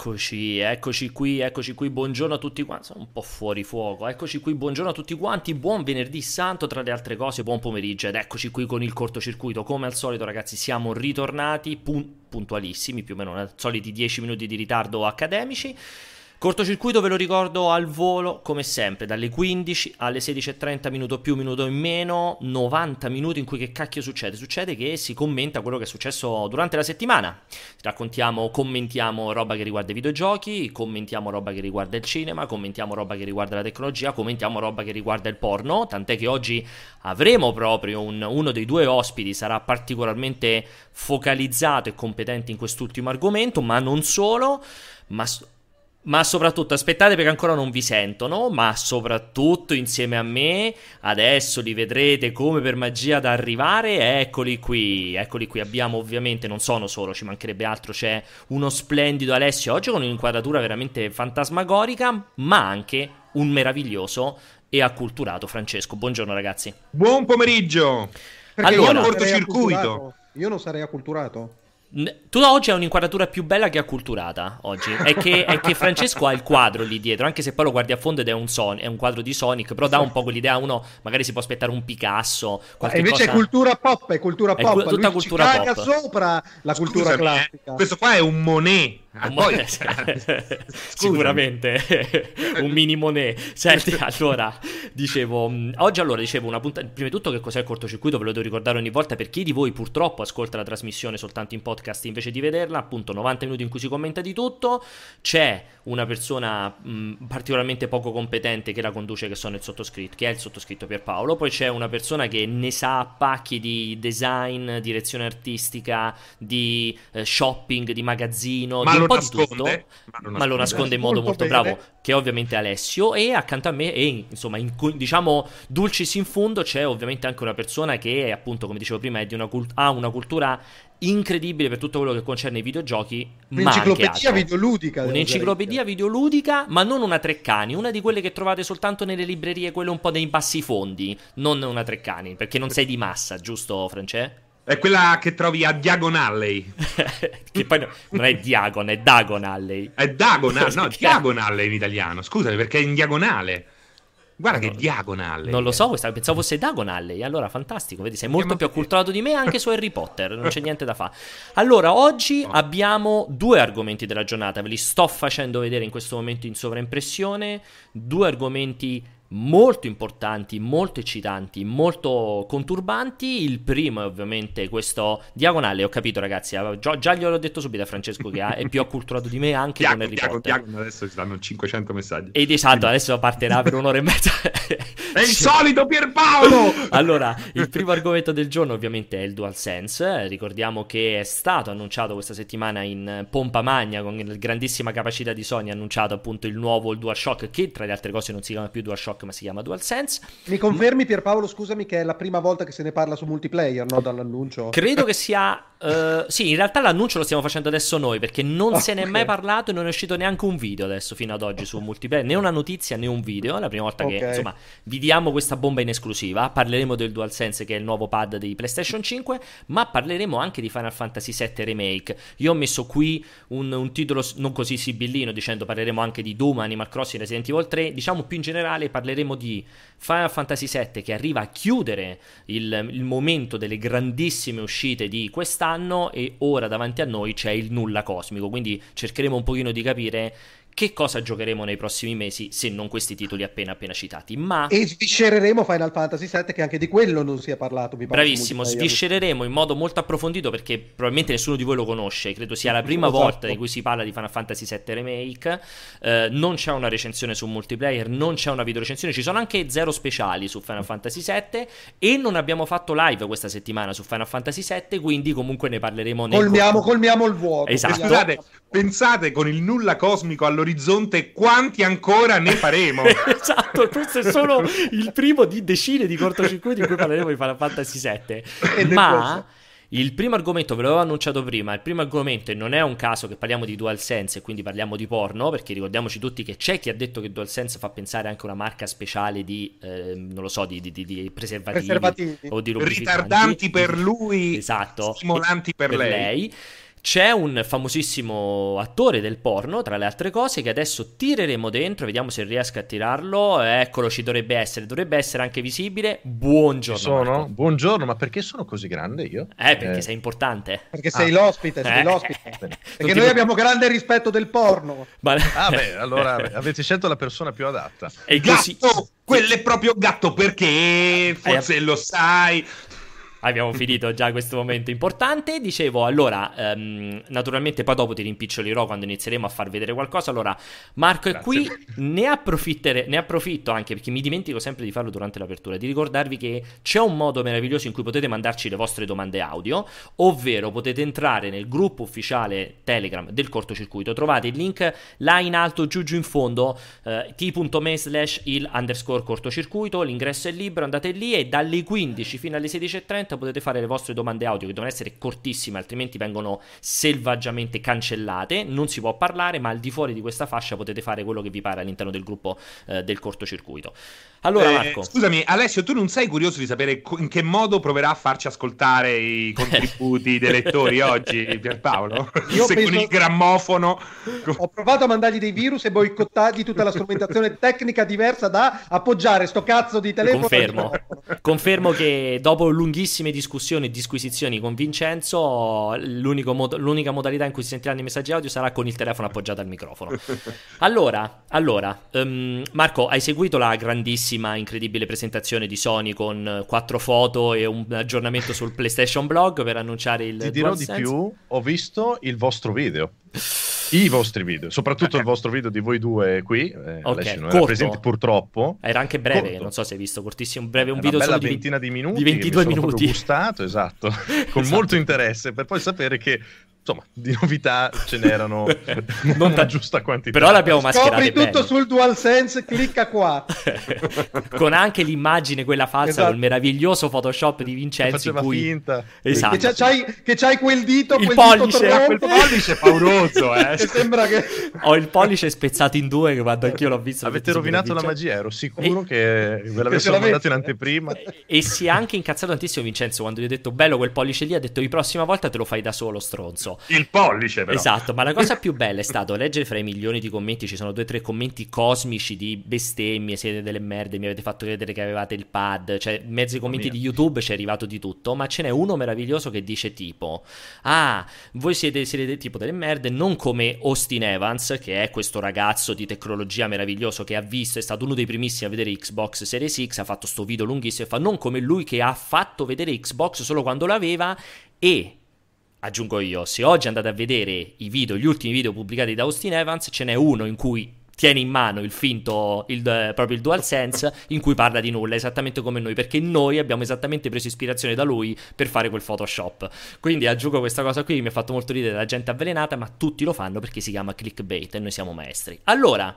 Eccoci, eccoci qui, eccoci qui, buongiorno a tutti quanti, sono un po' fuori fuoco, eccoci qui, buongiorno a tutti quanti, buon venerdì santo tra le altre cose, buon pomeriggio. Ed eccoci qui con il cortocircuito, come al solito ragazzi siamo ritornati pun- puntualissimi, più o meno soliti 10 minuti di ritardo accademici, Cortocircuito ve lo ricordo al volo, come sempre, dalle 15 alle 16.30, minuto più, minuto in meno, 90 minuti in cui che cacchio succede? Succede che si commenta quello che è successo durante la settimana. Raccontiamo, commentiamo roba che riguarda i videogiochi, commentiamo roba che riguarda il cinema, commentiamo roba che riguarda la tecnologia, commentiamo roba che riguarda il porno, tant'è che oggi avremo proprio un, uno dei due ospiti, sarà particolarmente focalizzato e competente in quest'ultimo argomento, ma non solo, ma ma soprattutto aspettate perché ancora non vi sentono, ma soprattutto insieme a me, adesso li vedrete come per magia ad arrivare, eccoli qui, eccoli qui, abbiamo ovviamente, non sono solo, ci mancherebbe altro, c'è uno splendido Alessio oggi con un'inquadratura veramente fantasmagorica, ma anche un meraviglioso e acculturato Francesco. Buongiorno ragazzi. Buon pomeriggio. Perché allora, io cortocircuito. Io non sarei acculturato. Tu oggi hai un'inquadratura più bella che acculturata oggi. È che, è che, Francesco ha il quadro lì dietro, anche se poi lo guardi a fondo ed è un, son- è un quadro di Sonic, però dà un po' quell'idea, uno magari si può aspettare un Picasso. E invece cosa... è cultura pop, è cultura pop. È cu- tutta Lui cultura pop. sopra la cultura Scusami, classica. Questo qua è un Monet. Ah, poi, sicuramente un mini Monet. Senti, allora, dicevo, mm, oggi allora dicevo una puntata, prima di tutto che cos'è il cortocircuito, ve lo devo ricordare ogni volta per chi di voi purtroppo ascolta la trasmissione soltanto in podcast invece di vederla, appunto 90 minuti in cui si commenta di tutto, c'è una persona mh, particolarmente poco competente che la conduce che sono il sottoscritto, che è il sottoscritto Pierpaolo, poi c'è una persona che ne sa pacchi di design, direzione artistica, di eh, shopping, di magazzino, Ma di po' nasconde, di tutto, ma lo nasconde, ma lo nasconde. in modo molto, molto bravo, che è ovviamente Alessio, e accanto a me, e insomma, in, diciamo, dulcis in fondo, c'è ovviamente anche una persona che, appunto, come dicevo prima, una cult- ha una cultura incredibile per tutto quello che concerne i videogiochi. Un'enciclopedia videoludica. Un'enciclopedia videoludica, ma non una Treccani, una di quelle che trovate soltanto nelle librerie, quelle un po' dei bassi fondi, non una Treccani, perché non sei di massa, giusto, Francesco? È quella che trovi a Diagon Alley. che poi no, non è Diagon, è Dagon Alley. È Dagon no, Diagon Alley in italiano. Scusami, perché è in diagonale. Guarda no, che diagonale. Non lo so, pensavo fosse Diagonale. Allora, fantastico. Vedi, sei molto più acculturato di me anche su Harry Potter. Non c'è niente da fare. Allora, oggi no. abbiamo due argomenti della giornata. Ve li sto facendo vedere in questo momento in sovraimpressione. Due argomenti molto importanti, molto eccitanti, molto conturbanti. Il primo è ovviamente questo diagonale. Ho capito, ragazzi. Già, già gliel'ho detto subito a Francesco che è più acculturato di me anche Diago, con Harry Diago, Potter. Diago, adesso ci danno 500 messaggi. Ed esatto, adesso partirà per un'ora e mezza. È il solito Pierpaolo! allora, il primo argomento del giorno ovviamente è il DualSense. Ricordiamo che è stato annunciato questa settimana in pompa magna con la grandissima capacità di Sony. Ha annunciato appunto il nuovo il DualShock, che tra le altre cose non si chiama più DualShock ma si chiama DualSense. Mi confermi Pierpaolo, scusami, che è la prima volta che se ne parla su multiplayer, no? Dall'annuncio. Credo che sia... Uh, sì, in realtà l'annuncio lo stiamo facendo adesso noi perché non oh, se ne è mai parlato e non è uscito neanche un video adesso fino ad oggi su multiplayer, né una notizia né un video. È la prima volta okay. che insomma vi diamo questa bomba in esclusiva. Parleremo del DualSense che è il nuovo pad di PlayStation 5, ma parleremo anche di Final Fantasy VII Remake. Io ho messo qui un, un titolo non così sibillino dicendo parleremo anche di Doom, Animal Crossing, Resident Evil 3. Diciamo più in generale parleremo di Final Fantasy VII che arriva a chiudere il, il, momento delle grandissime uscite di quest'anno e ora davanti a noi c'è il nulla cosmico, quindi cercheremo un pochino di capire che cosa giocheremo nei prossimi mesi se non questi titoli appena appena citati. Ma... E sviscereremo Final Fantasy VII che anche di quello non si è parlato. Mi Bravissimo, sviscereremo in modo molto approfondito perché probabilmente nessuno di voi lo conosce, credo sia la prima esatto. volta di cui si parla di Final Fantasy VII Remake. Eh, non c'è una recensione su multiplayer, non c'è una video recensione, ci sono anche zero speciali su Final Fantasy VII e non abbiamo fatto live questa settimana su Final Fantasy VII, quindi comunque ne parleremo nel colmiamo, colmiamo il vuoto. Esatto. Scusate, pensate con il nulla cosmico all'orizzonte all'orizzonte quanti ancora ne faremo. esatto, questo è solo il primo di decine di cortocircuiti in cui parleremo di Final Fantasy VII. Ma il primo argomento ve l'avevo annunciato prima, il primo argomento, e non è un caso che parliamo di DualSense e quindi parliamo di porno, perché ricordiaamoci tutti che c'è chi ha detto che DualSense fa pensare anche a una marca speciale di, eh, non lo so, di, di, di preservativi, preservativi, o di ritardanti per lui, esatto, stimolanti per, per lei. lei c'è un famosissimo attore del porno, tra le altre cose, che adesso tireremo dentro, vediamo se riesco a tirarlo. Eccolo, ci dovrebbe essere, dovrebbe essere anche visibile. Buongiorno. Sono? Marco. Buongiorno, ma perché sono così grande io? Eh, perché sei importante. Perché sei Ah. l'ospite, sei Eh. l'ospite. Perché noi abbiamo grande rispetto del porno. Ma- Ah, beh, allora avete scelto la persona più adatta. E così... Gatto! Quello è proprio gatto perché forse lo sai. Abbiamo finito già questo momento importante. Dicevo, allora, ehm, naturalmente poi dopo ti rimpicciolirò quando inizieremo a far vedere qualcosa. Allora, Marco è Grazie. qui, ne, approfittere- ne approfitto anche perché mi dimentico sempre di farlo durante l'apertura, di ricordarvi che c'è un modo meraviglioso in cui potete mandarci le vostre domande audio, ovvero potete entrare nel gruppo ufficiale Telegram del cortocircuito. Trovate il link là in alto, giù giù in fondo, eh, t.me slash il underscore cortocircuito, l'ingresso è libero, andate lì e dalle 15 fino alle 16.30 potete fare le vostre domande audio che devono essere cortissime, altrimenti vengono selvaggiamente cancellate, non si può parlare, ma al di fuori di questa fascia potete fare quello che vi pare all'interno del gruppo eh, del cortocircuito. Allora Eh, Marco, Scusami, Alessio, tu non sei curioso di sapere in che modo proverà a farci ascoltare i contributi dei lettori oggi, Pierpaolo? Io Se penso- con il grammofono. Ho provato a mandargli dei virus e boicottargli tutta la strumentazione tecnica diversa da appoggiare sto cazzo di telefono. Confermo. Confermo che dopo lunghissime discussioni e disquisizioni con Vincenzo, l'unico mod- l'unica modalità in cui si sentiranno i messaggi audio sarà con il telefono appoggiato al microfono. Allora, allora ehm, Marco, hai seguito la grandissima, incredibile presentazione di Sony con eh, quattro foto e un aggiornamento sul PlayStation Blog per annunciare il Ti dirò di DualSense? più, ho visto il vostro video. I vostri video, soprattutto il vostro video di voi due qui. Eh, Ok, Alessio non era presente purtroppo. Era anche breve, Corto. non so se hai visto, cortissimo, breve, un Una video solo di ventina di minuti di 22 che mi minuti. gustato, esatto, con Esatto. molto interesse per poi sapere che insomma di novità ce n'erano Non una giusta quantità. Però l'abbiamo mascherate Scopri tutto bene. sul DualSense, clicca qua. con anche l'immagine quella falsa Esatto. col meraviglioso Photoshop di Che Vincenzo in faceva cui finta. Esatto. Che c'ha- c'hai, che c'hai quel dito, Il quel pollice, dito Quel tronco, pollice pauroso, eh. che sembra che... ho il pollice spezzato in due che quando anch'io l'ho visto Avete rovinato la magia, ero sicuro E- che ve l'avessero l'avete. mandato in anteprima. Vincenzo. e si è anche incazzato tantissimo Vincenzo quando gli ho detto bello quel pollice lì ha detto di prossima volta te lo fai da solo stronzo Il pollice, però. Esatto, ma la cosa più bella è stato leggere fra i milioni di commenti, ci sono due o tre commenti cosmici di bestemmie, siete delle merde, mi avete fatto credere che avevate il pad, cioè in mezzo ai commenti mia. di YouTube c'è arrivato di tutto, ma ce n'è uno meraviglioso che dice tipo, ah, voi siete, siete tipo delle merde, non come Austin Evans, che è questo ragazzo di tecnologia meraviglioso che ha visto, è stato uno dei primissimi a vedere Xbox Series X, ha fatto sto video lunghissimo e fa non come lui che ha fatto vedere Xbox solo quando l'aveva e aggiungo io, se oggi andate a vedere i video, gli ultimi video pubblicati da Austin Evans, ce n'è uno in cui tiene in mano il finto, il, eh, proprio il DualSense, in cui parla di nulla, esattamente come noi, perché noi abbiamo esattamente preso ispirazione da lui per fare quel Photoshop. Quindi aggiungo questa cosa qui, mi ha fatto molto ridere la gente avvelenata, ma tutti lo fanno perché si chiama clickbait e noi siamo maestri. Allora,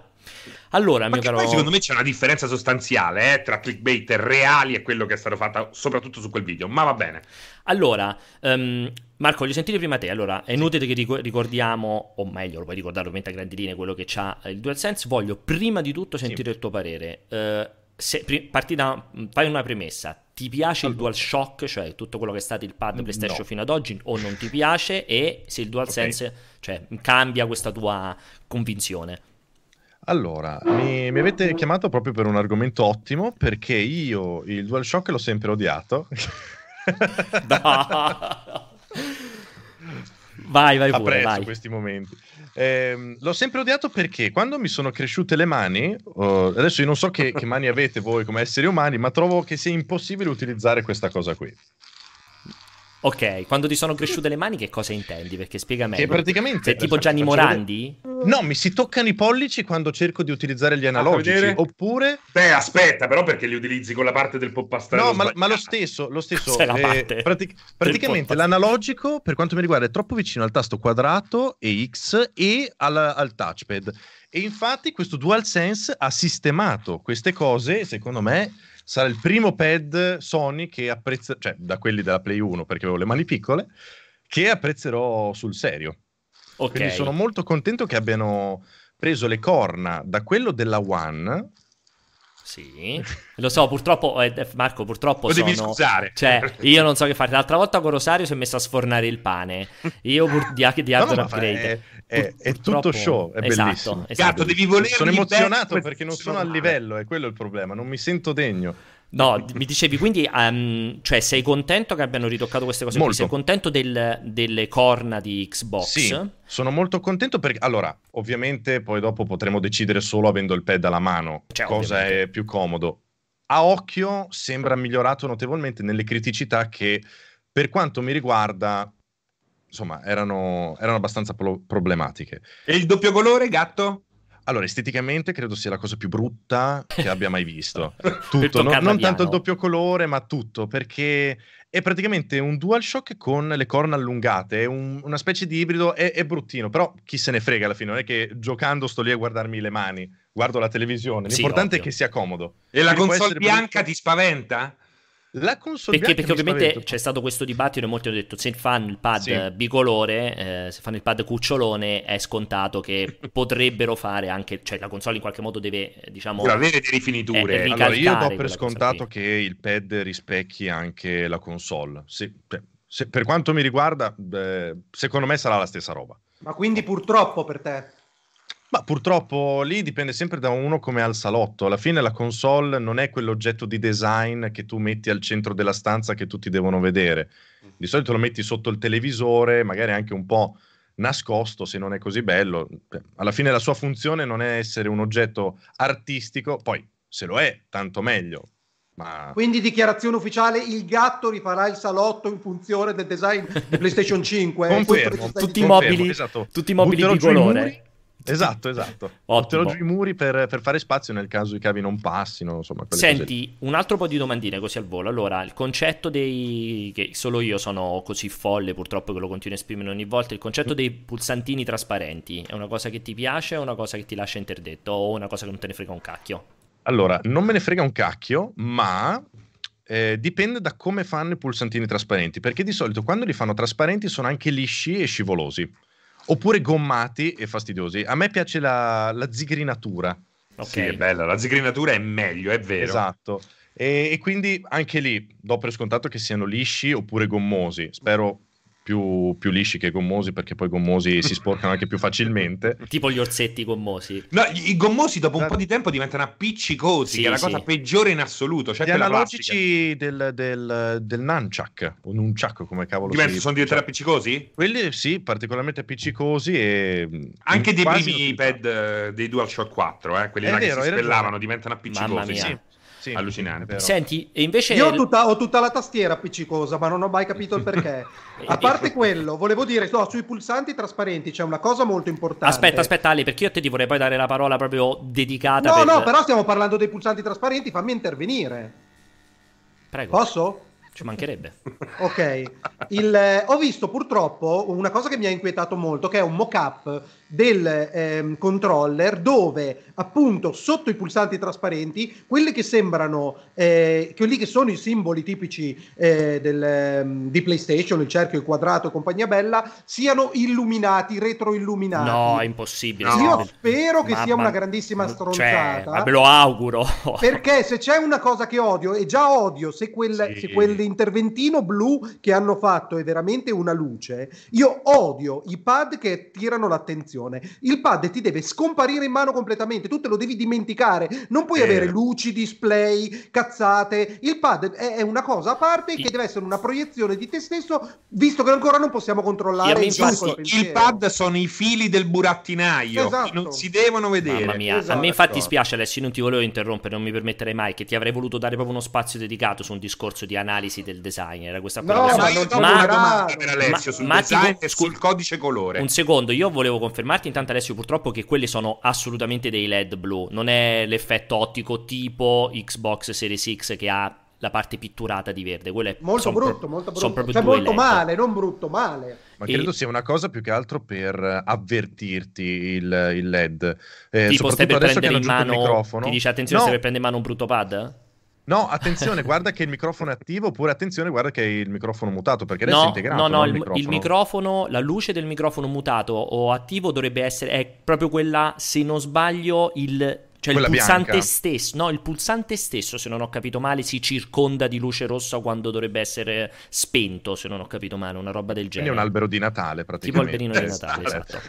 allora, Ma mio caro... poi secondo me c'è una differenza sostanziale eh, tra clickbait reali e quello che è stato fatto soprattutto su quel video, ma va bene. Allora, ehm, Marco, voglio sentire prima te. Allora, è inutile che ric- ricordiamo, o meglio, lo puoi ricordare ovviamente a grandi linee quello che c'ha il DualSense. Voglio prima di tutto sentire il tuo parere. Eh, se, parti da, fai una premessa. Ti piace il DualShock, cioè tutto quello che è stato il pad PlayStation No. fino ad oggi, o non ti piace? E se il DualSense cioè, cambia questa tua convinzione? Allora, mi, mi avete chiamato proprio per un argomento ottimo perché io il DualShock l'ho sempre odiato. vai, vai pure, Apprezzo vai. questi momenti. Ehm, l'ho sempre odiato perché quando mi sono cresciute le mani, oh, adesso io non so che, che mani avete voi come esseri umani, ma trovo che sia impossibile utilizzare questa cosa qui. Ok, quando ti sono cresciute le mani, che cosa intendi? Perché spiega meglio. Che praticamente Sei tipo aspetta, Gianni Morandi? No, mi si toccano i pollici quando cerco di utilizzare gli analogici. vedere. Oppure Beh, aspetta, però perché li utilizzi con la parte del poppastrello No, ma, ma lo stesso, lo stesso eh, parte pratic- praticamente l'analogico per quanto mi riguarda è troppo vicino al tasto quadrato e X e al, al touchpad. E infatti questo DualSense ha sistemato queste cose secondo me sarà il primo pad Sony che apprezza, cioè da quelli della Play 1 perché avevo le mani piccole, che apprezzerò sul serio. Ok. Quindi sono molto contento che abbiano preso le corna da quello della One Sì, lo so, purtroppo, eh, Marco, purtroppo Lo sono... devi scusare. Cioè, io non so che fare. L'altra volta con Rosario si è messo a sfornare il pane. Io pur di, di No, no, Hardware fa- Upgrade. è, è- è Purtroppo- tutto show, è esatto, bellissimo. esatto. Gatto, devi volerli Sono emozionato per perché non sono al male. livello, è quello il problema, non mi sento degno. No, mi dicevi quindi, ehm, cioè, sei contento che abbiano ritoccato queste cose Molto. qui? Sei contento del- delle corna di Xbox? Sì, sono molto contento perché allora, ovviamente poi dopo potremo decidere solo avendo il pad alla mano, Cioè, cosa ovviamente. è più comodo. A occhio sembra migliorato notevolmente nelle criticità che per quanto mi riguarda insomma, erano, erano abbastanza pro- problematiche. E il doppio colore, gatto? Allora, esteticamente credo sia la cosa più brutta che abbia mai visto. Tutto, non, non tanto il doppio colore, ma tutto, perché è praticamente un DualShock con le corna allungate, è un- una specie di ibrido, è, è bruttino, però chi se ne frega alla fine, non è che giocando sto lì a guardarmi le mani, guardo la televisione, Sì, l'importante ovvio. è che sia comodo. E la Quindi può console bianca brutto. ti spaventa? La console Perché, perché ovviamente c'è stato questo dibattito e molti hanno detto se fanno il pad Sì. bicolore, eh, se fanno il pad cucciolone è scontato che potrebbero fare anche, cioè la console in qualche modo deve, eh, diciamo... Per avere delle rifiniture. Eh, eh, Allora, io do per scontato che il pad rispecchi anche la console. Se- per- se- per quanto mi riguarda, beh, secondo me sarà la stessa roba. Ma quindi purtroppo per te. Ma purtroppo lì dipende sempre da uno come al salotto. Alla fine la console non è quell'oggetto di design che tu metti al centro della stanza che tutti devono vedere. Di solito lo metti sotto il televisore, magari anche un po' nascosto se non è così bello. Alla fine la sua funzione non è essere un oggetto artistico, poi se lo è, tanto meglio. Ma Quindi dichiarazione ufficiale, il gatto rifarà il salotto in funzione del design di PlayStation 5. È questo che Confermo, tutti i mobili- esatto. tutti i mobili Butterò di colore. Esatto, esatto. Ottimo. Butterò giù i muri per, per fare spazio nel caso i cavi non passino, insomma. Senti, un altro po' di domandine così al volo. Allora, il concetto dei... che solo io sono così folle purtroppo che lo continuo a esprimere ogni volta, il concetto dei pulsantini trasparenti è una cosa che ti piace o una cosa che ti lascia interdetto o una cosa che non te ne frega un cacchio? Allora, non me ne frega un cacchio, ma eh, dipende da come fanno i pulsantini trasparenti, perché di solito quando li fanno trasparenti sono anche lisci e scivolosi, oppure gommati e fastidiosi. A me piace la, la zigrinatura, Ok. Sì, è bella. La zigrinatura è meglio, è vero. esatto. E, e quindi anche lì do per scontato che siano lisci oppure gommosi. Spero più, più lisci che gommosi, perché poi gommosi si sporcano anche più facilmente. Tipo gli orsetti gommosi. No, i i gommosi dopo un po' di tempo diventano appiccicosi, Sì, che è la sì. cosa peggiore in assoluto. Cioè Gli analogici del, del, del nunchuck, o nunchuck come cavolo Divent- si sono diventati cioè, appiccicosi? Quelli sì, particolarmente appiccicosi e... mh, Anche dei primi pad eh, dei DualShock 4, eh, quelli È là vero, che si ragione. spellavano, diventano appiccicosi. Mamma mia. Sì, sì, Allucinante. Senti, e invece... Io ho tutta, ho tutta la tastiera appiccicosa, ma non ho mai capito il perché. A parte quello, volevo dire, no, sui pulsanti trasparenti c'è una cosa molto importante. Aspetta, aspetta Ali, perché io a te ti vorrei poi dare la parola proprio dedicata No, per... no, però stiamo parlando dei pulsanti trasparenti, fammi intervenire. Prego, Posso? ci mancherebbe. Ok, Il, eh, ho visto purtroppo una cosa che mi ha inquietato molto, che è un mock-up del ehm, controller dove appunto sotto i pulsanti trasparenti, quelli che sembrano, eh, quelli che sono i simboli tipici eh, del, ehm, di PlayStation, il cerchio, il quadrato e compagnia bella, siano illuminati, retroilluminati. No, è impossibile. No. Io spero che Mamma- sia una grandissima Cioè, stronzata. ma me lo auguro. Perché se c'è una cosa che odio, e già odio se, quel, Sì. se quell'interventino blu che hanno fatto è veramente una luce, io odio i pad che tirano l'attenzione. Il pad ti deve scomparire in mano completamente, tu te lo devi dimenticare, non puoi Vero. avere luci, display, cazzate. Il pad è, è una cosa a parte Sì. che deve essere una proiezione di te stesso, visto che ancora non possiamo controllare il infatti- Il pad sono i fili del burattinaio, Esatto. non si devono vedere. Mamma mia, a Esatto. me infatti spiace Alessio, non ti volevo interrompere, non mi permetterei mai che ti avrei voluto dare proprio uno spazio dedicato su un discorso di analisi del design, era questa No, cosa. No, ma una una domanda grado. per Alessio Ma- sul ma design tipo- e sul codice colore. Un secondo, io volevo confermarti intanto Alessio purtroppo che quelli sono assolutamente dei LED blu, non è l'effetto ottico tipo Xbox Series X che ha la parte pitturata di verde, quello è Molto son brutto, pro- molto brutto. proprio Cioè molto LED. male, non brutto, male. Ma E- credo sia una cosa più che altro per avvertirti il, il LED. Eh, Tipo stai per prendere in mano, microfono. ti dice attenzione no, stai per prendere in mano un brutto pad? No, attenzione, guarda che il microfono è attivo, oppure attenzione, guarda che il microfono mutato, perché adesso è No, integrato. no, no, no, il, il microfono, la luce del microfono mutato o attivo dovrebbe essere, è proprio quella, se non sbaglio, il Cioè Quella il pulsante bianca. stesso, no, il pulsante stesso, se non ho capito male, si circonda di luce rossa quando dovrebbe essere spento, se non ho capito male, una roba del Quindi è genere. un albero di Natale, Tipo praticamente. alberino di Natale, Esatto.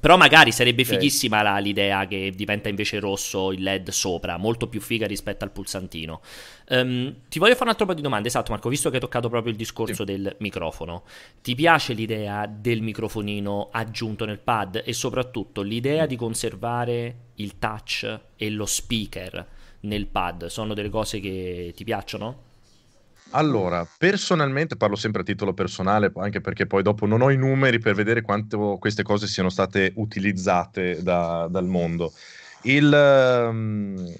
Però magari sarebbe Ok. fighissima la- l'idea che diventa invece rosso il LED sopra, molto più figa rispetto al pulsantino. Ehm, ti voglio fare un altro po' di domande, esatto Marco, visto che hai toccato proprio il discorso del microfono. Ti piace l'idea del microfonino aggiunto nel pad e soprattutto l'idea di conservare il touch e lo speaker nel pad? Sono delle cose che ti piacciono? Allora, personalmente parlo sempre a titolo personale, anche perché poi dopo non ho i numeri per vedere quanto queste cose siano state utilizzate da- dal mondo. Il, ehm,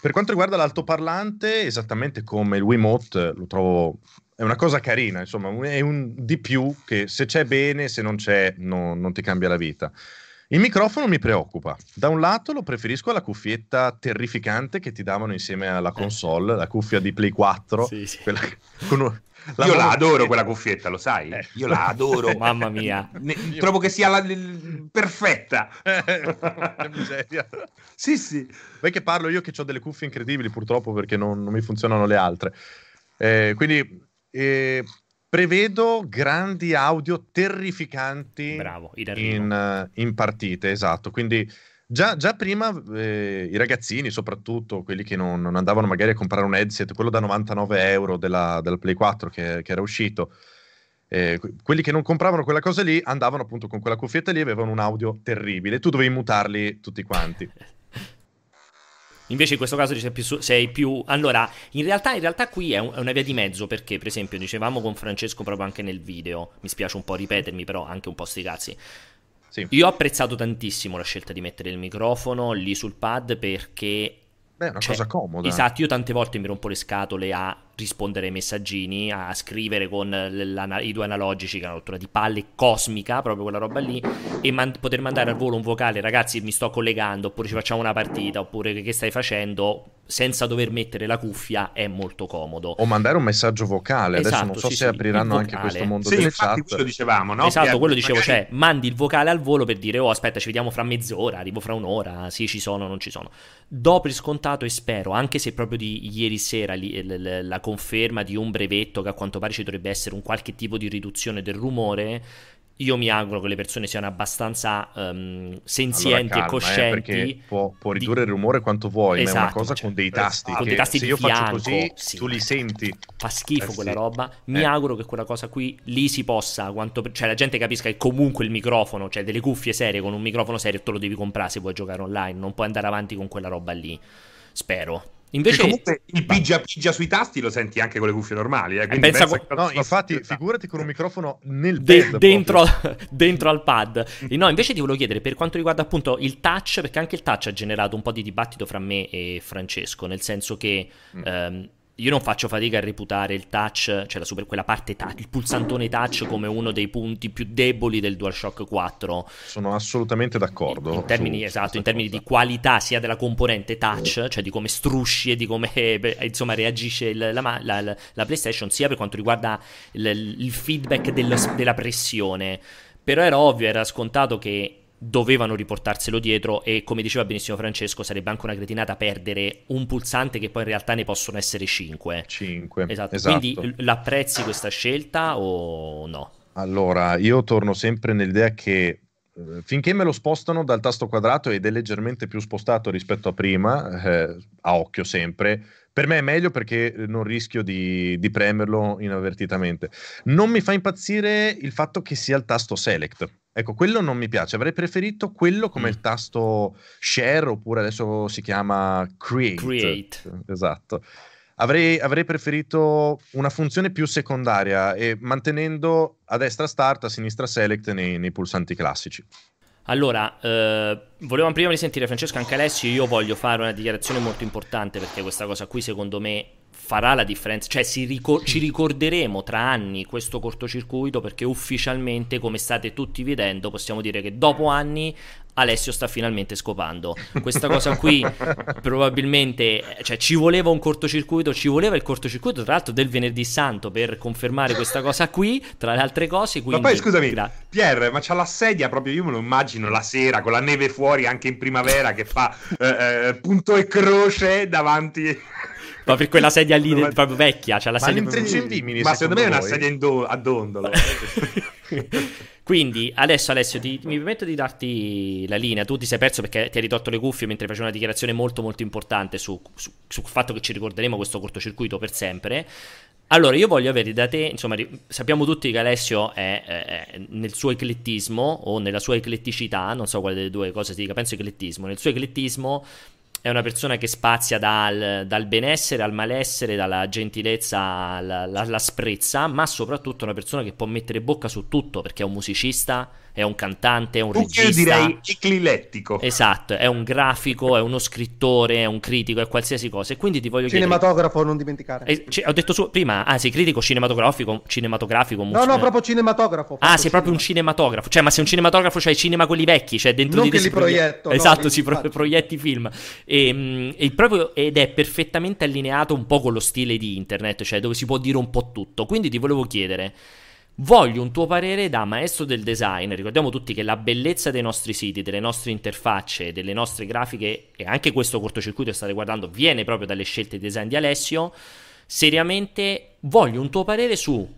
per quanto riguarda l'altoparlante, esattamente come il Wiimote, lo trovo è una cosa carina, insomma, è un di più che se c'è bene, se non c'è no- non ti cambia la vita. Il microfono mi preoccupa. Da un lato lo preferisco alla cuffietta terrificante che ti davano insieme alla console, la cuffia di Play 4, Sì, sì. quella con la Io la adoro quella cuffietta, lo sai? Eh. Io la adoro. Mamma mia. Ne- trovo che sia la, il- perfetta. Che miseria. sì, sì. Poi che parlo io che ho delle cuffie incredibili purtroppo perché non, non mi funzionano le altre. Eh, quindi eh, prevedo grandi audio terrificanti Bravo, in in, in partite, esatto. Quindi già, già prima eh, i ragazzini, soprattutto quelli che non, non andavano magari a comprare un headset, quello da 99 euro della, della Play 4 che, che era uscito, eh, que- quelli che non compravano quella cosa lì andavano appunto con quella cuffietta lì e avevano un audio terribile. Tu dovevi mutarli tutti quanti. Invece in questo caso sei più, sei più... Allora, in realtà, in realtà qui è, un- è una via di mezzo perché, per esempio, dicevamo con Francesco proprio anche nel video, mi spiace un po' ripetermi, però anche un po' sti cazzi. Sì. Io ho apprezzato tantissimo la scelta di mettere il microfono lì sul pad perché... Beh, è una cioè, cosa comoda. Esatto, io tante volte mi rompo le scatole a rispondere ai messaggini, a scrivere con i due analogici, che è una rottura di palle cosmica, proprio quella roba lì, e man- poter mandare al volo un vocale, ragazzi mi sto collegando, oppure ci facciamo una partita, oppure che, stai facendo, senza dover mettere la cuffia, è molto comodo. O mandare un messaggio vocale. Adesso Esatto, non so sì, se sì, apriranno anche questo mondo Sì, delle infatti chat. quello dicevamo, no? esatto, Che quello dicevo, magari- cioè, mandi il vocale al volo per dire, oh aspetta, ci vediamo fra mezz'ora, arrivo fra un'ora, sì ci sono, non ci sono. Do per scontato e spero, anche se proprio di ieri sera li- l- l- la conferma di un brevetto che a quanto pare ci dovrebbe essere un qualche tipo di riduzione del rumore, io mi auguro che le persone siano abbastanza ehm, senzienti Allora, e calma, eh, coscienti. perché può, può di- ridurre il rumore quanto vuoi, ma è una Esatto, cosa cioè, con dei tasti. esatto, con dei tasti se di io faccio fianco, così, sì. tu li senti. Fa schifo Eh, quella sì. roba. Mi Eh. auguro che quella cosa qui lì si possa, quanto, cioè la gente capisca che comunque il microfono, cioè delle cuffie serie con un microfono serio te lo devi comprare se vuoi giocare online, non puoi andare avanti con quella roba lì. Spero. Invece comunque il pigia pigia sui tasti lo senti anche con le cuffie normali. Eh, quindi pensa pensa co- No, infatti, figurati con un microfono nel de- pad dentro, dentro al pad. E no, invece ti volevo chiedere per quanto riguarda appunto il touch, perché anche il touch ha generato un po' di dibattito fra me e Francesco, nel senso che Mm. ehm, io non faccio fatica a reputare il touch, cioè la super, quella parte touch, il pulsantone touch come uno dei punti più deboli del DualShock 4. Sono assolutamente d'accordo. In termini, su esatto, in termini cosa. di qualità sia della componente touch, cioè di come strusci e di come beh, insomma reagisce il- la, la- la- la PlayStation, sia per quanto riguarda il, il feedback dello- della pressione. Però era ovvio, era scontato che dovevano riportarselo dietro e come diceva benissimo Francesco sarebbe anche una cretinata perdere un pulsante che poi in realtà ne possono essere 5. 5. Esatto. esatto. Quindi l'apprezzi questa scelta o no? Allora, io torno sempre nell'idea che eh, finché me lo spostano dal tasto quadrato ed è leggermente più spostato rispetto a prima, eh, a occhio sempre, per me è meglio perché non rischio di, di premerlo inavvertitamente. Non mi fa impazzire il fatto che sia il tasto select. Ecco, quello non mi piace. Avrei preferito quello come Mm. il tasto share oppure adesso si chiama create. Create. Esatto. Avrei, avrei preferito una funzione più secondaria e mantenendo a destra start, a sinistra select nei, nei pulsanti classici. Allora, eh, volevamo prima di sentire Francesco anche Alessio, io voglio fare una dichiarazione molto importante perché questa cosa qui secondo me farà la differenza, cioè ricor- ci ricorderemo tra anni questo cortocircuito perché ufficialmente, come state tutti vedendo, possiamo dire che dopo anni Alessio sta finalmente scopando. Questa cosa qui probabilmente, cioè ci voleva un cortocircuito, ci voleva il cortocircuito tra l'altro del venerdì santo per confermare questa cosa qui, tra le altre cose. Quindi, ma poi scusami, gra- Pierre, ma c'ha la sedia proprio, io me lo immagino la sera con la neve fuori anche in primavera che fa eh, eh, punto e croce davanti ma per quella sedia lì del, proprio vecchia, c'ha la ma sedia proprio... Ma secondo me è una sedia do- a dondolo. Quindi adesso Alessio ti, mi permetto di darti la linea, tu ti sei perso perché ti hai ritolto le cuffie mentre facevo una dichiarazione molto molto importante su, su, sul fatto che ci ricorderemo questo cortocircuito per sempre. Allora, io voglio avere da te, insomma, sappiamo tutti che Alessio è, è, è, nel suo eclettismo o nella sua ecletticità, non so quale delle due cose si dica, penso eclettismo, nel suo eclettismo è una persona che spazia dal, dal benessere al malessere, dalla gentilezza alla, alla, sprezza, ma soprattutto una persona che può mettere bocca su tutto perché è un musicista è un cantante, è un regista. Io direi eclilettico. Esatto, è un grafico, è uno scrittore, è un critico, è qualsiasi cosa. E quindi ti voglio Cinematografo, chiedere... non dimenticare. Eh, c- ho detto su... prima, ah, sei critico cinematografico, cinematografico No, no, proprio cinematografo. Ah, sei cinema. proprio un cinematografo. Cioè, ma sei un cinematografo, c'hai cinema quelli vecchi, cioè dentro non di te che li proietto. Proiett... No, esatto, si pro- proietti film. E, mh, e proprio, ed è perfettamente allineato un po' con lo stile di internet, cioè dove si può dire un po' tutto. Quindi ti volevo chiedere Voglio un tuo parere da maestro del design. Ricordiamo tutti che la bellezza dei nostri siti, delle nostre interfacce, delle nostre grafiche e anche questo cortocircuito che state guardando viene proprio dalle scelte di design di Alessio. Seriamente voglio un tuo parere su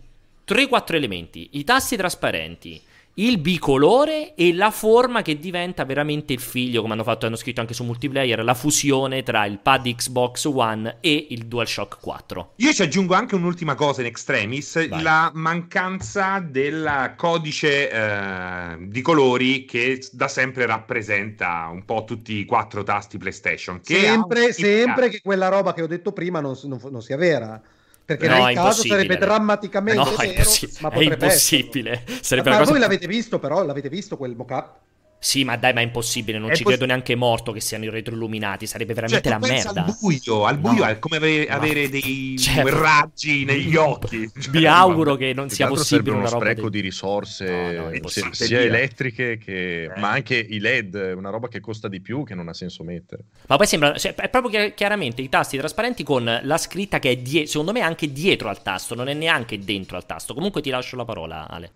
3-4 elementi: i tasti trasparenti, il bicolore e la forma che diventa veramente il figlio, come hanno fatto, hanno scritto anche su multiplayer, la fusione tra il pad Xbox One e il DualShock 4. Io ci aggiungo anche un'ultima cosa in extremis, Vai. la mancanza del codice eh, di colori che da sempre rappresenta un po' tutti i quattro tasti PlayStation. sempre, sempre che quella roba che ho detto prima non, non, non sia vera. Perché no, nel caso sarebbe drammaticamente no, vero, è, è impossibile. Sarebbe ma cosa... voi l'avete visto però? L'avete visto quel mock-up? Sì, ma dai, ma è impossibile, non è ci poss- credo neanche morto che siano retroilluminati, sarebbe veramente cioè, la merda. Al buio, al buio no. è come avere, avere dei cioè, raggi negli occhi. Cioè, Vi auguro che non sia possibile uno una spreco di... di risorse no, no, sia, sia elettriche che eh. ma anche i LED, una roba che costa di più che non ha senso mettere. Ma poi sembra cioè, è proprio chiaramente i tasti trasparenti con la scritta che è die- secondo me anche dietro al tasto, non è neanche dentro al tasto. Comunque ti lascio la parola, Ale.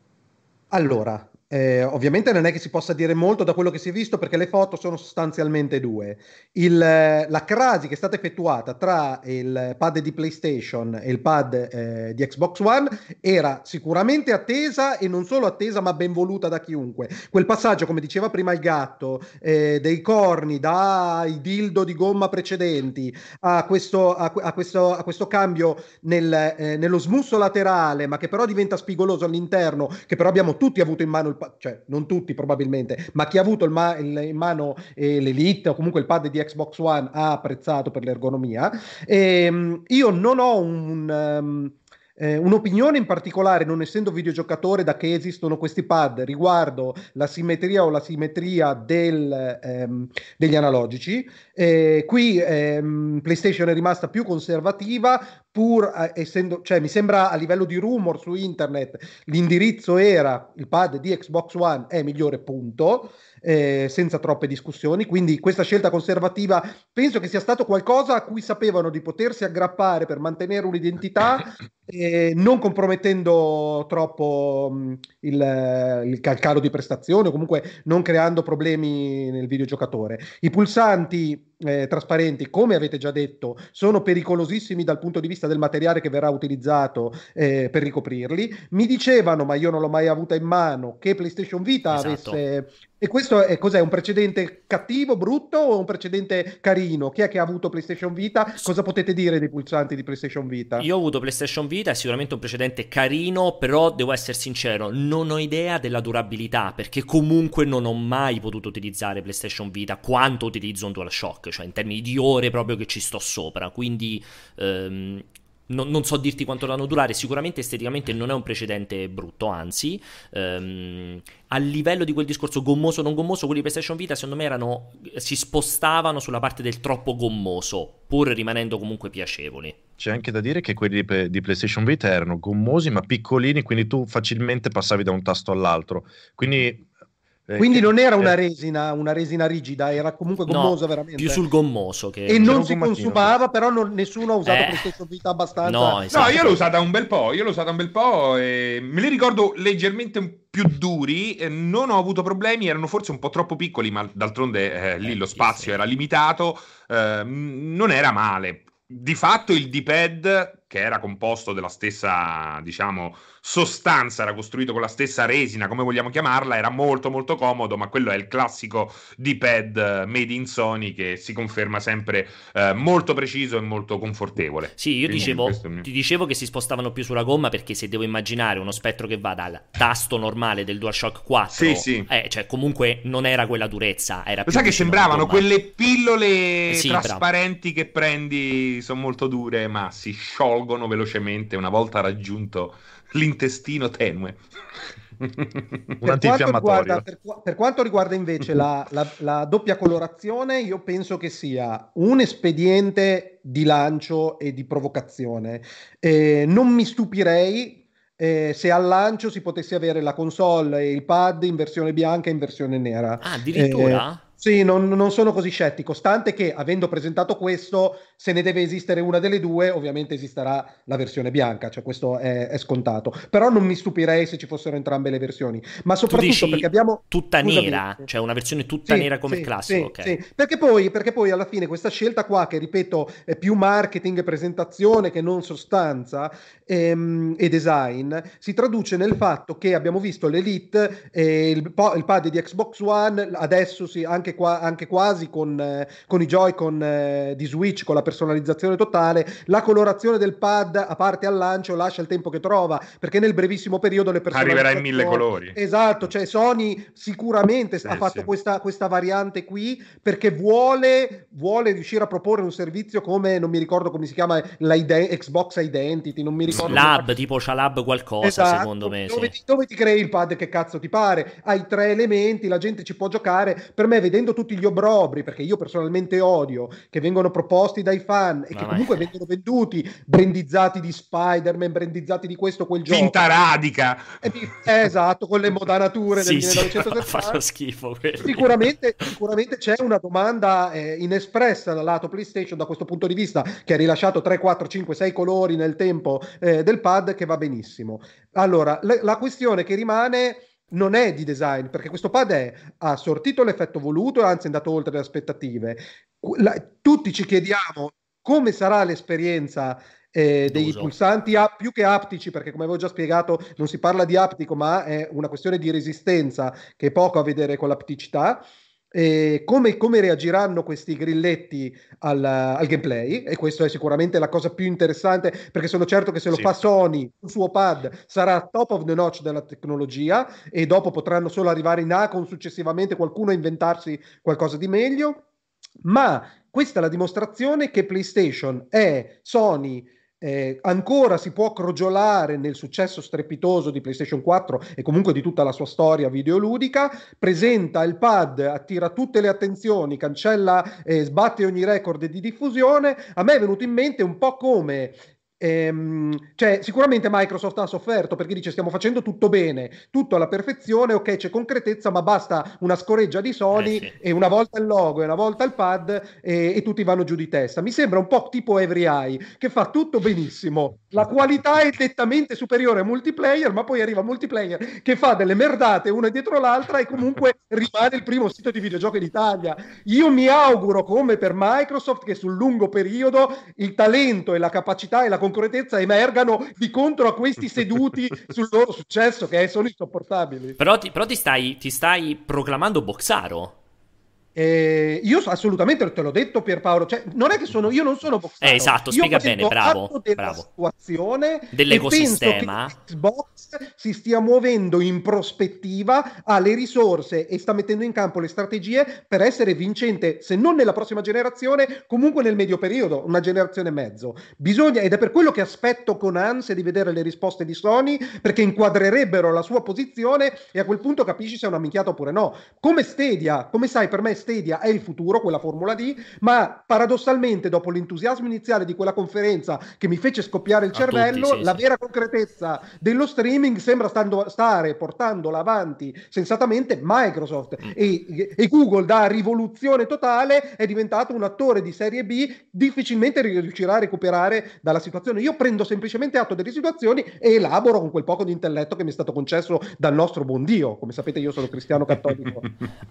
Allora, eh, ovviamente non è che si possa dire molto da quello che si è visto perché le foto sono sostanzialmente due. Il, la crasi che è stata effettuata tra il pad di PlayStation e il pad eh, di Xbox One era sicuramente attesa e non solo attesa ma ben voluta da chiunque. Quel passaggio, come diceva prima il gatto, eh, dei corni dai dildo di gomma precedenti a questo, a, a questo, a questo cambio nel, eh, nello smusso laterale ma che però diventa spigoloso all'interno, che però abbiamo tutti avuto in mano il cioè non tutti probabilmente, ma chi ha avuto ma- in mano eh, l'Elite o comunque il pad di Xbox One ha apprezzato per l'ergonomia. E, ehm, io non ho un... Um, eh, un'opinione in particolare, non essendo videogiocatore, da che esistono questi pad riguardo la simmetria o la simmetria del, ehm, degli analogici. Eh, qui ehm, PlayStation è rimasta più conservativa, pur eh, essendo, cioè mi sembra a livello di rumor su internet, l'indirizzo era il pad di Xbox One è migliore, punto eh, senza troppe discussioni. Quindi questa scelta conservativa penso che sia stato qualcosa a cui sapevano di potersi aggrappare per mantenere un'identità, eh, non compromettendo troppo mh, il, il calcalo di prestazione o comunque non creando problemi nel videogiocatore. I pulsanti eh, trasparenti, come avete già detto, sono pericolosissimi dal punto di vista del materiale che verrà utilizzato eh, per ricoprirli. Mi dicevano, ma io non l'ho mai avuta in mano, che PlayStation Vita esatto. avesse e questo è cos'è? Un precedente cattivo, brutto o un precedente carino? Chi è che ha avuto PlayStation Vita? Cosa potete dire dei pulsanti di PlayStation Vita? Io ho avuto PlayStation Vita, è sicuramente un precedente carino, però devo essere sincero, non ho idea della durabilità, perché comunque non ho mai potuto utilizzare PlayStation Vita quanto utilizzo un DualShock, cioè in termini di ore proprio che ci sto sopra, quindi ehm, non, non, so dirti quanto dovranno durare, sicuramente esteticamente non è un precedente brutto, anzi, ehm, a livello di quel discorso gommoso non gommoso, quelli di PlayStation Vita secondo me erano, si spostavano sulla parte del troppo gommoso, pur rimanendo comunque piacevoli. C'è anche da dire che quelli di, di PlayStation Vita erano gommosi ma piccolini, quindi tu facilmente passavi da un tasto all'altro. Quindi Quindi non era una resina, una resina rigida, era comunque gommosa no, veramente. Più sul gommoso che... E non si consumava, però non, nessuno ha usato eh, PlayStation Vita abbastanza. No, esatto. no, io l'ho usata un bel po', io l'ho usata un bel po' e me li ricordo leggermente più duri, non ho avuto problemi, erano forse un po' troppo piccoli, ma d'altronde eh, lì eh, lo spazio era limitato, eh, non era male. Di fatto il D-pad, che era composto della stessa, diciamo, sostanza, era costruito con la stessa resina, come vogliamo chiamarla, era molto molto comodo, ma quello è il classico D-pad eh, made in Sony che si conferma sempre eh, molto preciso e molto confortevole. Sì, io dicevo, mio... ti dicevo che si spostavano più sulla gomma perché se devo immaginare uno spettro che va dal tasto normale del DualShock 4, sì, sì. Eh, cioè comunque non era quella durezza, era Lo sai che sembravano quelle pillole sì, trasparenti bravo. che prendi, sono molto dure, ma si sciolgono velocemente una volta raggiunto l'intestino tenue. un antinfiammatorio. Per, per, quanto riguarda invece la, la, la, doppia colorazione, io penso che sia un espediente di lancio e di provocazione. Eh, non mi stupirei eh, se al lancio si potesse avere la console e il pad in versione bianca e in versione nera. Ah, addirittura? Eh, sì, non, non, sono così scettico, stante che avendo presentato questo, se ne deve esistere una delle due, ovviamente esisterà la versione bianca, cioè questo è, è scontato. Però non mi stupirei se ci fossero entrambe le versioni, ma soprattutto perché abbiamo... Tutta Scusami. nera, cioè una versione tutta sì, nera come sì, il classico. Sì, okay. sì. Perché, poi, perché poi alla fine questa scelta qua, che ripeto è più marketing e presentazione che non sostanza ehm, e design, si traduce nel fatto che abbiamo visto l'Elite, eh, il, il pad di Xbox One, adesso sì, anche anche, qua, anche quasi con, eh, con, i Joy-Con eh, di Switch, con la personalizzazione totale, la colorazione del pad a parte al lancio lascia il tempo che trova, perché nel brevissimo periodo le persone... Arriverà in mille colori. Esatto, cioè Sony sicuramente eh, ha fatto sì. questa, questa, variante qui perché vuole, vuole, riuscire a proporre un servizio come, non mi ricordo come si chiama, Xbox Identity, non mi ricordo... Lab, tipo c'ha Lab qualcosa, esatto, secondo me. Dove, sì. ti, dove ti crei il pad che cazzo ti pare? Hai tre elementi, la gente ci può giocare. Per me, vedendo vedendo tutti gli obrobri, perché io personalmente odio, che vengono proposti dai fan e Ma che comunque è... vengono venduti, brandizzati di Spider-Man, brandizzati di questo, quel gioco. Finta radica! Eh, esatto, con le modanature sì, del 1970. Sì, schifo sicuramente, sicuramente, c'è una domanda eh, inespressa dal lato PlayStation da questo punto di vista, che ha rilasciato 3, 4, 5, 6 colori nel tempo eh, del pad, che va benissimo. Allora, le, la questione che rimane non è di design, perché questo pad è, ha sortito l'effetto voluto e anzi è andato oltre le aspettative. La, tutti ci chiediamo come sarà l'esperienza eh, dei Uso. pulsanti a, più che aptici, perché come avevo già spiegato non si parla di aptico, ma è una questione di resistenza che è poco a vedere con l'apticità. E come, come, reagiranno questi grilletti al, al, gameplay e questo è sicuramente la cosa più interessante perché sono certo che se lo sì. fa Sony sul suo pad sarà top of the notch della tecnologia e dopo potranno solo arrivare in A con successivamente qualcuno a inventarsi qualcosa di meglio ma questa è la dimostrazione che PlayStation è Sony eh, ancora si può crogiolare nel successo strepitoso di PlayStation 4 e comunque di tutta la sua storia videoludica, presenta il pad, attira tutte le attenzioni, cancella e eh, sbatte ogni record di diffusione. A me è venuto in mente un po' come Ehm, cioè, sicuramente Microsoft ha sofferto perché dice stiamo facendo tutto bene, tutto alla perfezione, ok, c'è concretezza, ma basta una scoreggia di Sony eh sì. e una volta il logo e una volta il pad e, e, tutti vanno giù di testa. Mi sembra un po' tipo Every Eye che fa tutto benissimo, la qualità è nettamente superiore a multiplayer, ma poi arriva multiplayer che fa delle merdate una dietro l'altra e comunque rimane il primo sito di videogiochi d'Italia. Io mi auguro, come per Microsoft, che sul lungo periodo il talento e la capacità e la concretezza emergano di contro a questi seduti sul loro successo, che sono insopportabili. Però ti, però ti, stai, ti stai proclamando Boxaro. Eh, io assolutamente te l'ho detto Pierpaolo, cioè, non è che sono io non sono boxato. Eh, esatto, spiega bene, bravo, della bravo. situazione dell'ecosistema. Xbox si stia muovendo in prospettiva, ha le risorse e sta mettendo in campo le strategie per essere vincente, se non nella prossima generazione, comunque nel medio periodo, una generazione e mezzo. Bisogna ed è per quello che aspetto con ansia di vedere le risposte di Sony perché inquadrerebbero la sua posizione e a quel punto capisci se è una minchiata oppure no. Come Stadia, come sai, per me Stadia è il futuro, quella Formula D, ma paradossalmente dopo l'entusiasmo iniziale di quella conferenza che mi fece scoppiare il cervello, tutti, sì, la sì. vera concretezza dello streaming sembra stando, stare portandola avanti sensatamente Microsoft mm. e, e, Google da rivoluzione totale è diventato un attore di serie B, difficilmente riuscirà a recuperare dalla situazione. Io prendo semplicemente atto delle situazioni e elaboro con quel poco di intelletto che mi è stato concesso dal nostro buon Dio. Come sapete io sono cristiano cattolico.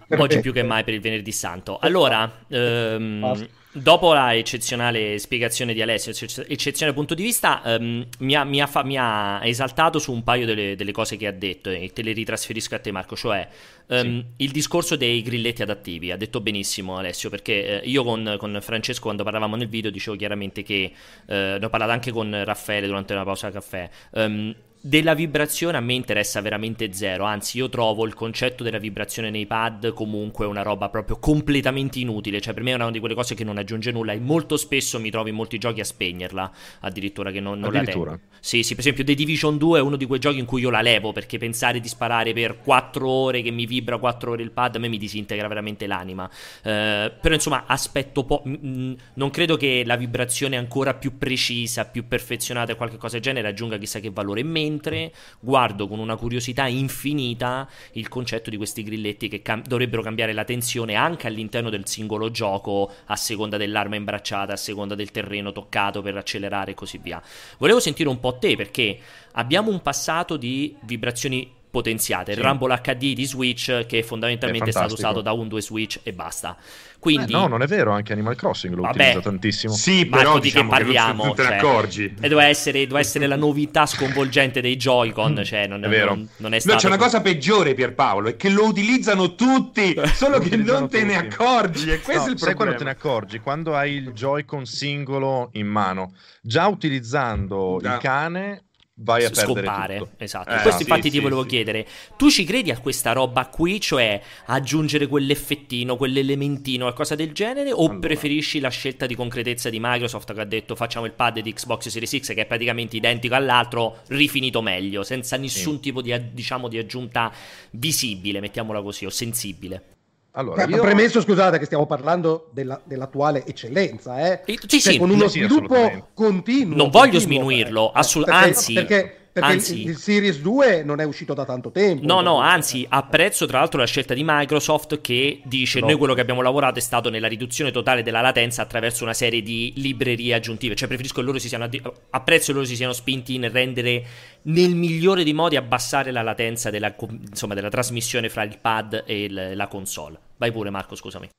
Oggi più che mai per il venerdì venerdì santo. Allora, ehm, dopo la eccezionale spiegazione di Alessio, eccezionale punto di vista, ehm, mi, ha, mi, ha fa, mi, ha, esaltato su un paio delle, delle, cose che ha detto e te le ritrasferisco a te Marco, cioè ehm, sì. il discorso dei grilletti adattivi. Ha detto benissimo Alessio, perché eh, io con, con, Francesco quando parlavamo nel video dicevo chiaramente che, eh, ne ho parlato anche con Raffaele durante una pausa caffè, ehm, della vibrazione a me interessa veramente zero, anzi io trovo il concetto della vibrazione nei pad comunque una roba proprio completamente inutile, cioè per me è una di quelle cose che non aggiunge nulla e molto spesso mi trovo in molti giochi a spegnerla, addirittura che non, non la tengo. Sì, sì, per esempio The Division 2 è uno di quei giochi in cui io la levo perché pensare di sparare per 4 ore che mi vibra 4 ore il pad a me mi disintegra veramente l'anima. Eh, però insomma aspetto po'... Mh, non credo che la vibrazione ancora più precisa, più perfezionata e qualche cosa del genere aggiunga chissà che valore in me mentre guardo con una curiosità infinita il concetto di questi grilletti che cam- dovrebbero cambiare la tensione anche all'interno del singolo gioco a seconda dell'arma imbracciata, a seconda del terreno toccato per accelerare e così via. Volevo sentire un po' te perché abbiamo un passato di vibrazioni potenziate. Sì. Il Rumble HD di Switch che fondamentalmente è, è stato usato da un 2 Switch e basta. Quindi... Eh, no, non è vero, anche Animal Crossing lo Vabbè, utilizza tantissimo. Sì, però Marco, diciamo di che parliamo, non, te ne cioè, accorgi. E doveva essere, doveva essere, la novità sconvolgente dei Joy-Con, cioè non è, vero. Non, non è stato... No, c'è una cosa peggiore Pierpaolo, è che lo utilizzano tutti, solo che non te tutti. ne accorgi, e questo no, è il sai quando te ne accorgi? Quando hai il Joy-Con singolo in mano, già utilizzando da. il cane vai a scompare. Esatto. Eh, Questo infatti sì, ti sì, volevo sì. chiedere, tu ci credi a questa roba qui, cioè aggiungere quell'effettino, quell'elementino, qualcosa del genere, o allora. preferisci la scelta di concretezza di Microsoft che ha detto facciamo il pad di Xbox Series X che è praticamente identico all'altro, rifinito meglio, senza nessun tipo di, diciamo, di aggiunta visibile, mettiamola così, o sensibile? Allora, io... Premesso, scusate, che stiamo parlando della, dell'attuale eccellenza, eh? Sì, cioè, sì, con uno sviluppo continuo. Non voglio continuo, sminuirlo, eh, assolut- perché, anzi... Perché perché anzi, il, il, Series 2 non è uscito da tanto tempo. No, no, anzi, apprezzo tra l'altro la scelta di Microsoft che dice: no. Noi quello che abbiamo lavorato è stato nella riduzione totale della latenza attraverso una serie di librerie aggiuntive. Cioè, preferisco che loro si siano. Apprezzo che loro si siano spinti nel rendere nel migliore dei modi abbassare la latenza della, insomma, della trasmissione fra il pad e il, la console. Vai pure, Marco, scusami.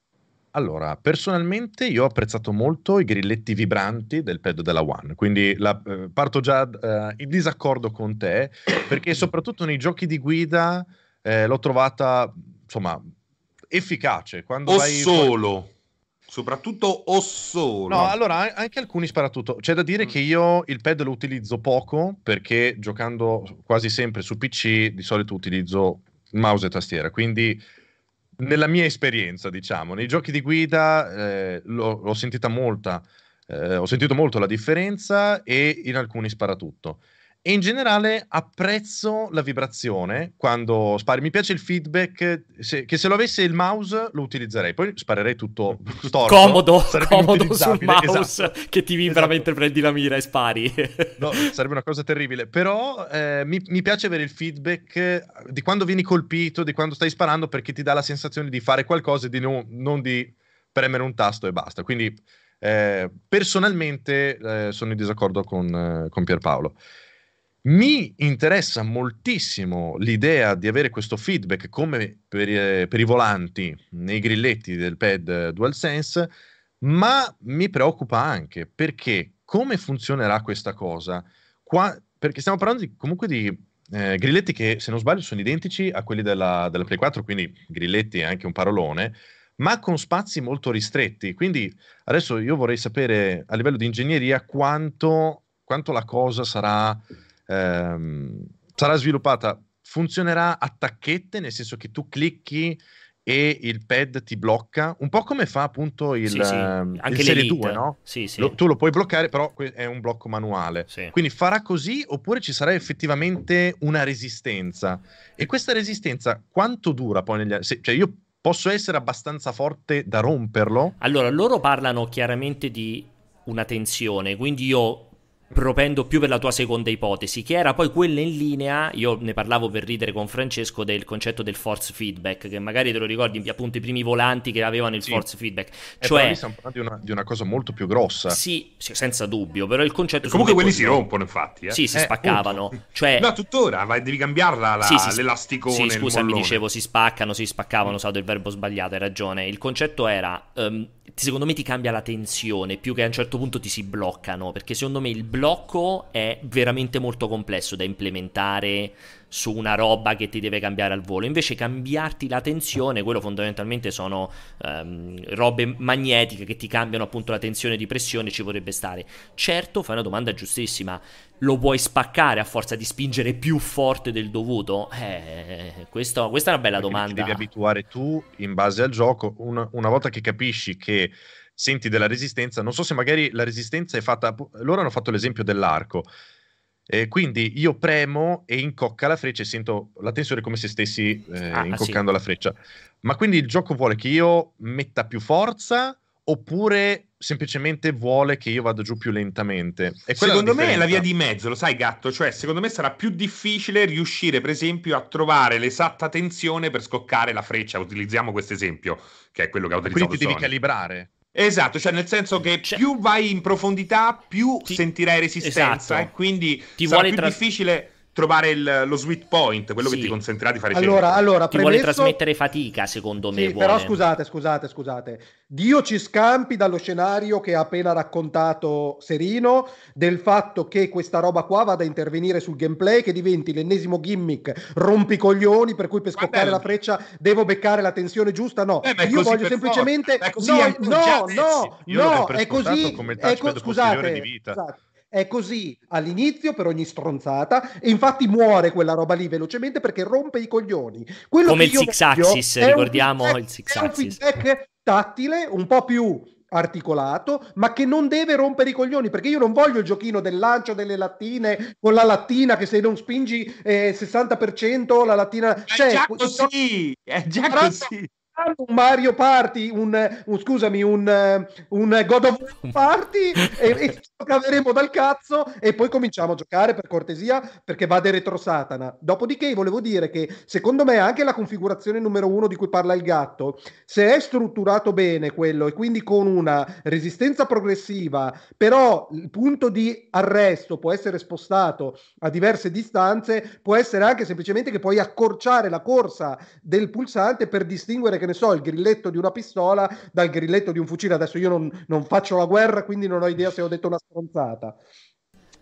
Allora, personalmente io ho apprezzato molto i grilletti vibranti del pad della One, quindi la, eh, parto già eh, in disaccordo con te, perché soprattutto nei giochi di guida eh, l'ho trovata, insomma, efficace. Quando o vai solo. Poi... Soprattutto o solo. No, allora anche alcuni sparatutto. C'è da dire mm. che io il pad lo utilizzo poco perché giocando quasi sempre su PC di solito utilizzo mouse e tastiera, quindi nella mia esperienza, diciamo, nei giochi di guida eh, l'ho, l'ho, sentita molta, eh, ho sentito molto la differenza e in alcuni sparatutto. E in generale apprezzo la vibrazione quando spari. Mi piace il feedback, se, che se lo avesse il mouse lo utilizzerei, poi sparerei tutto storto. comodo, comodo sul mouse esatto. che ti vibra esatto. mentre prendi la mira e spari. no, sarebbe una cosa terribile, però eh, mi, mi, piace avere il feedback di quando vieni colpito, di quando stai sparando, perché ti dà la sensazione di fare qualcosa e di no, non di premere un tasto e basta. Quindi eh, personalmente eh, sono in disaccordo con, eh, con Pierpaolo. Mi interessa moltissimo l'idea di avere questo feedback come per, eh, per, i volanti nei grilletti del pad DualSense, ma mi preoccupa anche perché come funzionerà questa cosa? Qua, perché stiamo parlando di, comunque di eh, grilletti che, se non sbaglio, sono identici a quelli della, della Play 4, quindi grilletti è anche un parolone, ma con spazi molto ristretti. Quindi adesso io vorrei sapere a livello di ingegneria quanto, quanto la cosa sarà, ehm, sarà sviluppata. Funzionerà a tacchette, nel senso che tu clicchi e il pad ti blocca, un po' come fa appunto il, sì, sì. Anche il Serie 2, no? Sì, sì. Lo, tu lo puoi bloccare, però è un blocco manuale. Sì. Quindi farà così oppure ci sarà effettivamente una resistenza. E questa resistenza quanto dura poi negli anni? Cioè io posso essere abbastanza forte da romperlo? Allora, loro parlano chiaramente di una tensione, quindi io propendo più per la tua seconda ipotesi, che era poi quella in linea, io ne parlavo per ridere con Francesco del concetto del force feedback, che magari te lo ricordi appunto i primi volanti che avevano il sì. force feedback. Cioè, stiamo parlando di una, di una, cosa molto più grossa. Sì, sì senza dubbio, però il concetto... Comunque quelli si rompono infatti. Eh? Sì, si eh, spaccavano. Cioè... No, tuttora, vai, devi cambiarla la, sì, sì, l'elasticone. Sì, scusa, mi dicevo, si spaccano, si spaccavano, mm. il verbo sbagliato, hai ragione. Il concetto era... Um, secondo me ti cambia la tensione più che a un certo punto ti si bloccano perché secondo me il blocco è veramente molto complesso da implementare su una roba che ti deve cambiare al volo invece cambiarti la tensione quello fondamentalmente sono um, robe magnetiche che ti cambiano appunto la tensione di pressione ci vorrebbe stare certo fai una domanda giustissima lo puoi spaccare a forza di spingere più forte del dovuto? Eh, questo, questa è una bella domanda. Ti devi abituare tu in base al gioco. Una, una, volta che capisci che senti della resistenza, non so se magari la resistenza è fatta. Loro hanno fatto l'esempio dell'arco. Eh, quindi io premo e incocca la freccia e sento la tensione come se stessi eh, ah, incoccando sì. la freccia. Ma quindi il gioco vuole che io metta più forza oppure semplicemente vuole che io vada giù più lentamente. secondo me è la via di mezzo, lo sai gatto, cioè secondo me sarà più difficile riuscire per esempio a trovare l'esatta tensione per scoccare la freccia, utilizziamo questo esempio, che è quello che ha utilizzato Quindi ti devi calibrare. Esatto, cioè nel senso che cioè, più vai in profondità, più ti... sentirai resistenza esatto. e quindi ti sarà più tra... difficile trovare il, lo sweet point, quello sì. che ti consentirà di fare allora, allora, ti premesso... vuole trasmettere fatica, secondo me. Sì, però scusate, scusate, scusate. Dio ci scampi dallo scenario che ha appena raccontato Serino del fatto che questa roba qua vada a intervenire sul gameplay, che diventi l'ennesimo gimmick rompicoglioni, per cui per scoccare la freccia devo beccare la tensione giusta. No, eh, io voglio semplicemente... No, no, no, no, è così... Come il touchpad scusate, di vita. Scusate è così all'inizio per ogni stronzata e infatti muore quella roba lì velocemente perché rompe i coglioni. Quello Come il six axis, ricordiamo feedback, il six axis. È un feedback tattile, un po' più articolato, ma che non deve rompere i coglioni, perché io non voglio il giochino del lancio delle lattine con la lattina che se non spingi eh, 60% la lattina... È cioè, già così, è già così un Mario Party, un, un scusami, un, un, God of War Party e, e caveremo dal cazzo e poi cominciamo a giocare per cortesia perché va de retro satana. Dopodiché volevo dire che secondo me anche la configurazione numero uno di cui parla il gatto, se è strutturato bene quello e quindi con una resistenza progressiva, però il punto di arresto può essere spostato a diverse distanze, può essere anche semplicemente che puoi accorciare la corsa del pulsante per distinguere che ne so, il grilletto di una pistola dal grilletto di un fucile. Adesso io non, non faccio la guerra, quindi non ho idea se ho detto una stronzata.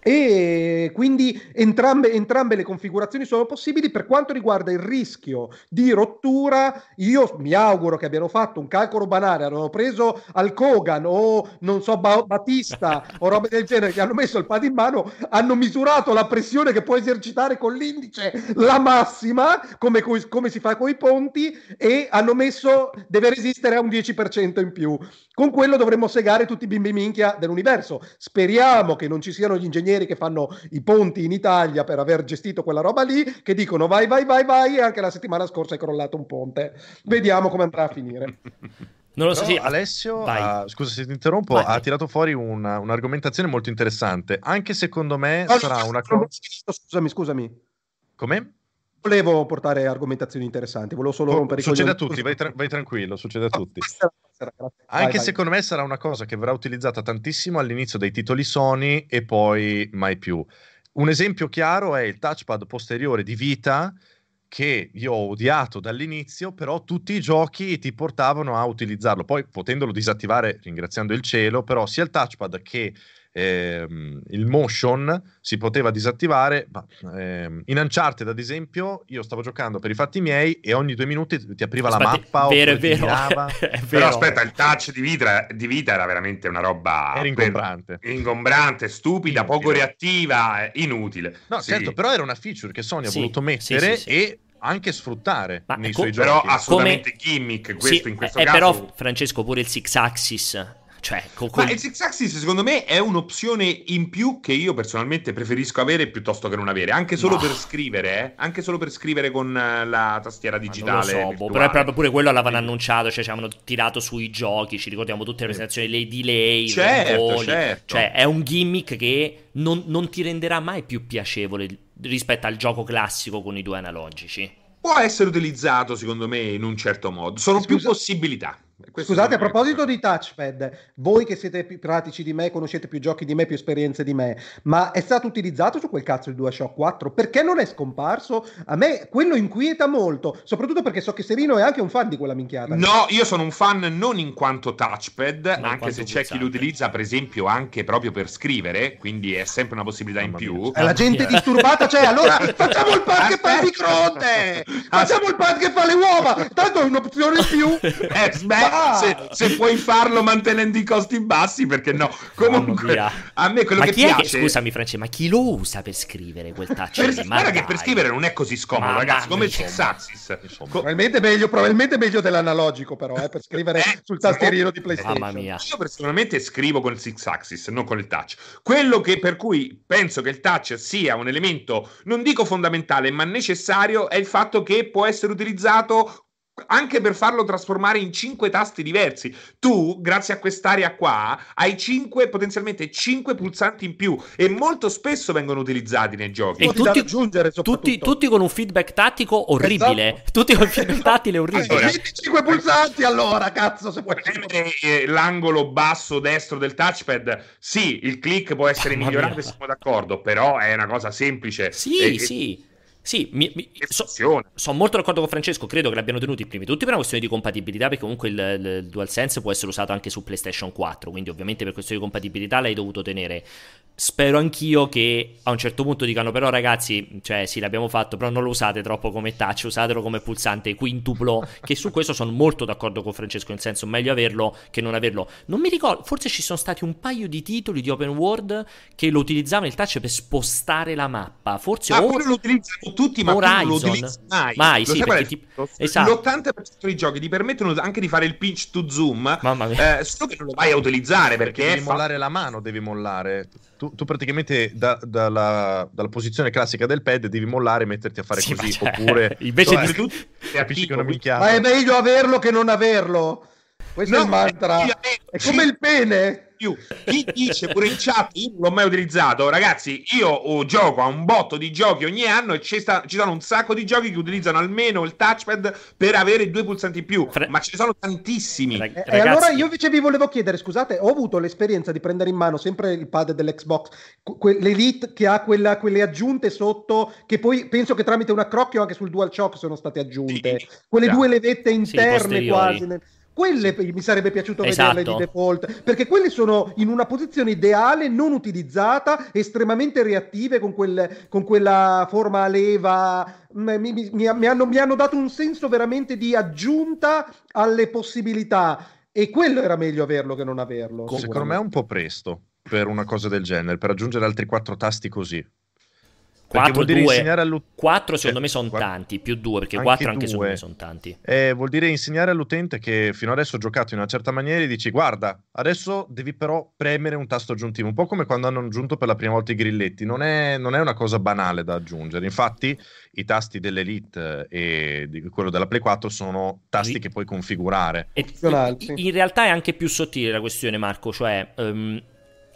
E quindi entrambe, entrambe, le configurazioni sono possibili. Per quanto riguarda il rischio di rottura, io mi auguro che abbiano fatto un calcolo banale, hanno preso al Kogan o non so, ba- Battista o robe del genere, che hanno messo il pad in mano, hanno misurato la pressione che può esercitare con l'indice, la massima, come, come si fa con i ponti, e hanno messo deve resistere a un 10% in più. Con quello dovremmo segare tutti i bimbi minchia dell'universo. Speriamo che non ci siano gli ingegneri che fanno i ponti in Italia per aver gestito quella roba lì, che dicono vai, vai, vai, vai, e anche la settimana scorsa è crollato un ponte. Vediamo come andrà a finire. Non lo so, sì. Alessio, ha, scusa se ti interrompo, Vai. ha tirato fuori una, un'argomentazione molto interessante. Anche secondo me no, sarà una cosa... Scusami, scusami. Come? Volevo portare argomentazioni interessanti, volevo solo oh, rompere succede a tutti, vai, tra- vai, tranquillo, succede a tutti. Anche vai, secondo vai. me sarà una cosa che verrà utilizzata tantissimo all'inizio dei titoli Sony e poi mai più. Un esempio chiaro è il touchpad posteriore di Vita che io ho odiato dall'inizio, però tutti i giochi ti portavano a utilizzarlo. Poi potendolo disattivare, ringraziando il cielo, però sia il touchpad che ehm, il motion si poteva disattivare. Ma, ehm, in Uncharted, ad esempio, io stavo giocando per i fatti miei e ogni due minuti ti apriva Aspetta, la mappa. vero, o è vero, è è Però vero. aspetta, il touch di vita, di vita era veramente una roba Era ingombrante. per- ingombrante, stupida, Inutile. poco reattiva, eh, inutile. No, Sì. certo, però era una feature che Sony Sì, ha voluto sì, mettere sì, sì. e anche sfruttare Ma nei co- suoi Però giochi. assolutamente gimmick, questo Sì, in questo eh, caso... però Francesco pure il Six Axis, cioè co- Ma il Six Axis secondo me è un'opzione in più che io personalmente preferisco avere piuttosto che non avere, anche solo Ma- per scrivere, eh? anche solo per scrivere con eh, la tastiera Ma digitale. non lo so, boh, però è proprio pure quello l'avevano annunciato, cioè ci avevano tirato sui giochi, ci ricordiamo tutte le presentazioni, le delay, Certo, certo. cioè è un gimmick che non, non ti renderà mai più piacevole rispetto al gioco classico con i due analogici. Può essere utilizzato secondo me in un certo modo, sono più Scusa- possibilità. Questo Scusate, a proposito di touchpad, voi che siete più pratici di me, conoscete più giochi di me, più esperienze di me, ma è stato utilizzato su quel cazzo il DualShock 4? Perché non è scomparso? A me quello inquieta molto, soprattutto perché so che Serino è anche un fan di quella minchiata. No, io sono un fan non in quanto touchpad, in anche quanto se c'è chi lo utilizza per esempio anche proprio per scrivere, quindi è sempre una possibilità in più. mia. La gente mia. disturbata c'è, allora facciamo il pad che fa il microonde! Facciamo il pad che fa le uova! Tanto è un'opzione in più! Eh, beh, Ah! se, se puoi farlo mantenendo i costi bassi, perché no? Comunque, a me quello ma che piace... che, scusami Francesco, ma chi lo usa per scrivere quel touch? Per? Ma guarda che per scrivere non è così scomodo, Ma ragazzi, dai, come il insomma. Six Axis. Insomma. Co- Probabilmente meglio, probabilmente meglio dell'analogico, però, eh, per scrivere Eh, sul tastierino di PlayStation. Mamma mia. Io personalmente scrivo con il Six Axis, non con il touch. Quello che per cui penso che il touch sia un elemento, non dico fondamentale, ma necessario, è il fatto che può essere utilizzato anche per farlo trasformare in cinque tasti diversi. Tu, grazie a quest'area qua, hai cinque, potenzialmente cinque pulsanti in più e molto spesso vengono utilizzati nei giochi. E tutti- soprattutto. Tutti, tutti con un feedback tattico orribile. Esatto. Tutti con un feedback tattile orribile. Allora- 5 pulsanti allora, cazzo, se puoi. premere eh, l'angolo basso destro del touchpad, sì, il click può essere Mamma migliorato mia. e siamo d'accordo, però è una cosa semplice. Sì, E- e- sì. Sì, mi- mi- e so- sono molto d'accordo con Francesco. Credo che l'abbiano tenuti prima di tutto per una questione di compatibilità. Perché comunque il, il- DualSense può essere usato anche su PlayStation 4. Quindi, ovviamente, per questione di compatibilità l'hai dovuto tenere. Spero anch'io che a un certo punto dicano: Però, ragazzi, cioè, sì, l'abbiamo fatto, però non lo usate troppo come touch, usatelo come pulsante quintuplo. che su questo sono molto d'accordo con Francesco. Nel senso, meglio averlo che non averlo. Non mi ricordo, forse ci sono stati un paio di titoli di open world che lo utilizzavano il touch per spostare la mappa. Forse Ma o- lo utilizzano tutti, ma tu non lo Horizon. utilizzi mai. Mai, Lo sì, perché ti- esatto. L'80% dei giochi ti permettono anche di fare il pinch to zoom, Mamma mia. eh, solo che non lo vai a utilizzare perché, devi fa- mollare la mano, devi mollare. Tu, tu praticamente da- dalla, dalla posizione classica del pad devi mollare e metterti a fare Sì, così. cioè, Oppure invece Cioè, di- tu capisci che è una Ma è minchiata. meglio averlo che non averlo. Questo è il mantra. È come il pene. Più. Chi dice pure in chat, io non l'ho mai utilizzato, ragazzi, io oh, gioco a un botto di giochi ogni anno e ci, sta- ci sono un sacco di giochi che utilizzano almeno il touchpad per avere due pulsanti in più, Fra- ma ce ne sono tantissimi. Rag- E, e ragazzi- allora io invece vi volevo chiedere, scusate, ho avuto l'esperienza di prendere in mano sempre il pad dell'Xbox, que- l'Elite che ha quella- quelle aggiunte sotto, che poi penso che tramite un accrocchio anche sul DualShock sono state aggiunte, Sì, quelle già. due levette interne posteriori. quasi. nel- Quelle mi sarebbe piaciuto vederle Esatto. di default, perché quelle sono in una posizione ideale, non utilizzata, estremamente reattive con, quel- con quella forma a leva. Mi, mi- mi- mi hanno, mi hanno dato un senso veramente di aggiunta alle possibilità. E quello era meglio averlo che non averlo. Secondo me è un po' presto per una cosa del genere, per aggiungere altri quattro tasti così. Perché 4, vuol dire 2, insegnare all'ut- 4 secondo Cioè, me sono tanti, più 2 perché Anche 4 anche secondo due. me sono tanti. eh, vuol dire insegnare all'utente che fino adesso ho giocato in una certa maniera e dici guarda, adesso devi però premere un tasto aggiuntivo, un po' come quando hanno aggiunto per la prima volta i grilletti, non è, non è una cosa banale da aggiungere, infatti i tasti dell'Elite e di quello della Play 4 sono tasti Sì. che puoi configurare. E in- realtà è anche più sottile la questione, Marco. Cioè, ehm,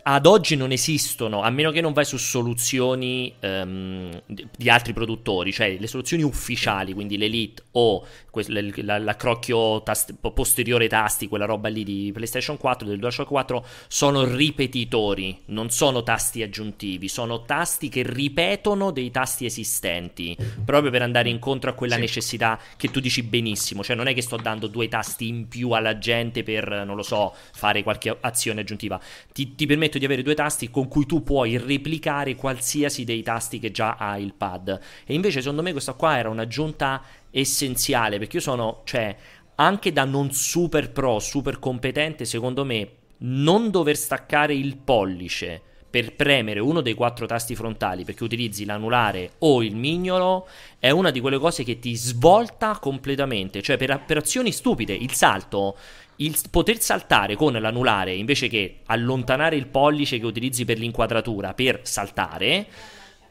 ad oggi non esistono, a meno che non vai su soluzioni ehm, di, altri produttori, cioè le soluzioni ufficiali, quindi l'Elite o l'accrocchio tast- posteriore tasti, quella roba lì di PlayStation 4, del DualShock 4, sono ripetitori, non sono tasti aggiuntivi, sono tasti che ripetono dei tasti esistenti, proprio per andare incontro a quella Sì. necessità che tu dici benissimo, cioè non è che sto dando due tasti in più alla gente per, non lo so, fare qualche azione aggiuntiva, ti, ti permette detto di avere due tasti con cui tu puoi replicare qualsiasi dei tasti che già ha il pad. E invece secondo me questa qua era un'aggiunta essenziale perché io sono, cioè, anche da non super pro, super competente, secondo me non dover staccare il pollice per premere uno dei quattro tasti frontali perché utilizzi l'anulare o il mignolo è una di quelle cose che ti svolta completamente. Cioè, per, per azioni stupide, il salto, il poter saltare con l'anulare invece che allontanare il pollice che utilizzi per l'inquadratura per saltare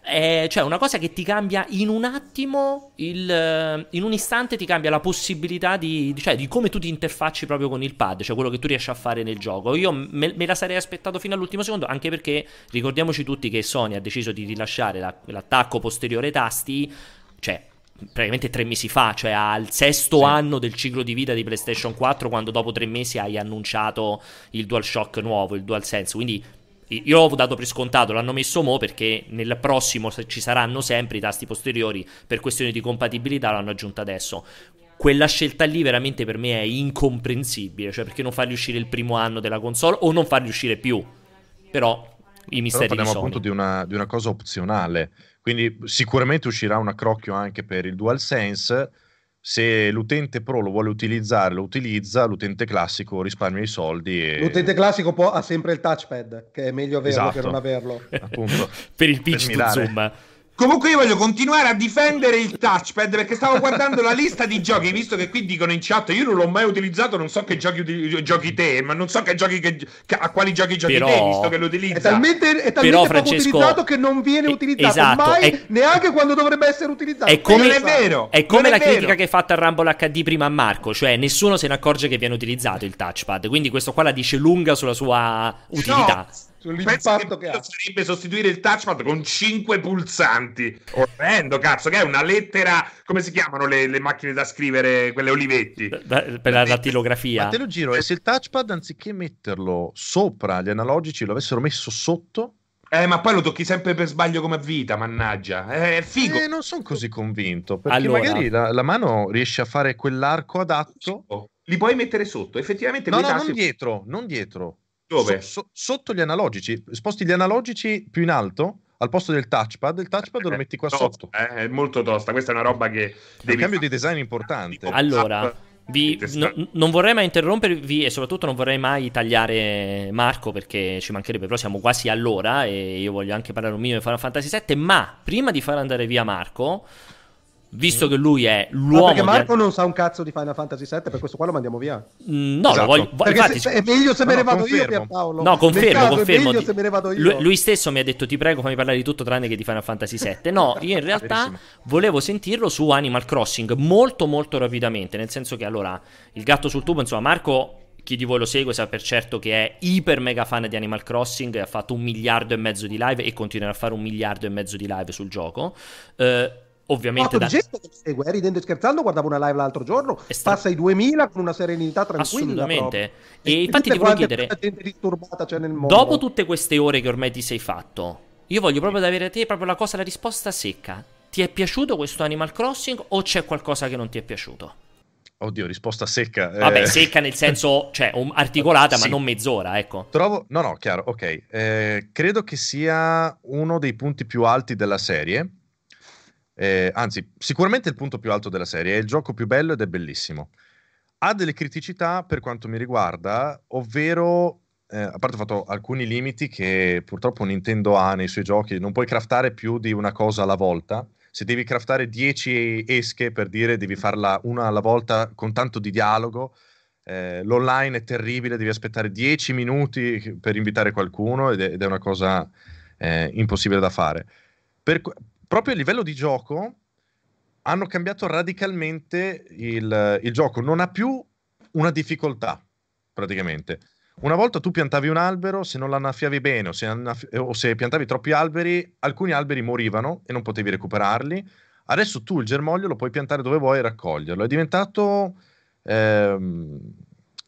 è cioè una cosa che ti cambia in un attimo, il, eh, in un istante ti cambia la possibilità di, cioè, di come tu ti interfacci proprio con il pad, cioè quello che tu riesci a fare nel gioco. Io me, me la sarei aspettato fino all'ultimo secondo, anche perché ricordiamoci tutti che Sony ha deciso di rilasciare la, l'attacco posteriore tasti, cioè praticamente tre mesi fa, cioè al sesto sì. anno del ciclo di vita di PlayStation 4, quando dopo tre mesi hai annunciato il DualShock nuovo, il DualSense. Quindi io l'ho dato per scontato, l'hanno messo mo perché nel prossimo ci saranno sempre i tasti posteriori per questioni di compatibilità, l'hanno aggiunto adesso. Quella scelta lì veramente per me è incomprensibile, cioè perché non farli uscire il primo anno della console o non farli uscire più. Però i misteri Però parliamo appunto di una, di una cosa opzionale, quindi sicuramente uscirà un accrocchio anche per il DualSense se l'utente pro lo vuole utilizzare, lo utilizza, l'utente classico risparmia i soldi. E... L'utente classico può, ha sempre il touchpad, che è meglio averlo esatto. che non averlo. Appunto. per il pitch per zoom. Comunque io voglio continuare a difendere il touchpad perché stavo guardando la lista di giochi, visto che qui dicono in chat io non l'ho mai utilizzato, non so che giochi giochi te, ma non so che giochi che, a quali giochi giochi Però... te, visto che lo utilizza. È talmente, è talmente Però, poco Francesco... utilizzato che non viene utilizzato esatto, mai, è... neanche quando dovrebbe essere utilizzato. È come, non è vero. È come la è critica vero. che hai fatto a Rumble HD prima a Marco, cioè nessuno se ne accorge che viene utilizzato il touchpad, quindi questo qua la dice lunga sulla sua utilità. No sull'impatto che, che ha. sarebbe sostituire il touchpad con 5 pulsanti. Orrendo, cazzo, che è una lettera. Come si chiamano le, le macchine da scrivere, quelle Olivetti? Da, per la dattilografia. Ma te lo giro, e se il touchpad anziché metterlo sopra gli analogici lo avessero messo sotto? Eh, ma poi lo tocchi sempre per sbaglio come vita, mannaggia. È figo. Eh, non sono così convinto. Perché allora... magari la, la, mano riesce a fare quell'arco adatto. Li puoi mettere sotto, effettivamente. No, no, non dietro, non dietro. Dove? So, so, sotto gli analogici. Sposti gli analogici più in alto al posto del touchpad, il touchpad eh, lo metti qua tosta, sotto. Eh, è molto tosta, questa è una roba che... È un cambio di design importante. Allora, vi, no, non vorrei mai interrompervi e soprattutto non vorrei mai tagliare Marco perché ci mancherebbe, però siamo quasi all'ora e io voglio anche parlare un minimo di Final Fantasy VII, ma prima di far andare via Marco visto che lui è l'uomo. No, perché Marco di... non sa un cazzo di Final Fantasy VII, per questo qua lo mandiamo via. Mm, no, esatto. lo voglio. Infatti, se, è meglio se me ne vado confermo. io, Paolo. No, confermo, confermo. Di... Lui, lui, stesso mi ha detto: Ti prego, fammi parlare di tutto tranne che di Final Fantasy VII. No, io in realtà volevo sentirlo su Animal Crossing molto, molto rapidamente. Nel senso che allora il gatto sul tubo, insomma, Marco chi di voi lo segue sa per certo che è iper mega fan di Animal Crossing, ha fatto un miliardo e mezzo di live e continuerà a fare un miliardo e mezzo di live sul gioco. Eh, ovviamente da... gente che segue, eh, ridendo e scherzando, guardavo una live l'altro giorno, stra... passa i 2000 con una serenità tranquilla. Assolutamente. E, e infatti ti voglio chiedere, gente disturbata c'è nel mondo. dopo tutte queste ore che ormai ti sei fatto, io voglio proprio avere da te proprio la cosa, la risposta secca. Ti è piaciuto questo Animal Crossing o c'è qualcosa che non ti è piaciuto? Oddio, risposta secca. Vabbè, eh... secca nel senso, cioè, articolata, sì. ma non mezz'ora, ecco. Trovo, no, no, chiaro, ok. Eh, credo che sia uno dei punti più alti della serie eh, anzi, sicuramente il punto più alto della serie, è il gioco più bello ed è bellissimo. Ha delle criticità per quanto mi riguarda, ovvero, eh, a parte ho fatto alcuni limiti che purtroppo Nintendo ha nei suoi giochi, non puoi craftare più di una cosa alla volta. Se devi craftare 10 esche per dire devi farla una alla volta con tanto di dialogo, eh, l'online è terribile, devi aspettare 10 minuti per invitare qualcuno ed è, ed è una cosa eh, impossibile da fare. Per, proprio a livello di gioco hanno cambiato radicalmente il, il gioco, non ha più una difficoltà praticamente. Una volta tu piantavi un albero, se non l'annaffiavi bene o se, annaff- o se, piantavi troppi alberi, alcuni alberi morivano e non potevi recuperarli. Adesso tu il germoglio lo puoi piantare dove vuoi e raccoglierlo. È diventato ehm,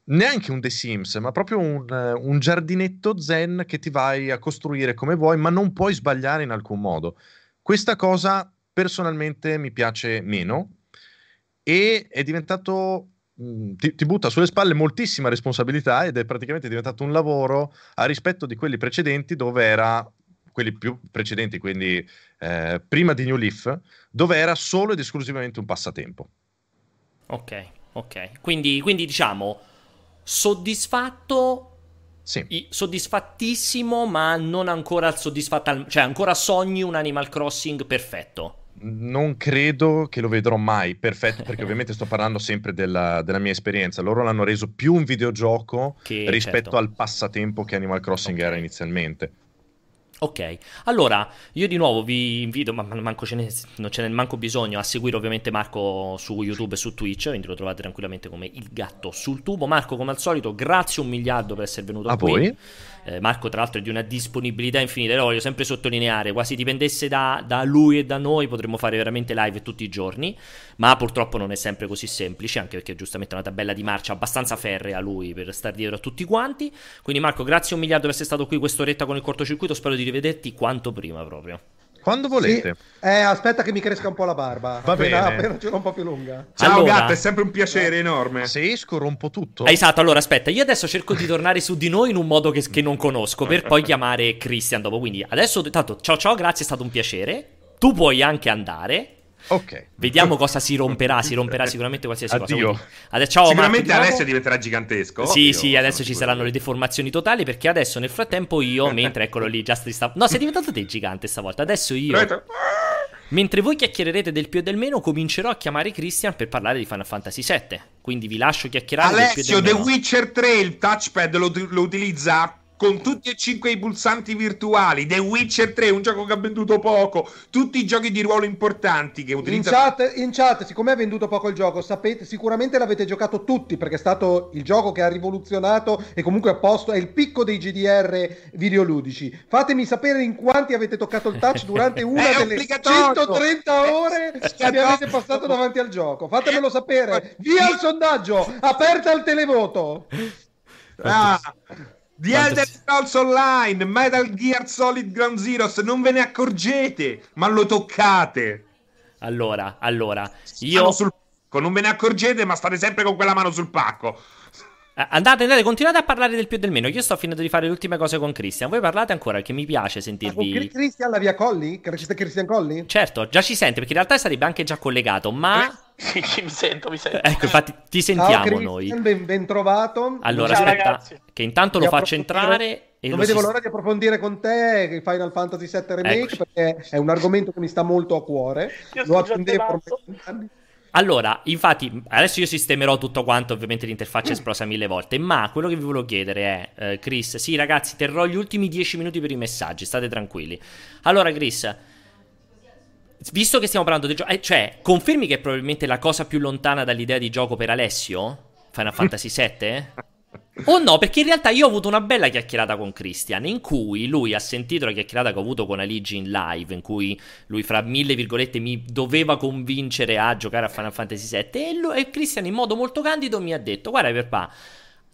neanche un The Sims, ma proprio un, un, giardinetto zen che ti vai a costruire come vuoi, ma non puoi sbagliare in alcun modo. Questa cosa personalmente mi piace meno e è diventato mm, ti, ti, butta sulle spalle moltissima responsabilità ed è praticamente diventato un lavoro a rispetto di quelli precedenti dove era quelli più precedenti, quindi eh, prima di New Leaf, dove era solo ed esclusivamente un passatempo. Ok, ok. Quindi, quindi diciamo, soddisfatto sì. soddisfattissimo, ma non ancora soddisfatto, cioè ancora sogni un Animal Crossing perfetto. Non credo che lo vedrò mai perfetto, perché ovviamente sto parlando sempre della, della, mia esperienza. Loro l'hanno reso più un videogioco che, rispetto certo. al passatempo che Animal Crossing okay. era inizialmente. Ok, allora io di nuovo vi invito, ma manco ce ne, non ce n'è manco bisogno, a seguire ovviamente Marco su YouTube e su Twitch, quindi lo trovate tranquillamente come il gatto sul tubo. Marco, come al solito, grazie un miliardo per essere venuto a qui. Voi. Eh, Marco, tra l'altro, è di una disponibilità infinita. Lo voglio sempre sottolineare. Quasi dipendesse da, da, lui e da noi, potremmo fare veramente live tutti i giorni. Ma purtroppo non è sempre così semplice, anche perché giustamente è una tabella di marcia abbastanza ferrea lui per stare dietro a tutti quanti. Quindi, Marco, grazie un miliardo per essere stato qui quest'oretta con il cortocircuito. Spero di rivederti quanto prima proprio. Quando volete. Sì. Eh, aspetta che mi cresca un po' la barba. Va appena, bene. Appena ce l'ho un po' più lunga. Ciao allora, gatto, è sempre un piacere enorme. Se esco rompo tutto. Esatto, allora aspetta, io adesso cerco di tornare su di noi in un modo che, che non conosco per poi chiamare Christian dopo. Quindi adesso, tanto, ciao ciao, grazie, è stato un piacere. Tu puoi anche andare. Ok. Vediamo cosa si romperà. Si romperà sicuramente qualsiasi Addio. cosa. Adesso, ciao, Sicuramente Marco, Alessio diventerà gigantesco. Sì, Io sì, adesso ci saranno le deformazioni totali. Perché adesso nel frattempo io, mentre eccolo lì, già sta... No, sei diventato te gigante stavolta. Adesso io. Mentre voi chiacchiererete del più e del meno, comincerò a chiamare Christian per parlare di Final Fantasy VII. Quindi vi lascio chiacchierare Alessio, del più e del meno. The Witcher 3, il touchpad lo, lo utilizza con tutti e cinque i pulsanti virtuali. The Witcher 3, un gioco che ha venduto poco. Tutti i giochi di ruolo importanti che utilizza. In chat, in chat siccome ha venduto poco il gioco, sapete, sicuramente l'avete giocato tutti perché è stato il gioco che ha rivoluzionato e comunque ha posto. È il picco dei GDR videoludici. Fatemi sapere in quanti avete toccato il touch durante una delle 130 ore che avete passato davanti al gioco. Fatemelo sapere. Via il sondaggio. Aperta il televoto. Ah. The Elder Scrolls Online, Metal Gear Solid Ground Zeroes, non ve ne accorgete, ma lo toccate. Allora, allora, io... Sul pacco, non ve ne accorgete, ma state sempre con quella mano sul pacco. Andate, andate, continuate a parlare del più e del meno. Io sto finendo di fare le ultime cose con Christian. Voi parlate ancora, che mi piace sentirvi. Ma Christian la via Colli? C'è Christian Colli? Certo, già ci sente, perché in realtà sarebbe anche già collegato, ma. Eh, sì, mi sento, mi sento. Ecco, infatti ti sentiamo Ciao, noi. Ben, ben trovato. Allora, Ciao, aspetta, ragazzi. che intanto lo faccio entrare. E non vedevo si... l'ora di approfondire con te il Final Fantasy VII Remake Eccoci. perché è un argomento che mi sta molto a cuore. Io lo attendevo allora, infatti, adesso io sistemerò tutto quanto, ovviamente l'interfaccia è esplosa mille volte, ma quello che vi volevo chiedere è, eh, Chris, sì ragazzi, terrò gli ultimi dieci minuti per i messaggi, state tranquilli. Allora, Chris, visto che stiamo parlando di gioco, eh, cioè, confermi che è probabilmente la cosa più lontana dall'idea di gioco per Alessio? Final Fantasy VII? O no, perché in realtà io ho avuto una bella chiacchierata con Christian in cui lui ha sentito la chiacchierata che ho avuto con Aligi in live, in cui lui fra mille virgolette mi doveva convincere a giocare a Final Fantasy VII e, lui, e Christian in modo molto candido mi ha detto guarda papà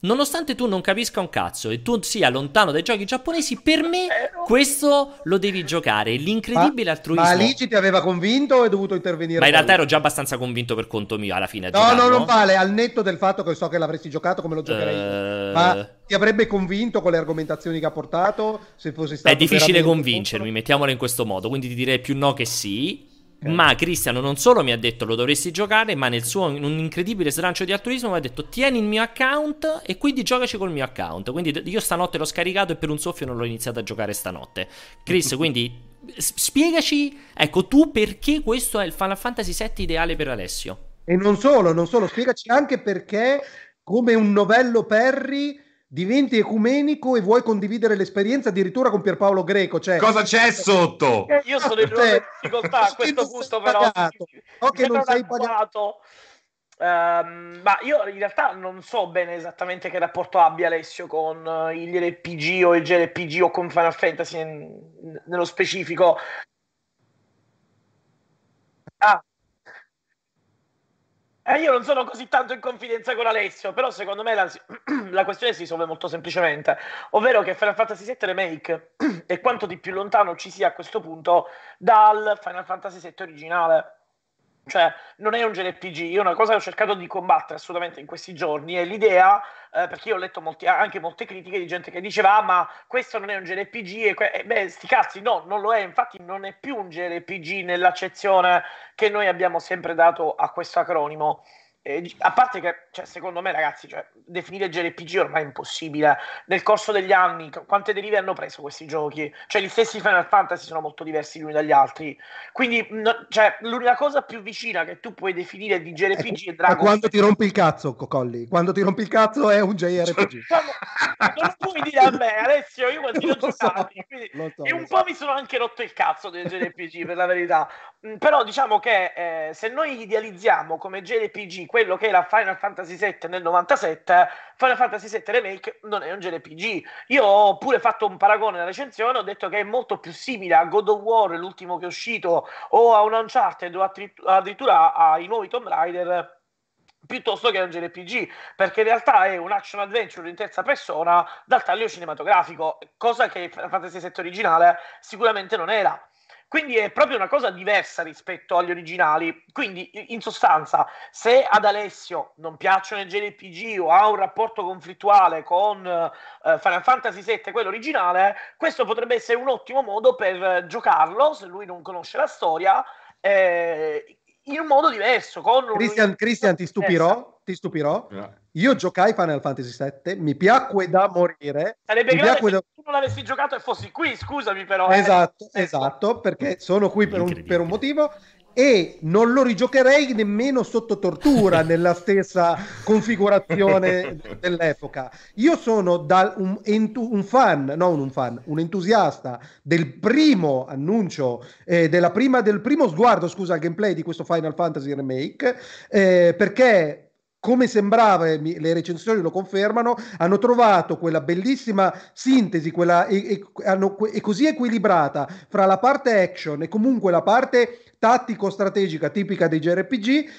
Nonostante tu non capisca un cazzo e tu sia lontano dai giochi giapponesi, per me questo lo devi giocare. L'incredibile ma, altruismo. Ma Alici ti aveva convinto o hai dovuto intervenire? Ma in realtà ero già abbastanza convinto per conto mio alla fine. No, no, non vale. Al netto del fatto che so che l'avresti giocato come lo giocherei. Uh... Ma ti avrebbe convinto con le argomentazioni che ha portato? Se fosse stato È difficile convincermi, mettiamolo in questo modo. Quindi ti direi più no che sì. Okay. Ma Cristiano non solo mi ha detto lo dovresti giocare, ma nel suo in un incredibile slancio di altruismo mi ha detto tieni il mio account e quindi giocaci col mio account. Quindi io stanotte l'ho scaricato e per un soffio non l'ho iniziato a giocare stanotte. Chris, quindi spiegaci, ecco tu perché questo è il Final Fantasy VII ideale per Alessio. E non solo, non solo, spiegaci anche perché come un novello Perry diventi ecumenico e vuoi condividere l'esperienza addirittura con Pierpaolo Greco. Cioè... Cosa c'è sotto? Io sono in cioè, difficoltà a questo punto, però. So che non sei pagato. Um, ma io in realtà non so bene esattamente che rapporto abbia Alessio con uh, gli RPG o il JRPG o con Final Fantasy in, nello specifico. Ah, eh, io non sono così tanto in confidenza con Alessio, però secondo me la, la, questione si risolve molto semplicemente, ovvero che Final Fantasy VII Remake è quanto di più lontano ci sia a questo punto dal Final Fantasy VII originale. Cioè, non è un JRPG. Io una cosa che ho cercato di combattere assolutamente in questi giorni è l'idea, eh, perché io ho letto molti, anche molte critiche di gente che diceva, ah, ma questo non è un JRPG. E que- e beh, sti cazzi, no, non lo è. Infatti non è più un JRPG nell'accezione che noi abbiamo sempre dato a questo acronimo. Eh, a parte che, cioè, secondo me, ragazzi, cioè, definire JRPG ormai è impossibile. Nel corso degli anni, quante derive hanno preso questi giochi? Cioè, gli stessi Final Fantasy sono molto diversi gli uni dagli altri. Quindi, no, cioè, l'unica cosa più vicina che tu puoi definire di JRPG è Dragon Quando ti rompi il cazzo, Cocolli. Quando ti rompi il cazzo è un JRPG. non lo puoi dire a me, Alessio. Io quando ho so, e un so. po' mi sono anche rotto il cazzo del JRPG, per la verità. Mm, però diciamo che eh, se noi idealizziamo come JRPG quello che era Final Fantasy VII nel 97, Final Fantasy VII Remake non è un JRPG. Io ho pure fatto un paragone nella recensione, ho detto che è molto più simile a God of War, l'ultimo che è uscito, o a un Uncharted o addirittura ai nuovi Tomb Raider piuttosto che un JRPG, perché in realtà è un action adventure in terza persona dal taglio cinematografico, cosa che Final Fantasy VII originale sicuramente non era. Quindi è proprio una cosa diversa rispetto agli originali. Quindi, in sostanza, se ad Alessio non piacciono i JRPG o ha un rapporto conflittuale con uh, Final Fantasy VII, quello originale, questo potrebbe essere un ottimo modo per giocarlo, se lui non conosce la storia, eh, in un modo diverso. Con Christian, Christian ti stupirò, ti stupirò. Yeah. Io giocai Final Fantasy VII, mi piacque da morire. Sarebbe mi grave se da... tu non avessi giocato e fossi qui, scusami però. Eh. Esatto, eh. esatto, perché sono qui per un, per un motivo e non lo rigiocherei nemmeno sotto tortura nella stessa configurazione dell'epoca. Io sono da un, entu- un, fan, non un fan, un entusiasta del primo annuncio, eh, della prima, del primo sguardo, scusa, al gameplay di questo Final Fantasy Remake, eh, perché come sembrava, le recensioni lo confermano, hanno trovato quella bellissima sintesi, quella e, e, hanno, e così equilibrata fra la parte action e comunque la parte tattico-strategica tipica dei JRPG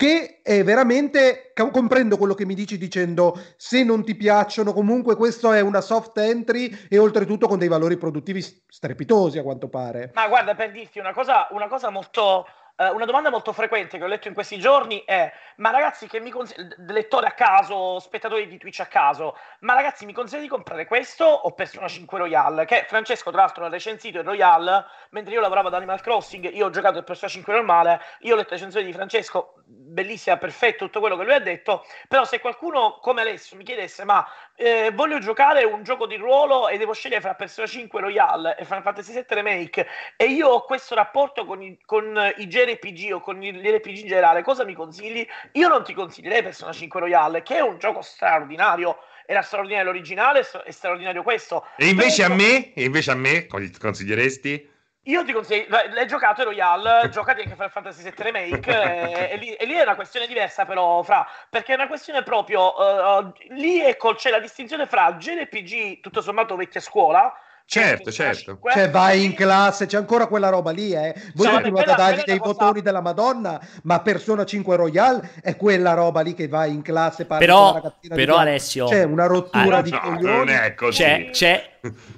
che è veramente comprendo quello che mi dici dicendo se non ti piacciono comunque questo è una soft entry e oltretutto con dei valori produttivi strepitosi a quanto pare. Ma guarda per dirti una cosa, una cosa molto Uh, una domanda molto frequente che ho letto in questi giorni è: ma ragazzi, che mi consigli, lettori a caso, spettatori di Twitch a caso, ma ragazzi, mi consigli di comprare questo o Persona 5 Royale? Che Francesco, tra l'altro, ha recensito il Royale mentre io lavoravo ad Animal Crossing. Io ho giocato il Persona 5 normale. Io ho letto le recensioni di Francesco, bellissima, perfetto, tutto quello che lui ha detto. Però, se qualcuno come Alessio mi chiedesse, ma eh, voglio giocare un gioco di ruolo e devo scegliere fra Persona 5 Royale e Final Fantasy 7 Remake, e io ho questo rapporto con i, con i generi RPG o con gli RPG in generale, cosa mi consigli? Io non ti consiglierei Persona 5 Royale, che è un gioco straordinario. Era straordinario l'originale, è straordinario questo. E invece Però... a me, e invece a me, consiglieresti? Io ti consiglio, l'hai giocato Royale, giocati anche Final Fantasy VII Remake, e, e, lì, e, lì, è una questione diversa però, fra, perché è una questione proprio, uh, lì ecco, c'è la distinzione fra JRPG tutto sommato vecchia scuola, Certo, certo. Cioè, vai in classe, c'è ancora quella roba lì, eh. Voi cioè, continuate a dargli dei cosa... bottoni della Madonna, ma Persona 5 Royale è quella roba lì che vai in classe, però, però Alessio, c'è una rottura ah, di no, coglioni. Non è così. C'è, c'è,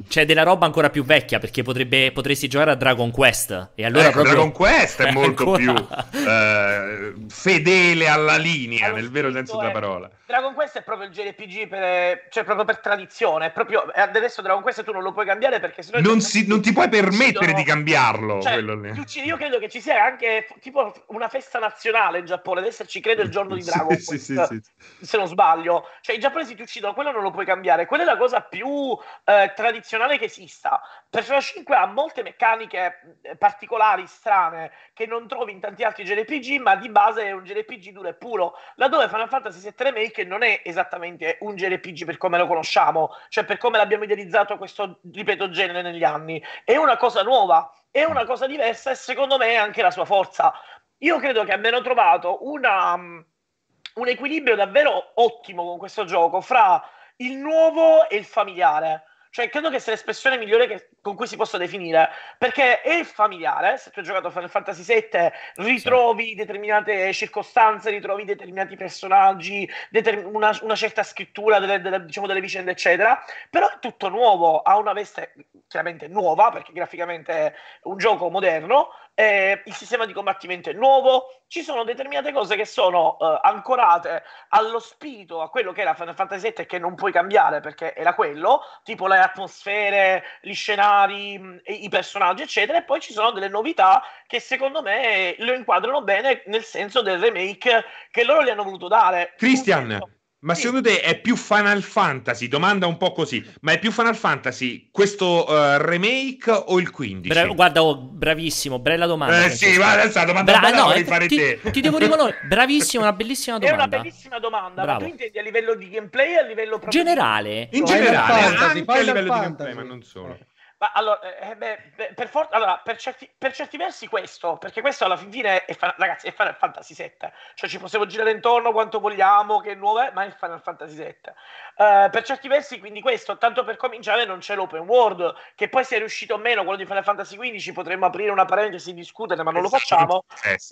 c'è, della roba ancora più vecchia, perché potrebbe, potresti giocare a Dragon Quest. E allora eh, proprio... Dragon Quest è molto più eh, fedele alla linea, allora, nel vero senso della parola. Dragon Quest è proprio il JRPG per, cioè proprio per tradizione. Proprio, adesso Dragon Quest tu non lo puoi cambiare perché sennò non, si, non ti puoi permettere di cambiarlo. Cioè, io credo che ci sia anche tipo una festa nazionale in Giappone. Ad esserci credo il giorno di Dragon sì, Quest, sì, sì, se non sbaglio. Cioè, i giapponesi ti uccidono, quello non lo puoi cambiare. Quella è la cosa più eh, tradizionale che esista. Persona 5 ha molte meccaniche eh, particolari, strane, che non trovi in tanti altri JRPG, ma di base è un JRPG duro e puro. Laddove Final Fantasy VII Remake non è esattamente un JRPG per come lo conosciamo, cioè per come l'abbiamo idealizzato questo, ripeto, genere negli anni. È una cosa nuova, è una cosa diversa e secondo me è anche la sua forza. Io credo che abbiano trovato una, un equilibrio davvero ottimo con questo gioco fra il nuovo e il familiare cioè, credo che sia l'espressione migliore che, con cui si possa definire, perché è familiare, se tu hai giocato Final Fantasy VII, ritrovi sì. determinate circostanze, ritrovi determinati personaggi, determin- una, una, certa scrittura delle, delle, diciamo, delle vicende, eccetera, però è tutto nuovo, ha una veste chiaramente nuova, perché graficamente è un gioco moderno, eh, il sistema di combattimento è nuovo, ci sono determinate cose che sono uh, ancorate allo spirito, a quello che era Final Fantasy VII e che non puoi cambiare perché era quello, tipo le atmosfere, gli scenari, mm, i personaggi, eccetera, e poi ci sono delle novità che secondo me lo inquadrano bene nel senso del remake che loro gli hanno voluto dare. Christian, ma sì. secondo te è più Final Fantasy? Domanda un po' così, ma è più Final Fantasy questo uh, remake o il 15? Bra- guarda, oh, bravissimo, bella domanda. Eh sì, ma adesso la domanda Bra- no, eh, fare ti, te. ti devo riconoscere, bravissimo, una bellissima domanda. È una bellissima domanda, Bravo. ma tu intendi a livello di gameplay a livello proprio generale? In generale, Fantasy, anche a livello fantasy. di gameplay, ma non solo. Eh. Ma allora, eh, eh beh, per, for- allora per, certi, per, certi, versi questo, perché questo alla fine è, ragazzi, è Final Fantasy VII, cioè ci possiamo girare intorno quanto vogliamo, che nuovo è, ma è Final Fantasy VII. Uh, per certi versi, quindi questo, tanto per cominciare, non c'è l'open world, che poi sia riuscito o meno quello di Final Fantasy XV, potremmo aprire una parentesi e discutere, ma non lo facciamo.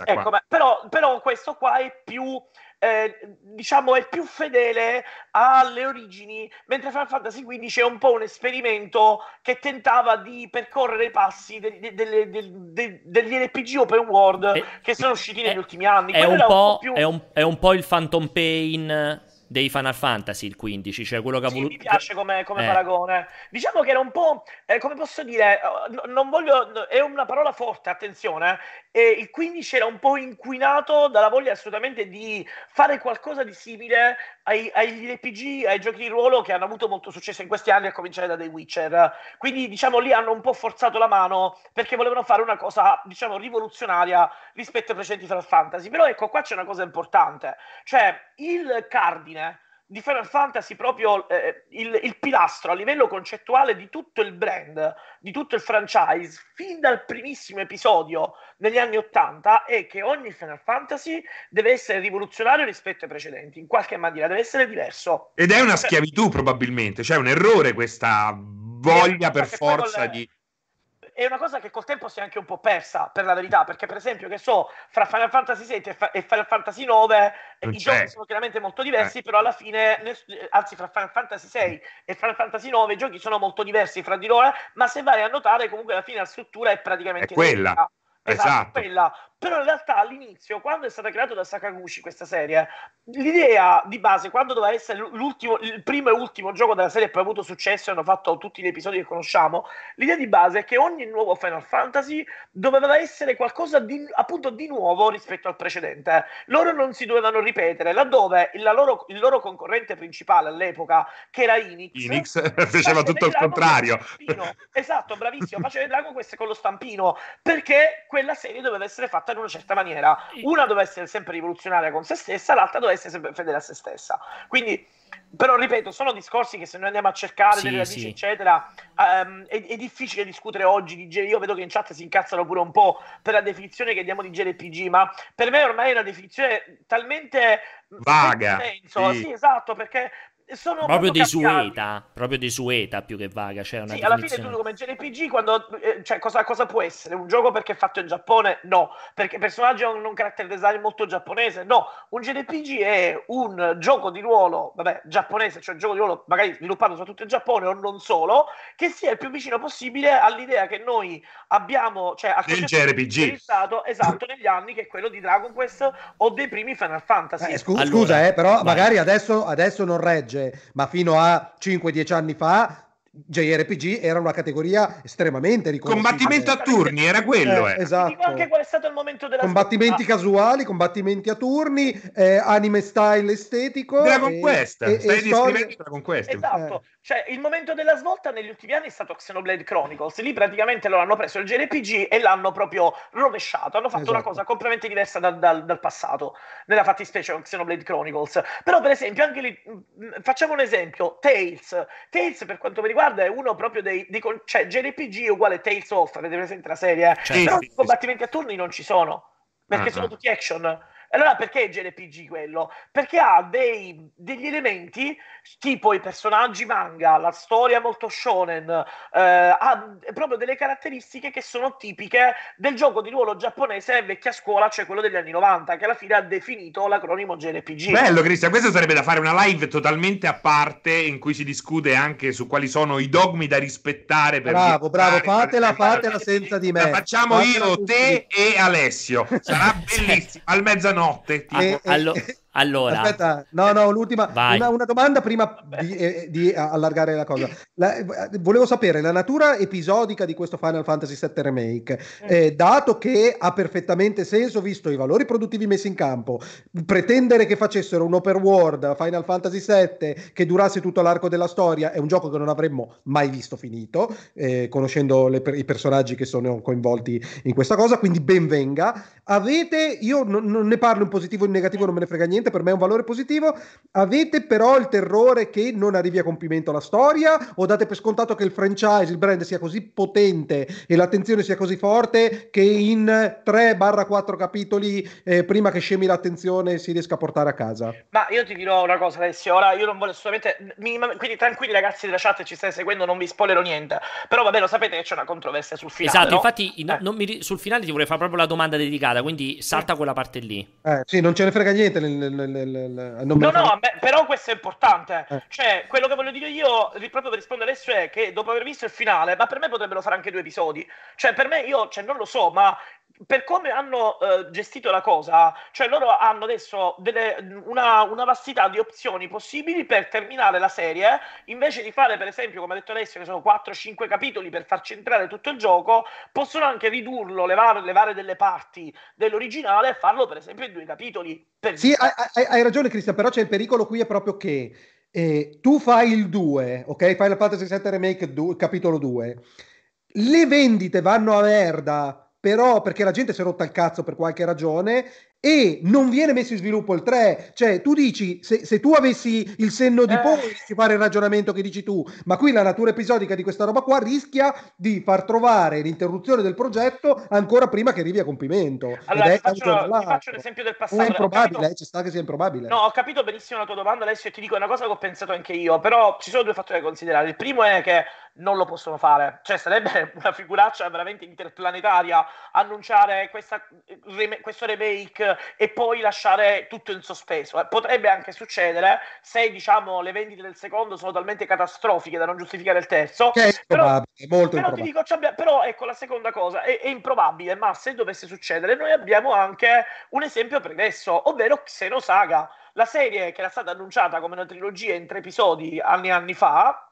Ecco, però, però questo qua è più eh, diciamo è più fedele alle origini, mentre Final Fantasy XV è un po' un esperimento che tentava di percorrere i passi de- de- de- degli RPG open world è, che sono usciti negli è, ultimi anni. È un, un, più... è, un, è un po' il Phantom Pain dei Final Fantasy il 15, cioè quello che ha voluto... mi piace come, come eh. paragone. Diciamo che era un po', eh, come posso dire, eh, non voglio, è una parola forte, attenzione, eh, il 15 era un po' inquinato dalla voglia assolutamente di fare qualcosa di simile ai, agli RPG, ai giochi di ruolo che hanno avuto molto successo in questi anni, a cominciare da The Witcher. Quindi, diciamo, lì hanno un po' forzato la mano perché volevano fare una cosa, diciamo, rivoluzionaria rispetto ai precedenti Final Fantasy. Però ecco, qua c'è una cosa importante, cioè il cardine di Final Fantasy proprio eh, il, il, pilastro a livello concettuale di tutto il brand, di tutto il franchise, fin dal primissimo episodio negli anni Ottanta, è che ogni Final Fantasy deve essere rivoluzionario rispetto ai precedenti, in qualche maniera, deve essere diverso. Ed è una schiavitù probabilmente, cioè un errore questa voglia per forza di è una cosa che col tempo si è anche un po' persa, per la verità, perché per esempio, che so, fra Final Fantasy VII e, Final Fantasy IX eh, i giochi sono chiaramente molto diversi, eh. però alla fine, anzi fra Final Fantasy VI e Final Fantasy IX i giochi sono molto diversi fra di loro, ma se vai a notare comunque alla fine la struttura è praticamente è quella. Esatto, esatto. Quella. Però in realtà all'inizio, quando è stata creata da Sakaguchi questa serie, l'idea di base, quando doveva essere l'ultimo, il primo e ultimo gioco della serie e poi ha avuto successo e hanno fatto tutti gli episodi che conosciamo, l'idea di base è che ogni nuovo Final Fantasy doveva essere qualcosa di, appunto di nuovo rispetto al precedente. Loro non si dovevano ripetere, laddove il loro, il loro concorrente principale all'epoca, che era Inix, Inix faceva tutto il contrario. Esatto, bravissimo, faceva il Dragon Quest con lo stampino, perché quella serie doveva essere fatta in una certa maniera. Una doveva essere sempre rivoluzionaria con se stessa, l'altra doveva essere sempre fedele a se stessa. Quindi, però, ripeto, sono discorsi che se noi andiamo a cercare sì, delle radici, sì. eccetera, um, è, è, difficile discutere oggi di J. Io vedo che in chat si incazzano pure un po' per la definizione che diamo di JRPG, ma per me ormai è una definizione talmente vaga. Senso. Sì. sì, esatto, perché sono proprio desueta, proprio desueta più che vaga. Cioè una sì, alla fine tu come JRPG, quando, eh, cioè, cosa, cosa, può essere? Un gioco perché è fatto in Giappone? No. Perché il personaggio ha un, un character design molto giapponese? No. Un JRPG è un gioco di ruolo, vabbè, giapponese, cioè un gioco di ruolo magari sviluppato soprattutto in Giappone o non solo, che sia il più vicino possibile all'idea che noi abbiamo, cioè al del JRPG. Esatto, negli anni, che è quello di Dragon Quest o dei primi Final Fantasy. Eh, scu- allora, scusa, eh, però vai. magari adesso, adesso non regge ma fino a 5-10 anni fa JRPG era una categoria estremamente riconosciuta. Combattimento a turni, era quello. Eh, eh. Esatto. anche qual è stato il momento della Combattimenti scorsa. casuali, combattimenti a turni, eh, anime style estetico. Dragon e, Quest, e, stai descrivendo Dragon Quest. Esatto. Eh. Cioè, il momento della svolta negli ultimi anni è stato Xenoblade Chronicles. Lì praticamente loro hanno preso il JRPG e l'hanno proprio rovesciato. Hanno fatto esatto. una cosa completamente diversa dal, dal, dal passato, nella fattispecie con Xenoblade Chronicles. Però, per esempio, anche lì, facciamo un esempio, Tales. Tales, per quanto mi riguarda, è uno proprio dei, dei cioè JRPG è uguale Tales of, avete presente la serie? Cioè, Però i combattimenti a turni non ci sono, perché ah, sono ah. tutti action. Allora perché è JRPG quello? Perché ha dei, degli elementi tipo i personaggi manga, la storia molto shonen, eh, ha proprio delle caratteristiche che sono tipiche del gioco di ruolo giapponese vecchia scuola, cioè quello degli anni 90, che alla fine ha definito l'acronimo JRPG. Bello Cristian, questo sarebbe da fare una live totalmente a parte in cui si discute anche su quali sono i dogmi da rispettare. Per bravo, bravo, fatela, fatela senza di me. La facciamo fatela io, te e Alessio. Sarà bellissimo, al mezzanotte. Tipo. E, Allo- allora, aspetta, no, no, l'ultima una, una, domanda prima di, eh, di, allargare la cosa. La, volevo sapere la natura episodica di questo Final Fantasy VII Remake, mm. eh, dato che ha perfettamente senso, visto i valori produttivi messi in campo, pretendere che facessero un open world Final Fantasy VII che durasse tutto l'arco della storia è un gioco che non avremmo mai visto finito, eh, conoscendo le, i personaggi che sono coinvolti in questa cosa, quindi ben venga. Avete, io non, non ne parlo in positivo o in negativo, non me ne frega niente niente, per me è un valore positivo. Avete però il terrore che non arrivi a compimento la storia o date per scontato che il franchise, il brand sia così potente e l'attenzione sia così forte che in 3-4 capitoli eh, prima che scemi l'attenzione si riesca a portare a casa? Ma io ti dirò una cosa Alessio, ora io non voglio assolutamente, quindi tranquilli ragazzi della chat ci stai seguendo, non vi spoilerò niente, però vabbè lo sapete che c'è una controversia sul finale. Esatto, no? infatti eh. no, mi, sul finale ti vorrei fare proprio la domanda dedicata, quindi salta quella parte lì. Eh, sì, non ce ne frega niente nel, no, no, beh, però questo è importante. Eh. Cioè, quello che voglio dire io, proprio per rispondere adesso, è che dopo aver visto il finale, ma per me potrebbero fare anche due episodi. Cioè, per me, io cioè, non lo so, ma per come hanno uh, gestito la cosa, cioè loro hanno adesso delle, una, una, vastità di opzioni possibili per terminare la serie, invece di fare per esempio, come ha detto Alessio, che sono 4-5 capitoli per far centrare tutto il gioco, possono anche ridurlo, levare, levare delle parti dell'originale e farlo per esempio in due capitoli. sì, hai, hai, ragione Cristian, però c'è il pericolo qui è proprio che eh, tu fai il 2, ok? Fai la Fantasy 7 Remake 2, capitolo 2, le vendite vanno a merda però perché la gente si è rotta il cazzo per qualche ragione e non viene messo in sviluppo il 3. Cioè, tu dici, se, se tu avessi il senno di eh. poi, si fare il ragionamento che dici tu, ma qui la natura episodica di questa roba qua rischia di far trovare l'interruzione del progetto ancora prima che arrivi a compimento. Allora, ti faccio, ti faccio, l'esempio del passato. è improbabile, capito... eh, ci sta che sia improbabile. No, ho capito benissimo la tua domanda, adesso e ti dico una cosa che ho pensato anche io, però ci sono due fattori da considerare. Il primo è che non lo possono fare, cioè sarebbe una figuraccia veramente interplanetaria annunciare questa, questo remake e poi lasciare tutto in sospeso. Eh, potrebbe anche succedere se diciamo le vendite del secondo sono talmente catastrofiche da non giustificare il terzo. Che è però, molto però, ti dico, però ecco la seconda cosa, è, è, improbabile, ma se dovesse succedere noi abbiamo anche un esempio pregresso, ovvero Xenosaga. La serie che era stata annunciata come una trilogia in tre episodi anni e anni fa,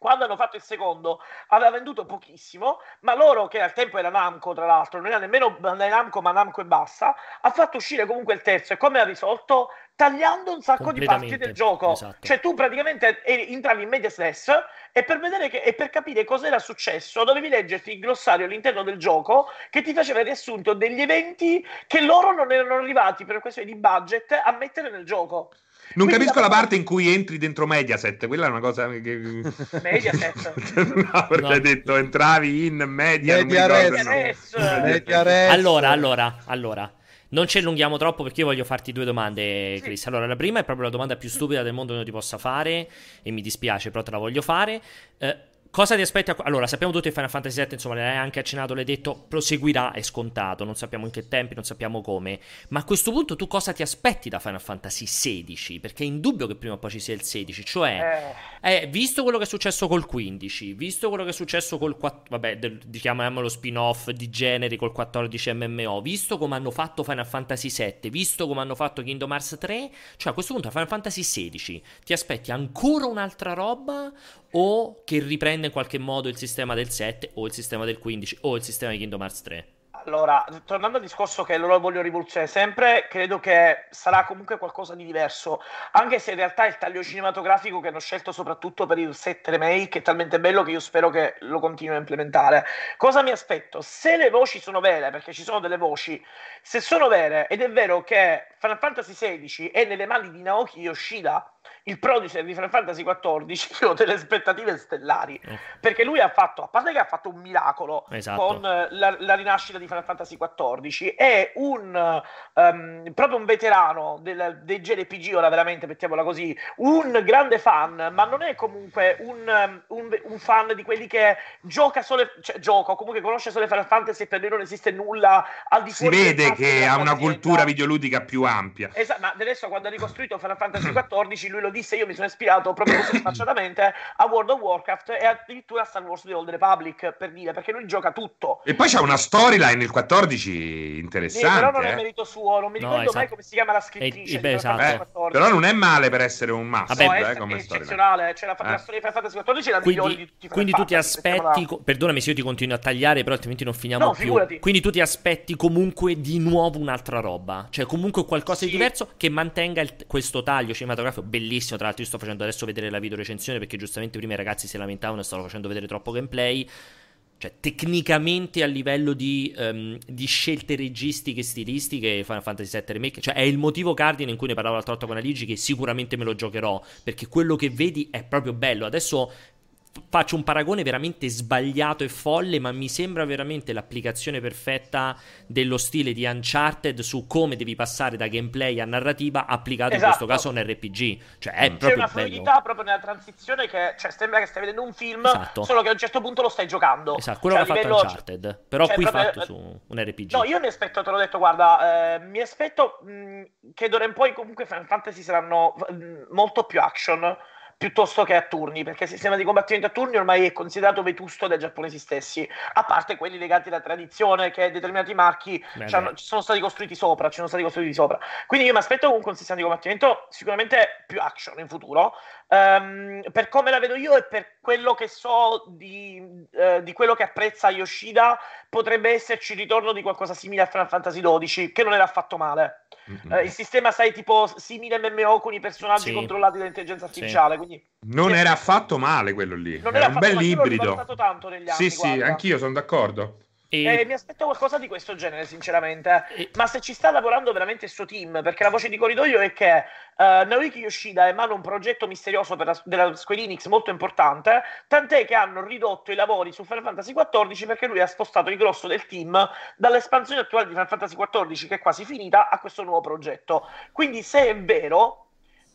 quando hanno fatto il secondo aveva venduto pochissimo, ma loro, che al tempo era Namco, tra l'altro, non era nemmeno Namco, ma Namco e basta, ha fatto uscire comunque il terzo. E come ha risolto? Tagliando un sacco di parti del gioco. Esatto. Cioè, tu praticamente entravi in media stress e per vedere che, e per capire cosa era successo, dovevi leggerti il glossario all'interno del gioco che ti faceva il riassunto degli eventi che loro non erano arrivati per questione di budget a mettere nel gioco. Non Quindi capisco la parte in cui entri dentro Mediaset, quella è una cosa che... Mediaset? no, perché no. hai detto entravi in media... Media, res. No. media res. Allora, allora, allora. Non ci allunghiamo troppo perché io voglio farti due domande, sì. Chris. Allora, la prima è proprio la domanda più stupida del mondo che io ti possa fare e mi dispiace, però te la voglio fare. Eh, Cosa ti aspetti? A... Allora, sappiamo tutti che Final Fantasy VII, insomma, l'hai anche accennato, l'hai detto, proseguirà, è scontato, non sappiamo in che tempi, non sappiamo come. Ma a questo punto tu cosa ti aspetti da Final Fantasy XVI? Perché è indubbio che prima o poi ci sia il 16, cioè, eh. Eh, visto quello che è successo col 15, visto quello che è successo col 4, vabbè, del, chiamiamolo spin-off di generi col 14 MMO, visto come hanno fatto Final Fantasy VII, visto come hanno fatto Kingdom Hearts 3, cioè a questo punto Final Fantasy XVI, ti aspetti ancora un'altra roba o che riprende in qualche modo il sistema del 7 o il sistema del 15 o il sistema di Kingdom Hearts 3. Allora, tornando al discorso che loro vogliono rivoluzionare sempre, credo che sarà comunque qualcosa di diverso, anche se in realtà il taglio cinematografico che hanno scelto soprattutto per il 7 remake è talmente bello che io spero che lo continuino a implementare. Cosa mi aspetto? Se le voci sono vere, perché ci sono delle voci, se sono vere ed è vero che Final Fantasy XVI è nelle mani di Naoki Yoshida, il producer di Final Fantasy XIV, io ho delle aspettative stellari, oh. perché lui ha fatto, a parte che ha fatto un miracolo esatto. con la, la, rinascita di Final Fantasy XIV, è un um, proprio un veterano del, dei JRPG, ora veramente mettiamola così, un grande fan, ma non è comunque un, un, un fan di quelli che gioca solo, cioè gioca o comunque conosce solo Final Fantasy e per lui non esiste nulla al di fuori. Si vede che ha una cultura videoludica più ampia. Esatto, ma adesso quando ha ricostruito Final Fantasy XIV, lui lo disse, io mi sono ispirato proprio così sfacciatamente a World of Warcraft e addirittura a Star Wars The Old Republic, per dire, perché lui gioca tutto. E poi c'è una storyline il 14 interessante. Sì, però non è eh. merito suo, non mi ricordo no, esatto. mai come si chiama la scrittrice. E, beh, esatto. Beh, però non è male per essere un must. Vabbè, eh, come è eccezionale, cioè la, eh. la storia di Final Fantasy XIV è la quindi, migliore di tutti Quindi tu ti aspetti, co- perdonami se io ti continuo a tagliare, però altrimenti non finiamo no, più. Figurati. Quindi tu ti aspetti comunque di nuovo un'altra roba, cioè comunque qualcosa sì. di diverso che mantenga il, questo taglio cinematografico bellissimo, tra l'altro io sto facendo adesso vedere la video recensione perché giustamente prima i ragazzi si lamentavano e stavo facendo vedere troppo gameplay. Cioè, tecnicamente a livello di, um, di, scelte registiche e stilistiche, Final Fantasy VII Remake, cioè è il motivo cardine in cui ne parlavo l'altra volta con Aligi che sicuramente me lo giocherò, perché quello che vedi è proprio bello. Adesso faccio un paragone veramente sbagliato e folle, ma mi sembra veramente l'applicazione perfetta dello stile di Uncharted su come devi passare da gameplay a narrativa applicato esatto. in questo caso a un RPG. Cioè, è mm. C'è una fluidità bello. proprio nella transizione che cioè, sembra che stai vedendo un film, esatto. solo che a un certo punto lo stai giocando. Esatto, quello cioè, l'ha fatto Uncharted, però cioè, qui proprio, fatto su un RPG. No, io mi aspetto, te l'ho detto, guarda, eh, mi aspetto mh, che d'ora in poi comunque Final Fantasy saranno mh, molto più action piuttosto che a turni, perché il sistema di combattimento a turni ormai è considerato vetusto dai giapponesi stessi, a parte quelli legati alla tradizione che determinati marchi ci sono stati costruiti sopra, ci sono stati costruiti sopra. Quindi io mi aspetto comunque un sistema di combattimento sicuramente più action in futuro, um, per come la vedo io e per quello che so di, uh, di quello che apprezza Yoshida, potrebbe esserci il ritorno di qualcosa simile a Final Fantasy XII, che non era affatto male. Mm-hmm. Uh, il sistema, sai, tipo simile MMO con i personaggi sì. controllati dall'intelligenza artificiale. Sì. Quindi... Non era affatto male quello lì. Non era, era un bel ibrido. Tanto negli anni, sì, guarda. sì, anch'io sono d'accordo. E... Eh, mi aspetto qualcosa di questo genere, sinceramente. E... Ma se ci sta lavorando veramente il suo team, perché la voce di corridoio è che uh, Naoki Yoshida emana un progetto misterioso per la, della Square Enix molto importante, tant'è che hanno ridotto i lavori su Final Fantasy XIV perché lui ha spostato il grosso del team dall'espansione attuale di Final Fantasy XIV, che è quasi finita, a questo nuovo progetto. Quindi, se è vero,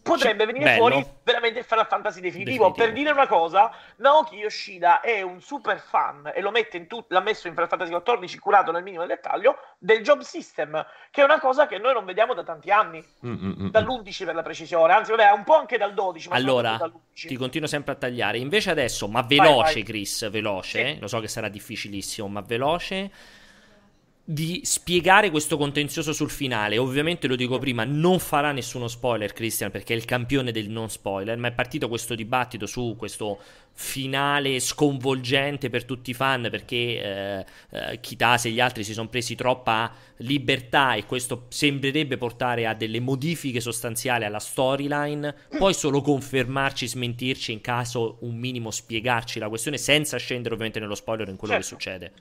potrebbe venire Bello. fuori veramente il Final Fantasy definitivo. definitivo. Per dire una cosa, Naoki Yoshida è un super fan e lo mette in tut- l'ha messo in Final Fantasy XIV curato nel minimo dettaglio del job system, che è una cosa che noi non vediamo da tanti anni, Mm-mm. dall'11 per la precisione, anzi vabbè un po' anche dal 12. Ma allora, ti continuo sempre a tagliare. Invece adesso, ma veloce vai, vai. Chris, veloce, sì. lo so che sarà difficilissimo, ma veloce di spiegare questo contenzioso sul finale. Ovviamente lo dico prima, non farà nessuno spoiler Christian perché è il campione del non spoiler, ma è partito questo dibattito su questo finale sconvolgente per tutti i fan perché eh, eh, Kitase e gli altri si sono presi troppa libertà e questo sembrerebbe portare a delle modifiche sostanziali alla storyline, poi solo confermarci, smentirci in caso un minimo spiegarci la questione senza scendere ovviamente nello spoiler in quello certo. che succede.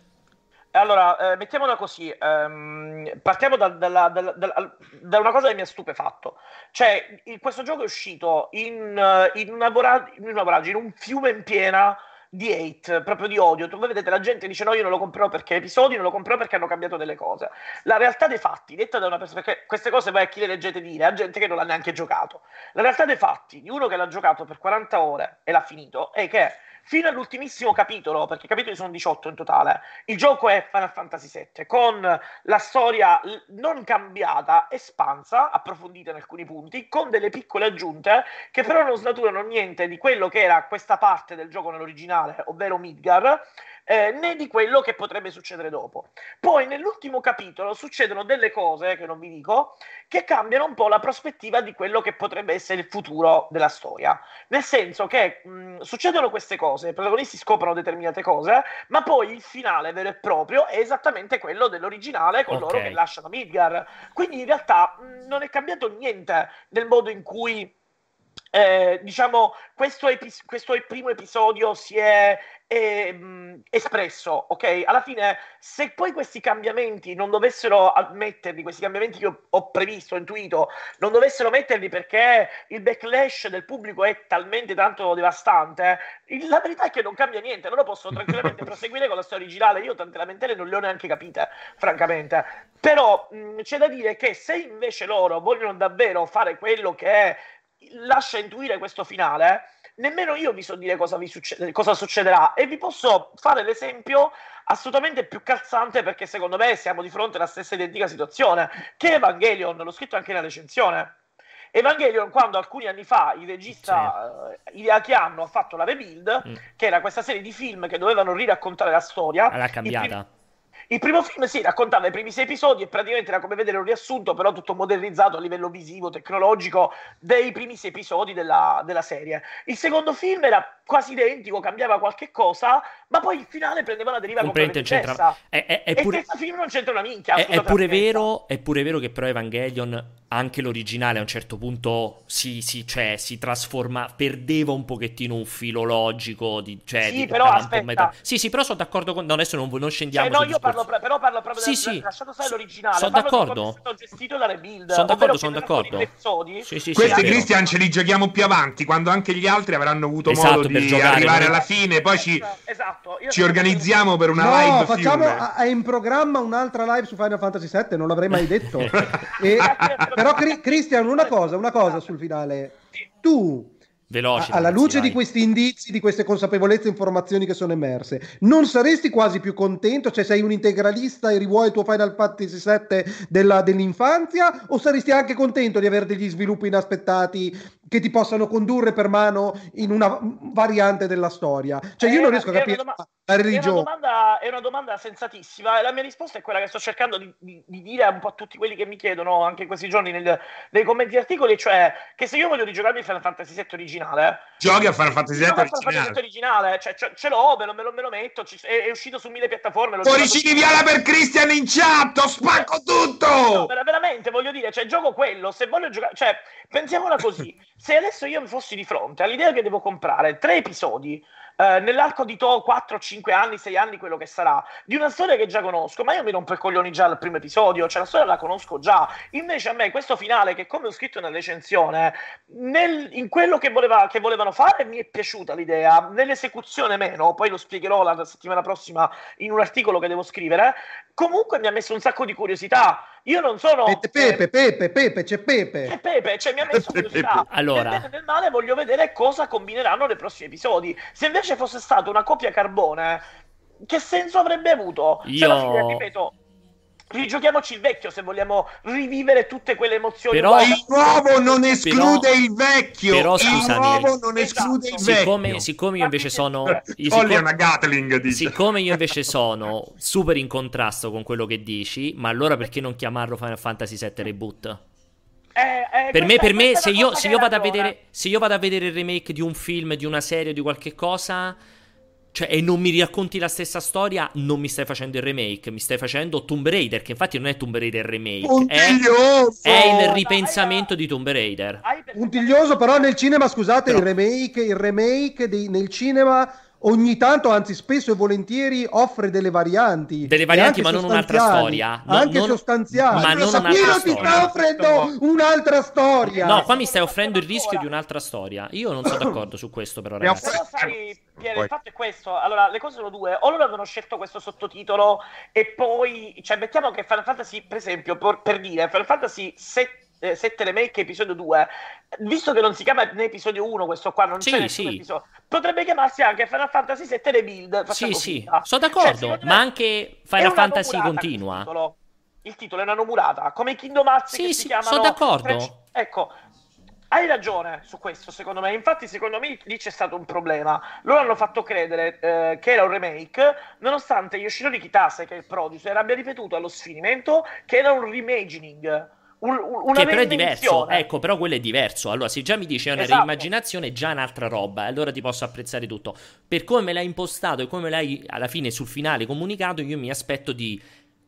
Allora, eh, mettiamola così, um, partiamo da, da, da, da, una cosa che mi ha stupefatto. Cioè, il, questo gioco è uscito in, in, vorag- in, una voragine, in un fiume in piena di hate, proprio di odio. Tu vedete, la gente dice no, io non lo comprerò perché episodi, non lo comprerò perché hanno cambiato delle cose. La realtà dei fatti, detta da una persona, perché queste cose voi a chi le leggete dire, a gente che non l'ha neanche giocato. La realtà dei fatti di uno che l'ha giocato per 40 ore e l'ha finito è che fino all'ultimissimo capitolo, perché i capitoli sono 18 in totale, il gioco è Final Fantasy VII, con la storia non cambiata, espansa, approfondita in alcuni punti, con delle piccole aggiunte che però non snaturano niente di quello che era questa parte del gioco nell'originale, ovvero Midgar, eh, né di quello che potrebbe succedere dopo. Poi nell'ultimo capitolo succedono delle cose, che non vi dico, che cambiano un po' la prospettiva di quello che potrebbe essere il futuro della storia. Nel senso che mh, succedono queste cose, i protagonisti scoprono determinate cose, ma poi il finale vero e proprio è esattamente quello dell'originale con okay. loro che lasciano Midgar. Quindi in realtà mh, non è cambiato niente nel modo in cui eh, diciamo, questo, epi- questo primo episodio si è eh, espresso, ok? Alla fine, se poi questi cambiamenti non dovessero metterli, questi cambiamenti che ho, ho previsto, ho intuito, non dovessero metterli perché il backlash del pubblico è talmente tanto devastante, la verità è che non cambia niente, loro possono tranquillamente proseguire con la storia originale, io tante lamentele non le ho neanche capite, francamente. Però mh, c'è da dire che se invece loro vogliono davvero fare quello che è lascia intuire questo finale, nemmeno io vi so dire cosa, vi succede, cosa succederà e vi posso fare l'esempio assolutamente più calzante perché secondo me siamo di fronte alla stessa identica situazione che Evangelion, l'ho scritto anche nella recensione. Evangelion, quando alcuni anni fa il regista sì. uh, Hideaki Anno ha fatto la Rebuild, mm. che era questa serie di film che dovevano riraccontare la storia, l'ha cambiata. Il primo film si sì, raccontava i primi sei episodi e praticamente era come vedere un riassunto, però tutto modernizzato a livello visivo, tecnologico, dei primi sei episodi della, della serie. Il secondo film era quasi identico, cambiava qualche cosa, ma poi il finale prendeva una deriva completamente diversa. È, è, è pure... E questo film non c'entra una minchia. È, è, pure vero, è pure vero che però Evangelion, anche l'originale a un certo punto si, si, cioè, si trasforma, perdeva un pochettino un filo logico. Di, cioè, sì, però aspetta. Sì, sì, però sono d'accordo con... No, adesso non, non scendiamo cioè, no, io parlo, però parlo proprio sì, del, sì. lasciato stare l'originale. Sono d'accordo. È stato gestito da Rebuild. Sono d'accordo, sono d'accordo. Sì, sì, Questi, Christian, ce li giochiamo più avanti, quando anche gli altri avranno avuto esatto, modo di arrivare alla fine, poi ci, esatto. ci organizziamo per una no, live. Facciamo, è in programma un'altra live su Final Fantasy VII, non l'avrei mai detto. e, però, Christian, una cosa, una cosa sul finale. Tu Veloci, alla ragazzi, luce vai. di questi indizi, di queste consapevolezze e informazioni che sono emerse, non saresti quasi più contento? Cioè, sei un integralista e rivuoi il tuo Final Fantasy VII della, dell'infanzia? O saresti anche contento di avere degli sviluppi inaspettati che ti possano condurre per mano in una variante della storia? Cioè, io non riesco a capire. La religione. È una, domanda, è una domanda sensatissima e la mia risposta è quella che sto cercando di, di, di, dire un po' a tutti quelli che mi chiedono anche in questi giorni nel, nei commenti articoli, cioè che se io voglio rigiocarmi Final Fantasy VII originale, giochi a Final Fantasy VII originale. originale, cioè ce, ce l'ho, me lo, me lo, me lo metto, ci, è, è, uscito su mille piattaforme. Cuoricini viola per Christian in chat, spacco tutto! No, veramente, voglio dire, cioè gioco quello, se voglio giocare, cioè pensiamola così, se adesso io mi fossi di fronte all'idea che devo comprare tre episodi eh, nell'arco di to 4, 5 anni, 6 anni, quello che sarà, di una storia che già conosco, ma io mi rompo i coglioni già al primo episodio, cioè la storia la conosco già. Invece a me questo finale, che come ho scritto nella recensione, nel, in quello che, voleva, che volevano fare mi è piaciuta l'idea, nell'esecuzione meno, poi lo spiegherò la settimana prossima in un articolo che devo scrivere, comunque mi ha messo un sacco di curiosità. Io non sono. Pepe, Pepe, Pepe, Pepe, c'è Pepe. C'è Pepe, cioè mi ha messo curiosità. allora. Nel bene nel male voglio vedere cosa combineranno nei prossimi episodi. Se invece fosse stata una copia carbone, che senso avrebbe avuto? Io. Cioè, fine, ripeto, rigiochiamoci il vecchio se vogliamo rivivere tutte quelle emozioni. Però il nuovo non esclude però, il vecchio. Però scusami, il nuovo non esclude esatto. il siccome, vecchio. Siccome io invece sono siccome, una Gatling, dice. siccome io invece sono super in contrasto con quello che dici, ma allora perché non chiamarlo Final Fantasy VII Reboot? Eh, eh, per me, per me se, io, se, io vado a vedere, se io vado a vedere il remake di un film, di una serie, di qualche cosa, cioè, e non mi racconti la stessa storia, non mi stai facendo il remake, mi stai facendo Tomb Raider, che infatti non è Tomb Raider remake, è, è, il ripensamento di Tomb Raider. Puntiglioso, però nel cinema, scusate, però... il remake, il remake di, nel cinema ogni tanto, anzi spesso e volentieri, offre delle varianti. Delle varianti, ma non un'altra storia. No, anche non, sostanziali. Ma non un'altra Io ti sta offrendo un'altra storia. No, qua mi stai offrendo il rischio di un'altra storia. Io non sono d'accordo su questo, però, ragazzi. Però sai, Piero, il fatto è questo. Allora, le cose sono due. O loro avevano scelto questo sottotitolo e poi... Cioè, mettiamo che Final Fantasy, per esempio, per, per dire, Final Fantasy 7 7 eh, remake episodio 2 visto che non si chiama né episodio 1 questo qua non sì, c'è sì. episodio potrebbe chiamarsi anche Final Fantasy 7 Rebuild sì sì sono d'accordo cioè, ma anche Final Fantasy continua il titolo. il titolo è una nomurata come Kingdom Hearts sì, che sì, si chiamano sono d'accordo French... ecco hai ragione su questo, secondo me. Infatti, secondo me lì c'è stato un problema. Loro hanno fatto credere eh, che era un remake, nonostante Yoshinori Kitase, che è il producer, abbia ripetuto allo sfinimento che era un reimagining un, una che però è diverso, ecco, però quello è diverso. Allora, se già mi dici è una esatto. reimmaginazione, è già un'altra roba, allora ti posso apprezzare tutto. Per come me l'hai impostato e come l'hai alla fine sul finale comunicato, io mi aspetto di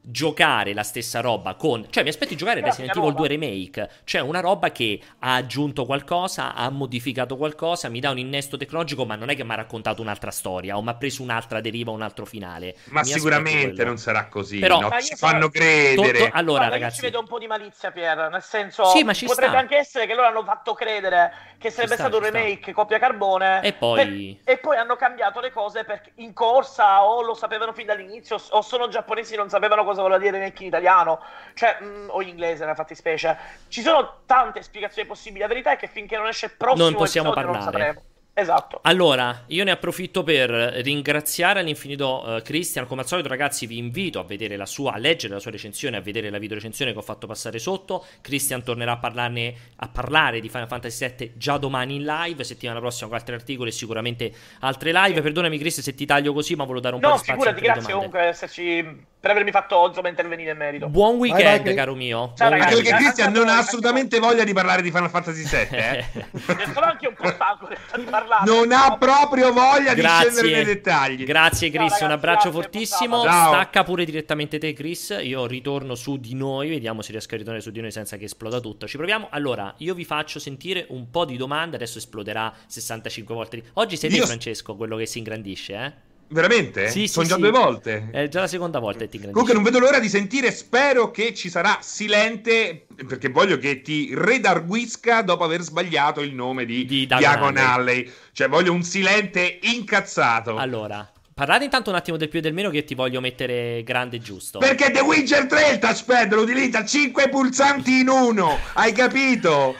giocare la stessa roba con... Cioè mi aspetto di giocare Resident Evil 2 Remake, cioè una roba che ha aggiunto qualcosa, ha modificato qualcosa, mi dà un innesto tecnologico, ma non è che mi ha raccontato un'altra storia o mi ha preso un'altra deriva, un altro finale. Ma mi sicuramente non sarà così, Però, no? ci fanno credere. Tutto... Allora Guarda, ragazzi... Io ci vedo un po' di malizia Pier, nel senso sì, ma ci potrebbe sta. anche essere che loro hanno fatto credere che sarebbe sta, stato un remake sta. coppia carbone e poi... Per... e poi hanno cambiato le cose perché in corsa o lo sapevano fin dall'inizio o sono giapponesi e non sapevano cosa voleva dire remake in italiano? Cioè, mh, mm, o in inglese nella fattispecie. Ci sono tante spiegazioni possibili. La verità è che finché non esce il prossimo non possiamo episodio, parlare. non sapremo Esatto. Allora, io ne approfitto per ringraziare all'infinito uh, Christian. Come al solito, ragazzi, vi invito a vedere la sua, a leggere la sua recensione, a vedere la video recensione che ho fatto passare sotto. Christian tornerà a, parlarne, a parlare di Final Fantasy VII già domani in live. Settimana prossima con altri articoli e sicuramente altre live. Perdonami, Chris, se ti taglio così, ma volevo dare un no, po' di spazio. No, figurati, grazie comunque per, esserci, per avermi fatto insomma, intervenire in merito. Buon weekend, vai, vai, caro mio. Ciao, ragazzi. Perché Christian non ha assolutamente voglia di parlare di Final Fantasy VII. Eh? sono anche un po' stanco di parlare. Non ha proprio voglia grazie. di scendere nei dettagli. Grazie, Chris. Ciao, ragazzi, un abbraccio grazie, fortissimo. Ciao. Stacca pure direttamente te, Chris. Io ritorno su di noi. Vediamo se riesco a ritornare su di noi senza che esploda tutto. Ci proviamo. Allora, io vi faccio sentire un po' di domande. Adesso esploderà 65 volte. Oggi sei te, Io... Francesco, quello che si ingrandisce, eh? Veramente? Sì, Sono sì, già sì. due volte. È già la seconda volta che ti ingrandisce. Comunque non vedo l'ora di sentire, spero che ci sarà Silente, perché voglio che ti redarguisca dopo aver sbagliato il nome di, Di Diagon Alley. Cioè voglio un Silente incazzato. Allora, parlate intanto un attimo del più e del meno che ti voglio mettere grande e giusto. Perché The Witcher 3 il touchpad lo utilizza 5 pulsanti in uno, hai capito?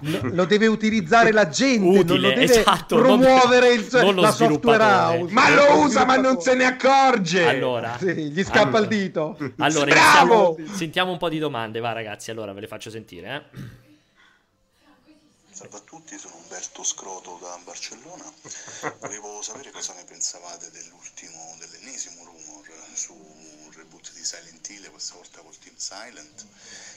Lo, lo deve utilizzare la gente, non Utile, lo deve esatto, non- promuovere il, non lo la software house. Ma lo usa ma non se ne accorge. Allora, Sì, gli scappa Allora. il dito. allora Bravo! iniziamo- sentiamo un po' di domande, va ragazzi. Allora ve le faccio sentire, eh. Salve a tutti, sono Umberto Scroto da Barcellona. Volevo sapere cosa ne pensavate dell'ultimo, dell'ennesimo rumor su un reboot di Silent Hill, questa volta col Team Silent.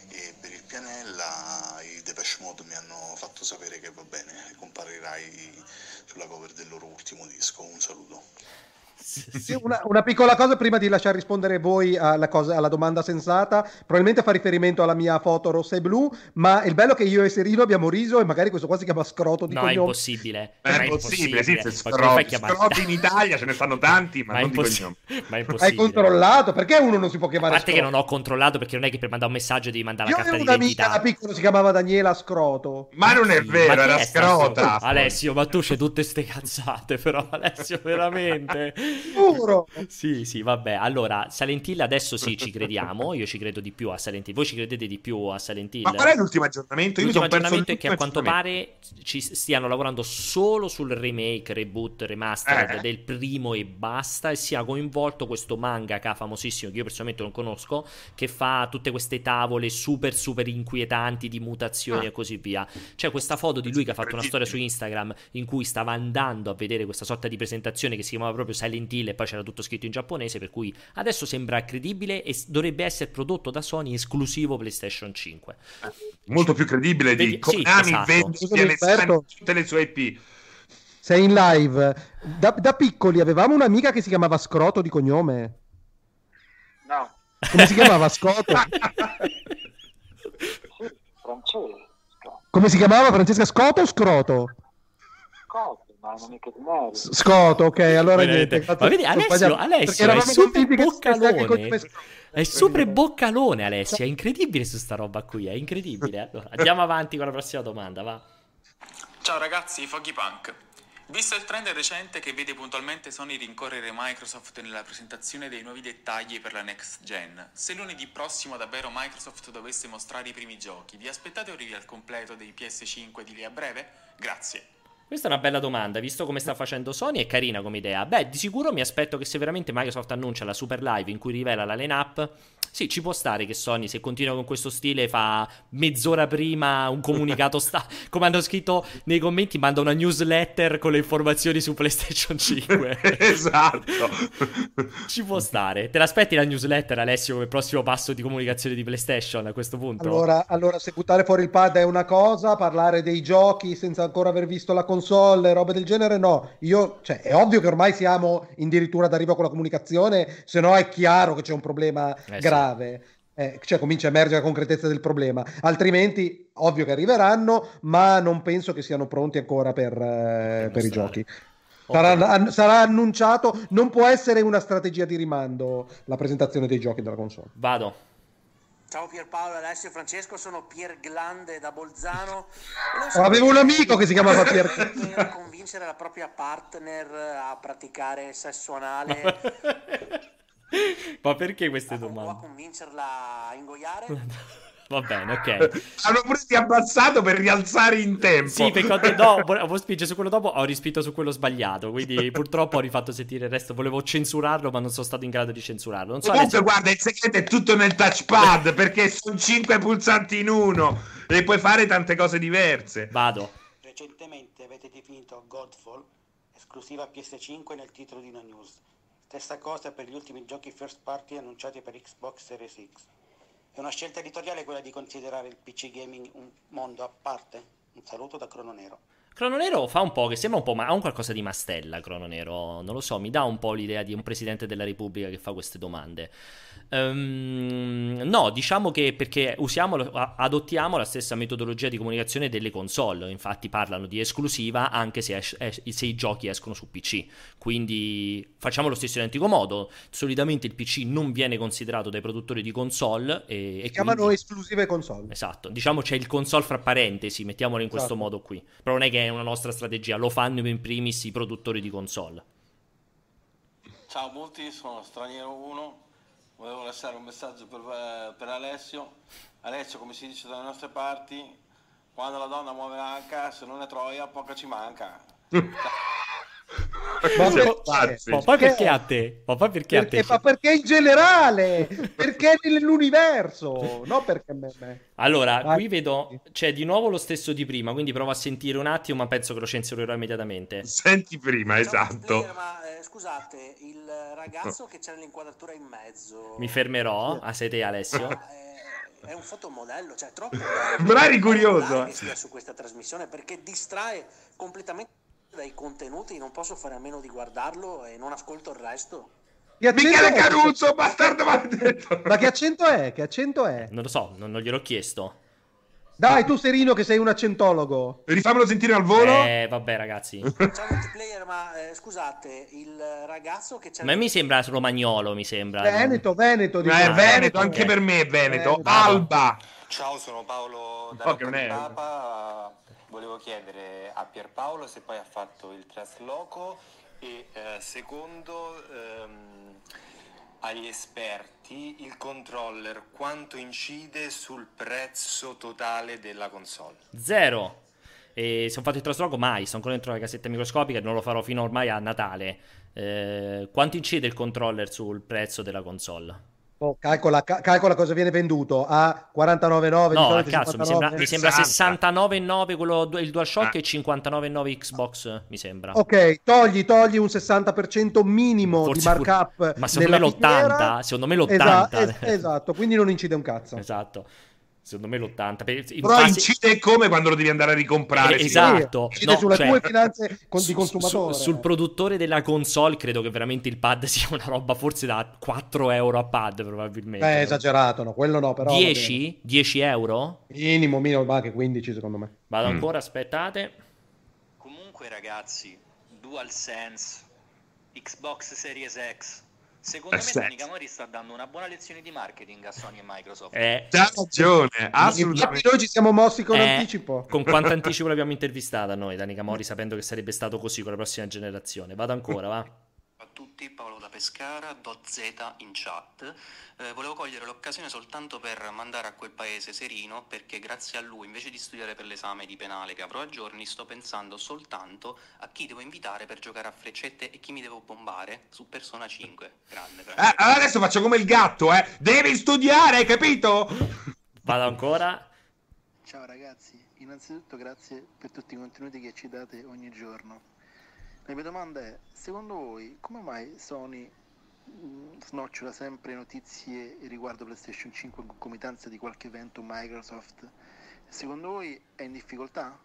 E per il pianella i Depeche Mode mi hanno fatto sapere che va bene, comparirai sulla cover del loro ultimo disco. Un saluto. Sì, una, una piccola cosa prima di lasciare rispondere voi alla, cosa- alla domanda sensata, probabilmente fa riferimento alla mia foto rossa e blu, ma il bello è che io e Serino abbiamo riso e magari questo qua si chiama scroto di No, è cognome. impossibile. È Ma impossibile, sì, se scroti, a scroti in Italia ce ne stanno tanti, ma, Ma è, non di impossi- cognome. ma è Hai impossibile. controllato? Perché uno non si può A chiamare parte che scroto? non ho controllato perché non è che per mandare un messaggio devi mandare Io la carta avevo un'amica da d'identità. piccolo si chiamava Daniela Scroto. Ma non è Sì, vero, era è scrota. Alessio, ma tu c'hai tutte ste cazzate, però Alessio, veramente. Giuro. Sì, sì, vabbè. Allora, Silent Hill adesso sì, ci crediamo. Io ci credo di più a Silent Hill. Voi ci credete di più a Silent Hill? Ma qual è l'ultimo aggiornamento? L'ultimo aggiornamento è che a quanto pare ci stiano lavorando solo sul remake, reboot, remastered Eh. del primo e basta e sia coinvolto questo mangaka famosissimo che io personalmente non conosco che fa tutte queste tavole super super inquietanti di mutazioni Ah. e così via. C'è questa foto di lui che ha fatto una storia su Instagram in cui stava andando a vedere questa sorta di presentazione che si chiamava proprio Silent Hill e poi c'era tutto scritto in giapponese per cui adesso sembra credibile e dovrebbe essere prodotto da Sony esclusivo PlayStation 5. Molto più credibile di Vedi- sì, Konami esatto. vende tutte le sue IP. Sei in live. Da, da piccoli avevamo un'amica che si chiamava Scroto di cognome. No, Come si chiamava Scroto? Francesco, Come si chiamava Francesca Scoto o Scroto? cosa? Ma non è che ti meriti. S- Scoto, ok, allora niente. Ma vedi, Alessio, Alessio è super boccalone. È super boccalone, Alessio. È incredibile su sta roba qui. È incredibile. Allora, andiamo avanti con la prossima domanda. Va. Ciao ragazzi, Foggy Punk. Visto il trend recente che vede puntualmente Sony rincorrere Microsoft nella presentazione dei nuovi dettagli per la next gen, se lunedì prossimo davvero Microsoft dovesse mostrare i primi giochi, vi aspettate un reveal completo dei PS5 di lì a breve? Grazie. Questa è una bella domanda, visto come sta facendo Sony, è carina come idea. Beh, di sicuro mi aspetto che se veramente Microsoft annuncia la Super Live in cui rivela la line-up, sì, ci può stare che Sony, se continua con questo stile, fa mezz'ora prima un comunicato sta... Come hanno scritto nei commenti, manda una newsletter con le informazioni su PlayStation 5. esatto. ci può stare. Te l'aspetti la newsletter, Alessio, come prossimo passo di comunicazione di PlayStation a questo punto? Allora, allora, se buttare fuori il pad è una cosa, parlare dei giochi senza ancora aver visto la console console, robe del genere, no. Io, cioè, è ovvio che ormai siamo addirittura d'arrivo con la comunicazione, se no è chiaro che c'è un problema Eh, grave. Eh, cioè comincia a emergere la concretezza del problema, altrimenti ovvio che arriveranno, ma non penso che siano pronti ancora per, eh, per i giochi. Sarà, an- sarà annunciato, non può essere una strategia di rimando la presentazione dei giochi della console. Vado. Ciao Pierpaolo, Alessio e Francesco, sono Pier Glande da Bolzano. Avevo un amico che si chiamava Pier Per convincere la propria partner a praticare sesso anale Ma perché queste o a domande? convincerla a ingoiare. Va bene, ok. Hanno pure abbassato per rialzare in tempo. Sì, perché ho detto, no, volevo spingere su quello dopo, ho rispinto su quello sbagliato, quindi purtroppo ho rifatto sentire il resto, volevo censurarlo, ma non sono stato in grado di censurarlo. Non so Comunque, Alessio- guarda, il segreto è tutto nel touchpad perché sono 5 pulsanti in uno e puoi fare tante cose diverse. Vado. Recentemente avete definito Godfall esclusiva PS5 nel titolo di una news. Stessa cosa per gli ultimi giochi first party annunciati per Xbox Series X. È una scelta editoriale quella di considerare il PC gaming un mondo a parte? Un saluto da Crono Nero. Crono Nero fa un po' che sembra un po', ma ha un qualcosa di mastella. Crono Nero, non lo so, mi dà un po' l'idea di un presidente della Repubblica che fa queste domande. Ehm, no, diciamo che perché usiamo, adottiamo la stessa metodologia di comunicazione delle console. Infatti, parlano di esclusiva anche se, es- es- se i giochi escono su PC. Quindi facciamo lo stesso identico modo. Solitamente il PC non viene considerato dai produttori di console. E, Si chiamano quindi- esclusive console. Esatto, diciamo c'è il console fra parentesi, mettiamolo in questo Esatto. modo qui. Però non è che è una nostra strategia, lo fanno in primis i produttori di console. Ciao multi, sono Straniero 1. Volevo lasciare un messaggio per, eh, per Alessio. Alessio, come si dice dalle nostre parti, quando la donna muove l'anca, se non è troia, poco ci manca. Ma perché? pazzi. Ma poi perché a te? Ma poi perché a te? Perché, ma perché in generale? Perché nell'universo? No perché a me. me. Allora, Vai. qui vedo c'è di nuovo lo stesso di prima, quindi provo a sentire un attimo, ma penso che lo censurerò immediatamente. Senti prima, Ciao esatto. multiplayer, ma eh, scusate, il ragazzo che c'è nell'inquadratura in mezzo Mi fermerò, a sei te Alessio. è un fotomodello, cioè troppo eri curioso, eh. che sia su questa trasmissione perché distrae completamente dai contenuti, non posso fare a meno di guardarlo e non ascolto il resto. Michele è? Caruso, bastardo maledetto. Ma che accento è? Che accento è? Non lo so, non, non gliel'ho chiesto. Dai, tu Serino che sei un accentologo. Rifamelo sentire al volo. Eh, vabbè ragazzi. Ciao multiplayer, ma eh, scusate, il ragazzo che c'è Ma mi sembra romagnolo, mi sembra. Veneto, Veneto. Eh, diciamo. Veneto, anche per me è Veneto. Veneto. Alba. Ciao, sono Paolo da di è- Papa. Volevo chiedere a Pierpaolo se poi ha fatto il trasloco e eh, secondo ehm, agli esperti il controller quanto incide sul prezzo totale della console. Zero. E se ho fatto il trasloco mai, sono ancora dentro la cassetta microscopica e non lo farò fino ormai a Natale. Eh, quanto incide il controller sul prezzo della console? Oh, calcola, ca- calcola cosa viene venduto a 49,9 di No, a cazzo, mi 59. sembra, mi sembra 60. 69,9 quello, il DualShock Ah. e 59,9 Xbox, mi sembra. Ok, togli, togli un 60% minimo Forse di markup. Ma secondo me nella l'80, filiera. secondo me l'80. Esa- es- esatto, quindi non incide un cazzo. Esatto. Secondo me l'80. Per- in Però fase- incide come quando lo devi andare a ricomprare. Eh, esatto. Incide No, sulle cioè, tue finanze con- su- di consumatore. su- sul produttore della console credo che veramente il pad sia una roba forse da 4 euro a pad probabilmente. Beh, esagerato, no, quello no, però. va 10? 10 euro? Minimo, minimo, ma anche 15 secondo me. Vado Mm. ancora, aspettate. Comunque ragazzi, DualSense, Xbox Series X, secondo me Perfetto. Sony Camori sta dando una buona lezione di marketing a Sony e Microsoft. Eh, C'ha ragione, assolutamente. noi ci siamo mossi con eh, anticipo. Con quanto anticipo l'abbiamo intervistata noi, Dani Camori, sapendo che sarebbe stato così con la prossima generazione. Vado ancora, va. A tutti, Paolo da Pescara, do Z in chat. Eh, volevo cogliere l'occasione soltanto per mandare a quel paese Serino perché grazie a lui invece di studiare per l'esame di penale che avrò a giorni sto pensando soltanto a chi devo invitare per giocare a freccette e chi mi devo bombare su Persona 5. Grande, Eh, adesso faccio come il gatto, eh. Devi studiare, hai capito? Vado ancora. Ciao ragazzi, innanzitutto grazie per tutti i contenuti che ci date ogni giorno. La mia domanda è, secondo voi come mai Sony mh, snocciola sempre notizie riguardo PlayStation 5 in concomitanza di qualche evento Microsoft? Secondo voi è in difficoltà?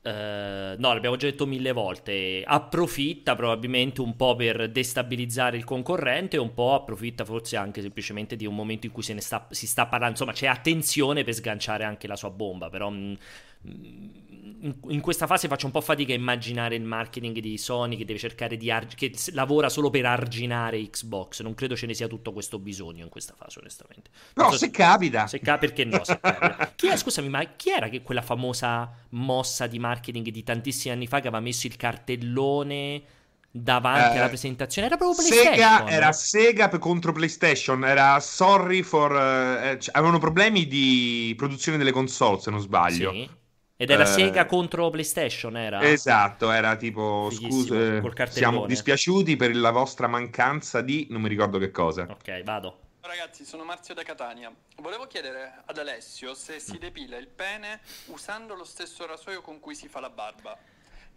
Uh, no, l'abbiamo già detto mille volte. Approfitta probabilmente un po' per destabilizzare il concorrente, un po' approfitta forse anche semplicemente di un momento in cui se ne sta, si sta parlando. Insomma, c'è attenzione per sganciare anche la sua bomba. Però mh, mm, in questa fase faccio un po' fatica a immaginare il marketing di Sony che deve cercare di arg- che lavora solo per arginare Xbox. Non credo ce ne sia tutto questo bisogno in questa fase, onestamente. No, so se capita. Se ca- perché no? Se capita. Chi è, scusami, ma chi era che quella famosa mossa di marketing di tantissimi anni fa che aveva messo il cartellone davanti eh, alla presentazione? Era proprio PlayStation. Sega, era Sega contro PlayStation. Era sorry for. Uh, avevano problemi di produzione delle console, se non sbaglio. Sì. Ed era eh, Sega contro PlayStation, era? Esatto, era tipo, scusa, siamo dispiaciuti per la vostra mancanza di... non mi ricordo che cosa. Ok, vado. Ragazzi, sono Marzio da Catania. Volevo chiedere ad Alessio se si depila il pene usando lo stesso rasoio con cui si fa la barba.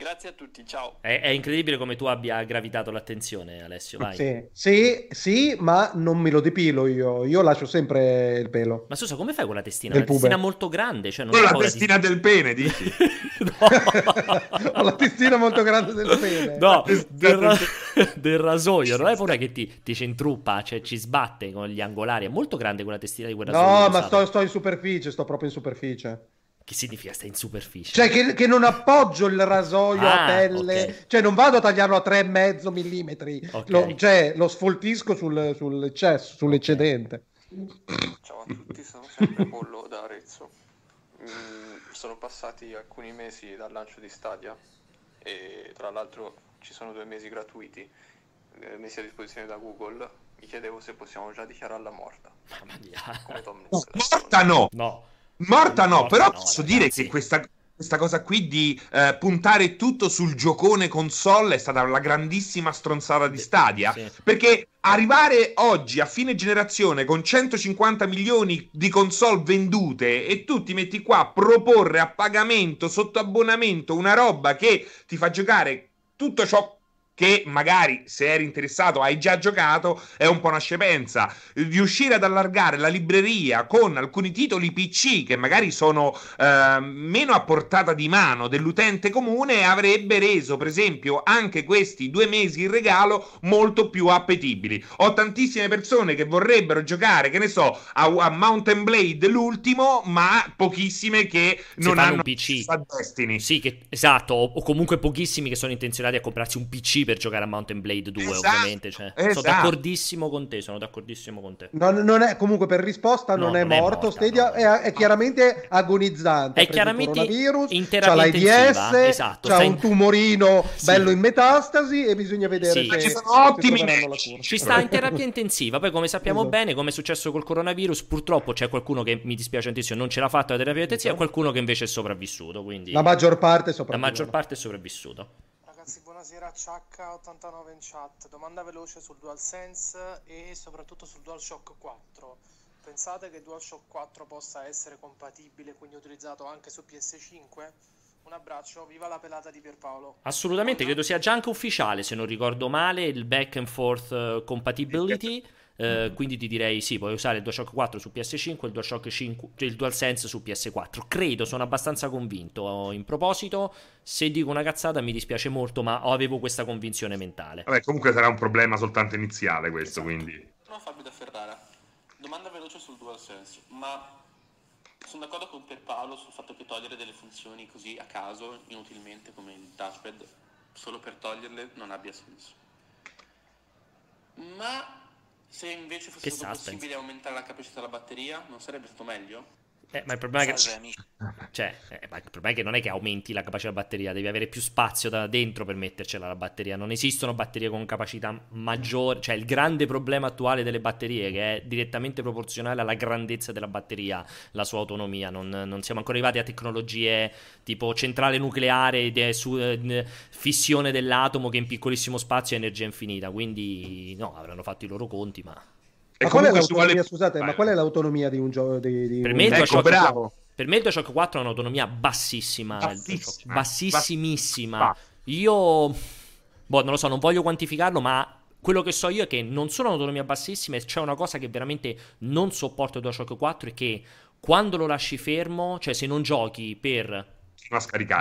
Grazie a tutti, ciao. È, è, incredibile come tu abbia gravitato l'attenzione, Alessio. Vai. Sì, sì, sì, ma non me lo depilo io. Io lascio sempre il pelo. Ma scusa, come fai con la testina? Una testina molto grande. Cioè non la testina di... del pene, dici? Ho la testina molto grande del pene. No, del, ra... del rasoio. Non hai paura che ti, ti centruppa, cioè ci sbatte con gli angolari. È molto grande quella testina di quel rasoio. No, ma sto, sto in superficie, sto proprio in superficie. Che significa stai in superficie? Cioè che, che non appoggio il rasoio ah, a pelle, okay. cioè non vado a tagliarlo a 3,5 mm, okay. lo, cioè lo sfoltisco sul, sull'eccesso, sull'eccedente. Ciao a tutti, sono sempre Pollo da Arezzo. Mm, sono passati alcuni mesi dal lancio di Stadia e tra l'altro ci sono due mesi gratuiti eh, messi a disposizione da Google. Mi chiedevo se possiamo già dichiararla morta. Mamma mia. Come Tom morta no! No. Morta no, però no, posso ragazzi. dire che questa, questa cosa qui di eh, puntare tutto sul giocone console è stata la grandissima stronzata di Stadia. Sì. Perché arrivare oggi a fine generazione con 150 milioni di console vendute e tu ti metti qua a proporre a pagamento, sotto abbonamento, una roba che ti fa giocare tutto ciò che magari se eri interessato hai già giocato è un po' una scemenza riuscire ad allargare la libreria con alcuni titoli PC che magari sono eh, meno a portata di mano dell'utente comune avrebbe reso per esempio anche questi due mesi in regalo molto più appetibili. Ho tantissime persone che vorrebbero giocare che ne so a, a Mountain Blade l'ultimo ma pochissime che non hanno un PC Destiny. Sì che, esatto o comunque pochissimi che sono intenzionati a comprarsi un PC per giocare a Mountain Blade 2, esatto, ovviamente. Cioè, esatto. Sono d'accordissimo con te, sono d'accordissimo con te. Non, non è, comunque per risposta non, no, è, non morto, è morta, Stadia no. è, è, chiaramente agonizzante. È chiaramente virus, c'ha l'AIDS, esatto, c'ha un tumorino sì. bello in metastasi e bisogna vedere sì. se, ci sono ottimi Ci sta in terapia intensiva, poi come sappiamo esatto. bene, come è successo col coronavirus, purtroppo c'è qualcuno che mi dispiace tantissimo, non ce l'ha fatta la terapia intensiva, esatto. qualcuno che invece è sopravvissuto, quindi... La maggior parte è sopravvissuto. La maggior parte è sopravvissuto. Buonasera, CH89 in chat. Domanda veloce sul DualSense e soprattutto sul DualShock 4. Pensate che DualShock 4 possa essere compatibile, quindi utilizzato anche su PS5? Un abbraccio, viva la pelata di Pierpaolo. Assolutamente, credo sia già anche ufficiale, se non ricordo male, il back and forth uh, compatibility. Uh, quindi ti direi sì, puoi usare il DualShock 4 su PS5 e il DualShock 5, cioè il DualSense su PS4. Credo, sono abbastanza convinto. In proposito, se dico una cazzata mi dispiace molto, ma avevo questa convinzione mentale. Vabbè, comunque sarà un problema soltanto iniziale questo, esatto. quindi... No, Fabio da Ferrara. Domanda veloce sul DualSense, ma sono d'accordo con Pierpaolo sul fatto che togliere delle funzioni così a caso, inutilmente, come il touchpad, solo per toglierle non abbia senso. Ma se invece fosse stato possibile aumentare la capacità della batteria, non sarebbe stato meglio? Eh, ma il problema è che... Cioè, eh, il problema è che non è che aumenti la capacità della batteria, devi avere più spazio da dentro per mettercela la batteria. Non esistono batterie con capacità maggiore. Cioè, il grande problema attuale delle batterie, che è direttamente proporzionale alla grandezza della batteria, la sua autonomia. Non, non siamo ancora arrivati a tecnologie tipo centrale nucleare, su, eh, fissione dell'atomo che in piccolissimo spazio è energia infinita. Quindi, no, avranno fatto i loro conti, ma ma qual, è l'autonomia, scusate, ma qual è l'autonomia di un gioco? Di, di per, un... me ecco, bravo. per me il DualShock 4 ha un'autonomia bassissima. Bassissima. Bassissimissima. Io, boh, non lo so, non voglio quantificarlo, ma quello che so io è che non solo un'autonomia bassissima, e c'è una cosa che veramente non sopporto il DualShock 4 è che quando lo lasci fermo, cioè se non giochi per.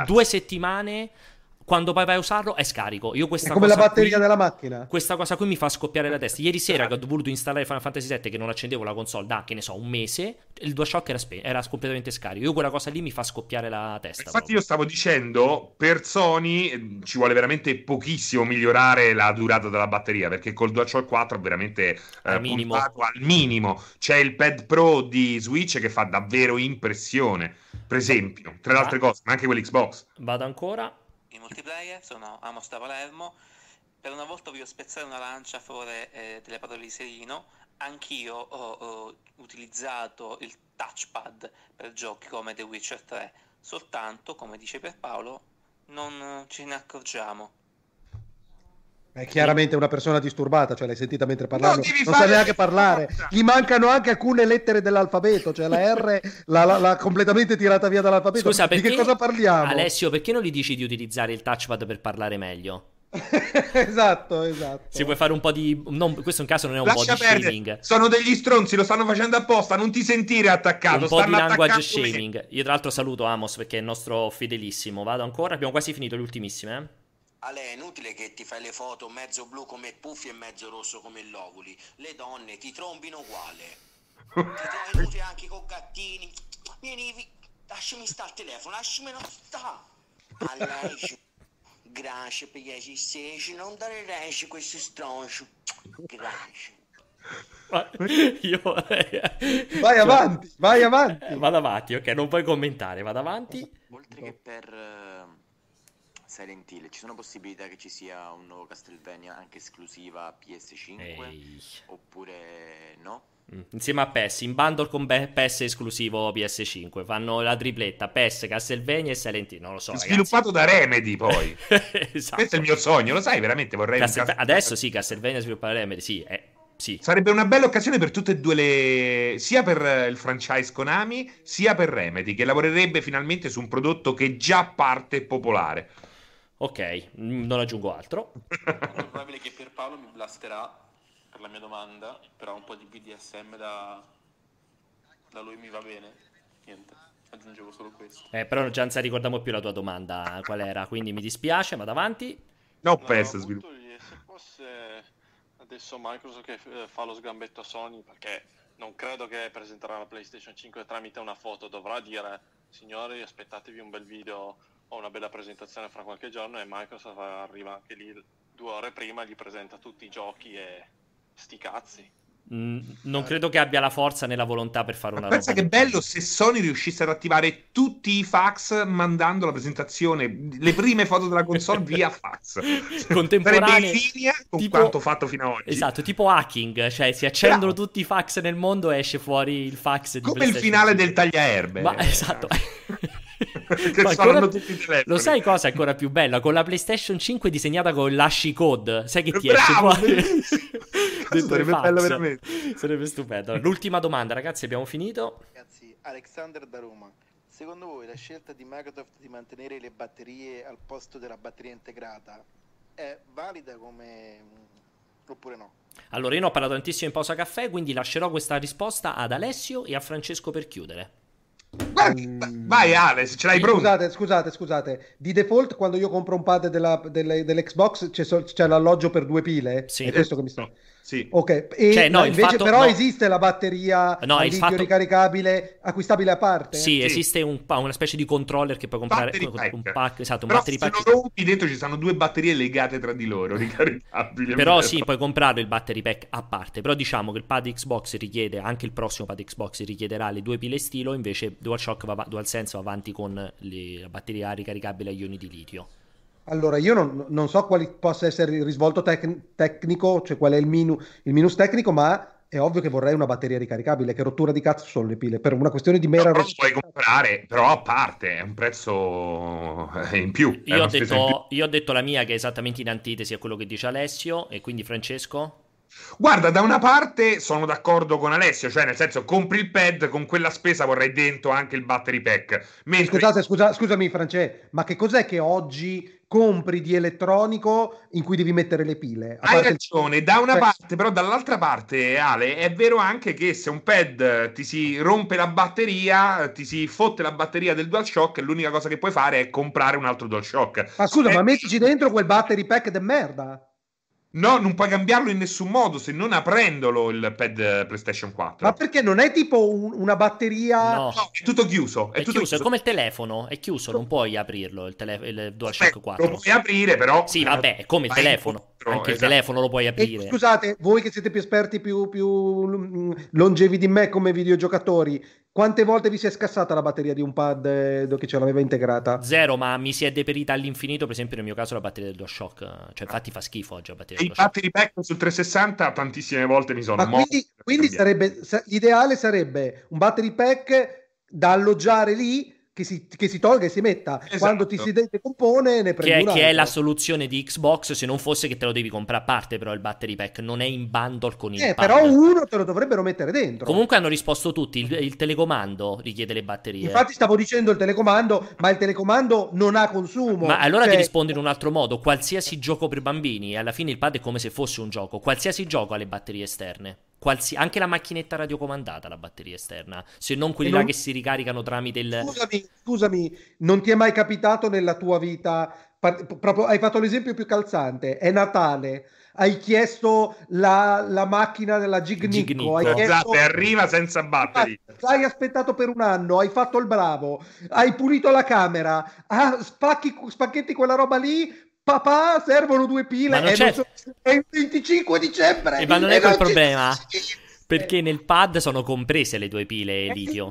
Due settimane quando poi vai a usarlo è scarico. Io questa È come la cosa batteria qui- della macchina. Questa cosa qui mi fa scoppiare la testa. Ieri sera che ho dovuto installare Final Fantasy VII che non accendevo la console da, che ne so, un mese, il DualShock era, spe- era completamente scarico. Io quella cosa lì mi fa scoppiare la testa. Infatti io stavo dicendo, per Sony eh, ci vuole veramente pochissimo migliorare la durata della batteria, perché col DualShock 4 è veramente eh, Al minimo. puntato al minimo. C'è il pad Pro di Switch che fa davvero impressione, per esempio, tra le altre cose, ma anche quell'Xbox. Vado ancora. Multiplayer sono Amos da Palermo. Per una volta voglio spezzare una lancia a favore eh, delle parole di Serino. Anch'io ho, ho utilizzato il touchpad per giochi come The Witcher 3. Soltanto, come dice Pierpaolo, non ce ne accorgiamo. È chiaramente una persona disturbata, cioè l'hai sentita mentre parlava, No, non, devi sa neanche parlare. Gli mancano anche alcune lettere dell'alfabeto, cioè la R l'ha, completamente tirata via dall'alfabeto. Scusa, di perché che cosa parliamo? Alessio, perché non gli dici di utilizzare il touchpad per parlare meglio? esatto, esatto. Si puoi fare un po' di. non- questo in caso non è un Lascia body perdere, shaming. sono degli stronzi, lo stanno facendo apposta, non ti sentire attaccato, Un po' di language attaccando me. shaming. Io, tra l'altro, saluto Amos perché è il nostro fedelissimo. Vado ancora. Abbiamo quasi finito le ultimissime. Eh? Ale, è inutile che ti fai le foto mezzo blu come Puffi e mezzo rosso come l'Ovuli. Le donne ti trombino uguale. Ti trovi inutile anche con gattini. Vieni, vi- lasciami sta il telefono, lasciami non sta. Allegio. Grazie per gli esistenzi, non dare reci questo stronzo. Grazie. Io. Vai avanti, vai avanti. Eh, Vado avanti, ok, non puoi commentare. Vado avanti. Oltre che per eh, Silent Hill, ci sono possibilità che ci sia un nuovo Castlevania anche esclusiva PS5? Oppure no? Mm, Insieme a PES, in bundle con PES esclusivo PS5. Fanno la tripletta PES, Castlevania e Silent Hill. Non lo so. ragazzi. Sviluppato da Remedy poi. Esatto. Questo è il mio sogno, lo sai, veramente vorrei un Castleva- Castle- Adesso sì, Castlevania sviluppare Remedy, sì, eh, sì. Sarebbe una bella occasione per tutte e due le. sia per eh, il franchise Konami, sia per Remedy, che lavorerebbe finalmente su un prodotto che già parte popolare. Ok, mm, non aggiungo altro. È probabile che Pierpaolo mi blasterà per la mia domanda, però un po' di BDSM da, da lui mi va bene. Niente, aggiungevo solo questo. Eh, però già non ricordiamo più la tua domanda qual era, quindi mi dispiace, vado avanti. No, PES sviluppo. Se fosse adesso Microsoft che eh, fa lo sgambetto a Sony, perché non credo che presenterà la PlayStation 5 tramite una foto, dovrà dire signori aspettatevi un bel video o una bella presentazione fra qualche giorno e Microsoft arriva anche lì due ore prima, gli presenta tutti i giochi e sti cazzi. Mm, non credo che abbia la forza né la volontà per fare una roba. Pensa che bello se Sony riuscisse ad attivare tutti i fax mandando la presentazione, le prime foto della console via fax. Contemporanee, in linea con tipo- quanto fatto fino ad oggi. Esatto, tipo hacking, cioè si accendono tutti i fax nel mondo e esce fuori il fax di Come il finale 5. del tagliaerbe. Ma esatto. che Ma saranno ancora- tutti i telefoni. Lo sai cosa è ancora più bella? Con la PlayStation 5 disegnata con l'Ashi Code. Sai che ti esce Bravo, fuori? bellissimo. Dentro i Sarebbe bello veramente. Sarebbe stupendo. L'ultima domanda, ragazzi, abbiamo finito. Ragazzi, Alexander da Roma. Secondo voi la scelta di Microsoft di mantenere le batterie al posto della batteria integrata è valida come oppure no? Allora, io ne ho parlato tantissimo in pausa caffè, quindi lascerò questa risposta ad Alessio e a Francesco per chiudere. Vai Ale, ce l'hai pronto. Scusate, scusate, scusate. Di default, quando io compro un pad della- delle- dell'Xbox, c'è, so- c'è l'alloggio per due pile? Sì. È questo che mi sta. Sì. Ok, e Cioè, no, invece, fatto- però no. esiste la batteria No, a fatto- ricaricabile acquistabile a parte? Sì, esiste un una specie di controller che puoi comprare. Battery pack. Un pack, esatto, un Però battery se pack. lo rompi dentro ci sono due batterie legate tra di loro, ricaricabili. Però sì, puoi comprare il battery pack a parte. Però diciamo che il pad Xbox richiede, anche il prossimo pad Xbox richiederà le due pile stilo, invece DualShock va, DualSense va avanti con le- la batteria ricaricabile a ioni di litio. Allora, io non, non so quale possa essere il risvolto tec- tecnico, cioè qual è il, minu- il minus tecnico, ma è ovvio che vorrei una batteria ricaricabile. Che rottura di cazzo sono le pile? Per una questione di mera Però lo puoi comprare, però a parte, è un prezzo eh, in più. Io ho, spesa in più. detto, io ho detto la mia che è esattamente in antitesi a quello che dice Alessio, e quindi Francesco? Guarda, da una parte sono d'accordo con Alessio, cioè nel senso compri il pad, con quella spesa vorrei dentro anche il battery pack. Mentre... Scusate, scusa, scusami France, ma che cos'è che oggi compri di elettronico in cui devi mettere le pile? A Hai ragione, il... da una parte, però dall'altra parte, Ale, è vero anche che se un pad ti si rompe la batteria, ti si fotte la batteria del DualShock, l'unica cosa che puoi fare è comprare un altro DualShock. Ma scusa, e... ma mettici dentro quel battery pack de merda. No, non puoi cambiarlo in nessun modo se non aprendolo il pad eh, PlayStation 4. Ma perché non è tipo un, una batteria? No. no. è tutto chiuso. È, è tutto chiuso, chiuso, è come il telefono, è chiuso, non puoi aprirlo il, tele- il DualShock Beh, 4. Lo puoi aprire, però. Sì, vabbè, è come il telefono. Anche esatto. il telefono lo puoi aprire. E, scusate, voi che siete più esperti, più, più mm, longevi di me come videogiocatori, quante volte vi si è scassata la batteria di un pad eh, che ce l'aveva integrata? Zero, ma mi si è deperita all'infinito, per esempio nel mio caso la batteria del DualShock. Cioè, infatti fa schifo oggi la batteria del DualShock. I battery pack sul 360 tantissime volte mi sono ma Quindi, quindi sarebbe, l'ideale sarebbe un battery pack da alloggiare lì che si, che si, tolga e si metta. Esatto. quando ti si decompone ne prendi che, che è la soluzione di Xbox se non fosse che te lo devi comprare a parte però il battery pack non è in bundle con il eh, pad. però uno te lo dovrebbero mettere dentro. Comunque hanno risposto tutti il, il, telecomando richiede le batterie. Infatti stavo dicendo il telecomando ma il telecomando non ha consumo. Ma allora cioè... ti rispondo in un altro modo. Qualsiasi gioco per bambini alla fine il pad è come se fosse un gioco. Qualsiasi gioco ha le batterie esterne Qualsi- anche la macchinetta radiocomandata, la batteria esterna, se non quelli non... là che si ricaricano tramite il... Scusami, scusami, non ti è mai capitato nella tua vita, par- proprio, hai fatto l'esempio più calzante, è Natale, hai chiesto la, la macchina della Gignicco, hai chiesto... esatto, e arriva senza batteria. L'hai aspettato per un anno, hai fatto il bravo, hai pulito la camera, ah, spacchi, spacchetti quella roba lì, papà servono due pile e so, è il 25 dicembre. E ma non è quel problema perché nel pad sono comprese le due pile litio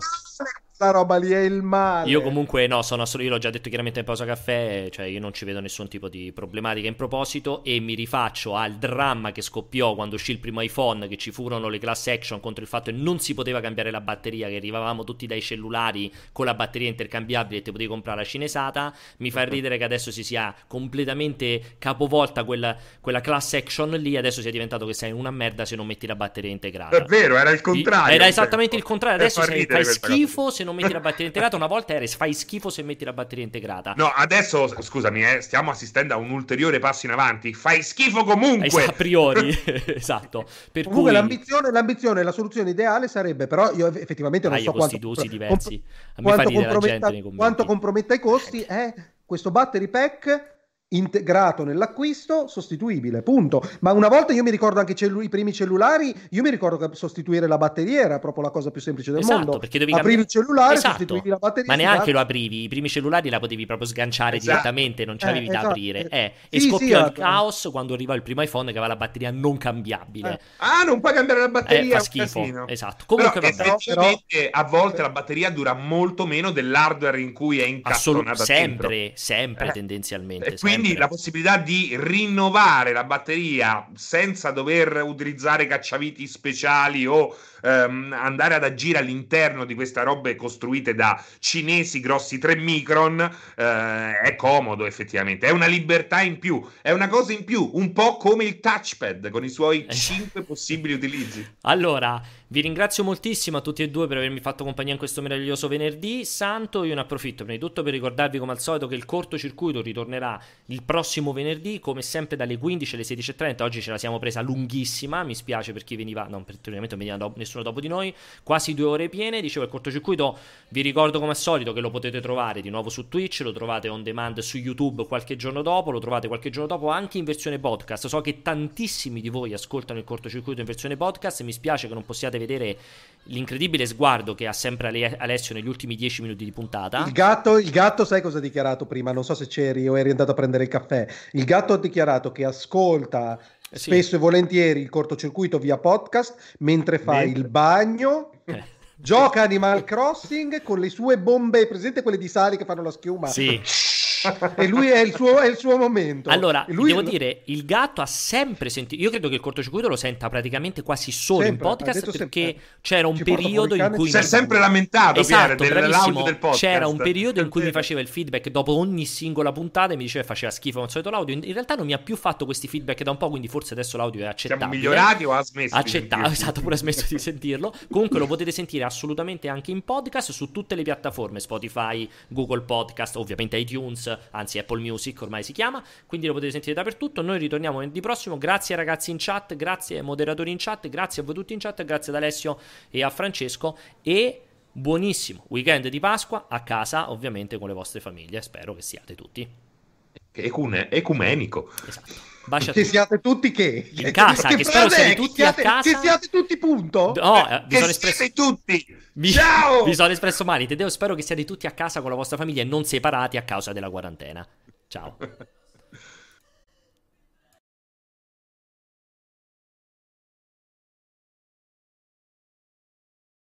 questa roba lì è il male. Io comunque no, sono solo, io l'ho già detto chiaramente in pausa caffè, cioè io non ci vedo nessun tipo di problematica in proposito e mi rifaccio al dramma che scoppiò quando uscì il primo iPhone, che ci furono le class action contro il fatto che non si poteva cambiare la batteria, che arrivavamo tutti dai cellulari con la batteria intercambiabile e ti potevi comprare la cinesata. Mi fa ridere che adesso si sia completamente capovolta quella, quella class action lì, adesso sia diventato che sei una merda se non metti la batteria integrata. È vero, era il contrario. Era esattamente il contrario, adesso sei, fai schifo se non non metti la batteria integrata, una volta era fai schifo se metti la batteria integrata. No, adesso scusami, eh, stiamo assistendo a un ulteriore passo in avanti. Fai schifo comunque. a priori, esatto. Per comunque cui... l'ambizione, l'ambizione, la soluzione ideale sarebbe, però io effettivamente non ah, so quanto, usi diversi. Comp- quanto, comprometta, quanto comprometta i costi è questo battery pack integrato nell'acquisto, sostituibile, punto. Ma una volta io mi ricordo anche cellu- i primi cellulari, io mi ricordo che sostituire la batteria era proprio la cosa più semplice del esatto, mondo. Perché dovevi aprivi cambiare... il cellulare, esatto. sostituivi la batteria. Ma neanche lo aprivi, i primi cellulari la potevi proprio sganciare esatto. direttamente, non c'avevi eh, da esatto. aprire. Eh. E sì, scoppiò sì, il caos quando arrivò il primo iPhone che aveva la batteria non cambiabile. Eh. Ah, non puoi cambiare la batteria, eh, fa schifo. Esatto. Comunque però, effettivamente però... a volte la batteria dura molto meno dell'hardware in cui è incastonata sempre, dentro. sempre eh. tendenzialmente. E quindi sempre. la possibilità di rinnovare la batteria senza dover utilizzare cacciaviti speciali o ehm, andare ad agire all'interno di queste robe costruite da cinesi grossi 3 micron eh, è comodo effettivamente, è una libertà in più, è una cosa in più, un po' come il touchpad con i suoi 5 possibili utilizzi. Allora, vi ringrazio moltissimo a tutti e due per avermi fatto compagnia in questo meraviglioso venerdì santo. Io ne approfitto prima di tutto per ricordarvi come al solito che il cortocircuito ritornerà il prossimo venerdì, come sempre dalle 15 alle 16.30. Oggi ce la siamo presa lunghissima, mi spiace per chi veniva, no, per non veniva do- nessuno dopo di noi, quasi due ore piene. Dicevo il cortocircuito, vi ricordo come al solito che lo potete trovare di nuovo su Twitch, lo trovate on demand su YouTube qualche giorno dopo, lo trovate qualche giorno dopo anche in versione podcast. So che tantissimi di voi ascoltano il cortocircuito in versione podcast, mi spiace che non possiate vedere l'incredibile sguardo che ha sempre Alessio negli ultimi dieci minuti di puntata. Il gatto, il gatto, sai cosa ha dichiarato prima? Non so se c'eri o eri andato a prendere il caffè. Il gatto ha dichiarato che ascolta eh sì. spesso e volentieri il cortocircuito via podcast mentre fa mentre... il bagno. Eh. Gioca Animal Crossing con le sue bombe, presente quelle di Sari che fanno la schiuma? Sì e lui è il suo, è il suo momento. Allora, lui- devo dire, il gatto ha sempre sentito. Io credo che il cortocircuito lo senta praticamente quasi solo Sempre, in podcast perché sempre. c'era un Ci periodo in cui Si è sempre lamentato, Esatto, Pier, bravissimo. dell'audio del podcast. C'era un periodo in cui mi faceva il feedback dopo ogni singola puntata e mi diceva che faceva schifo con solito l'audio. In realtà non mi ha più fatto questi feedback da un po', quindi forse adesso l'audio è accettabile. migliorati o ha smesso sentirsi? esatto, pure ha smesso di sentirlo. Comunque lo potete sentire assolutamente anche in podcast su tutte le piattaforme, Spotify, Google Podcast, ovviamente iTunes, anzi Apple Music ormai si chiama, quindi lo potete sentire dappertutto. Noi ritorniamo venerdì prossimo. Grazie ai ragazzi in chat, grazie ai moderatori in chat, grazie a voi tutti in chat, grazie ad Alessio e a Francesco e buonissimo weekend di Pasqua a casa, ovviamente con le vostre famiglie. Spero che siate tutti. Ecune- ecumenico. Esatto. Baci a Che siate tutti che? In casa, che spero frase siate tutti che siate, a casa. Che siate tutti punto? No, eh, vi Che sono espresso siete tutti. Vi, Ciao! vi sono espresso male. Tedeo, spero che siate tutti a casa con la vostra famiglia e non separati a causa della quarantena. Ciao.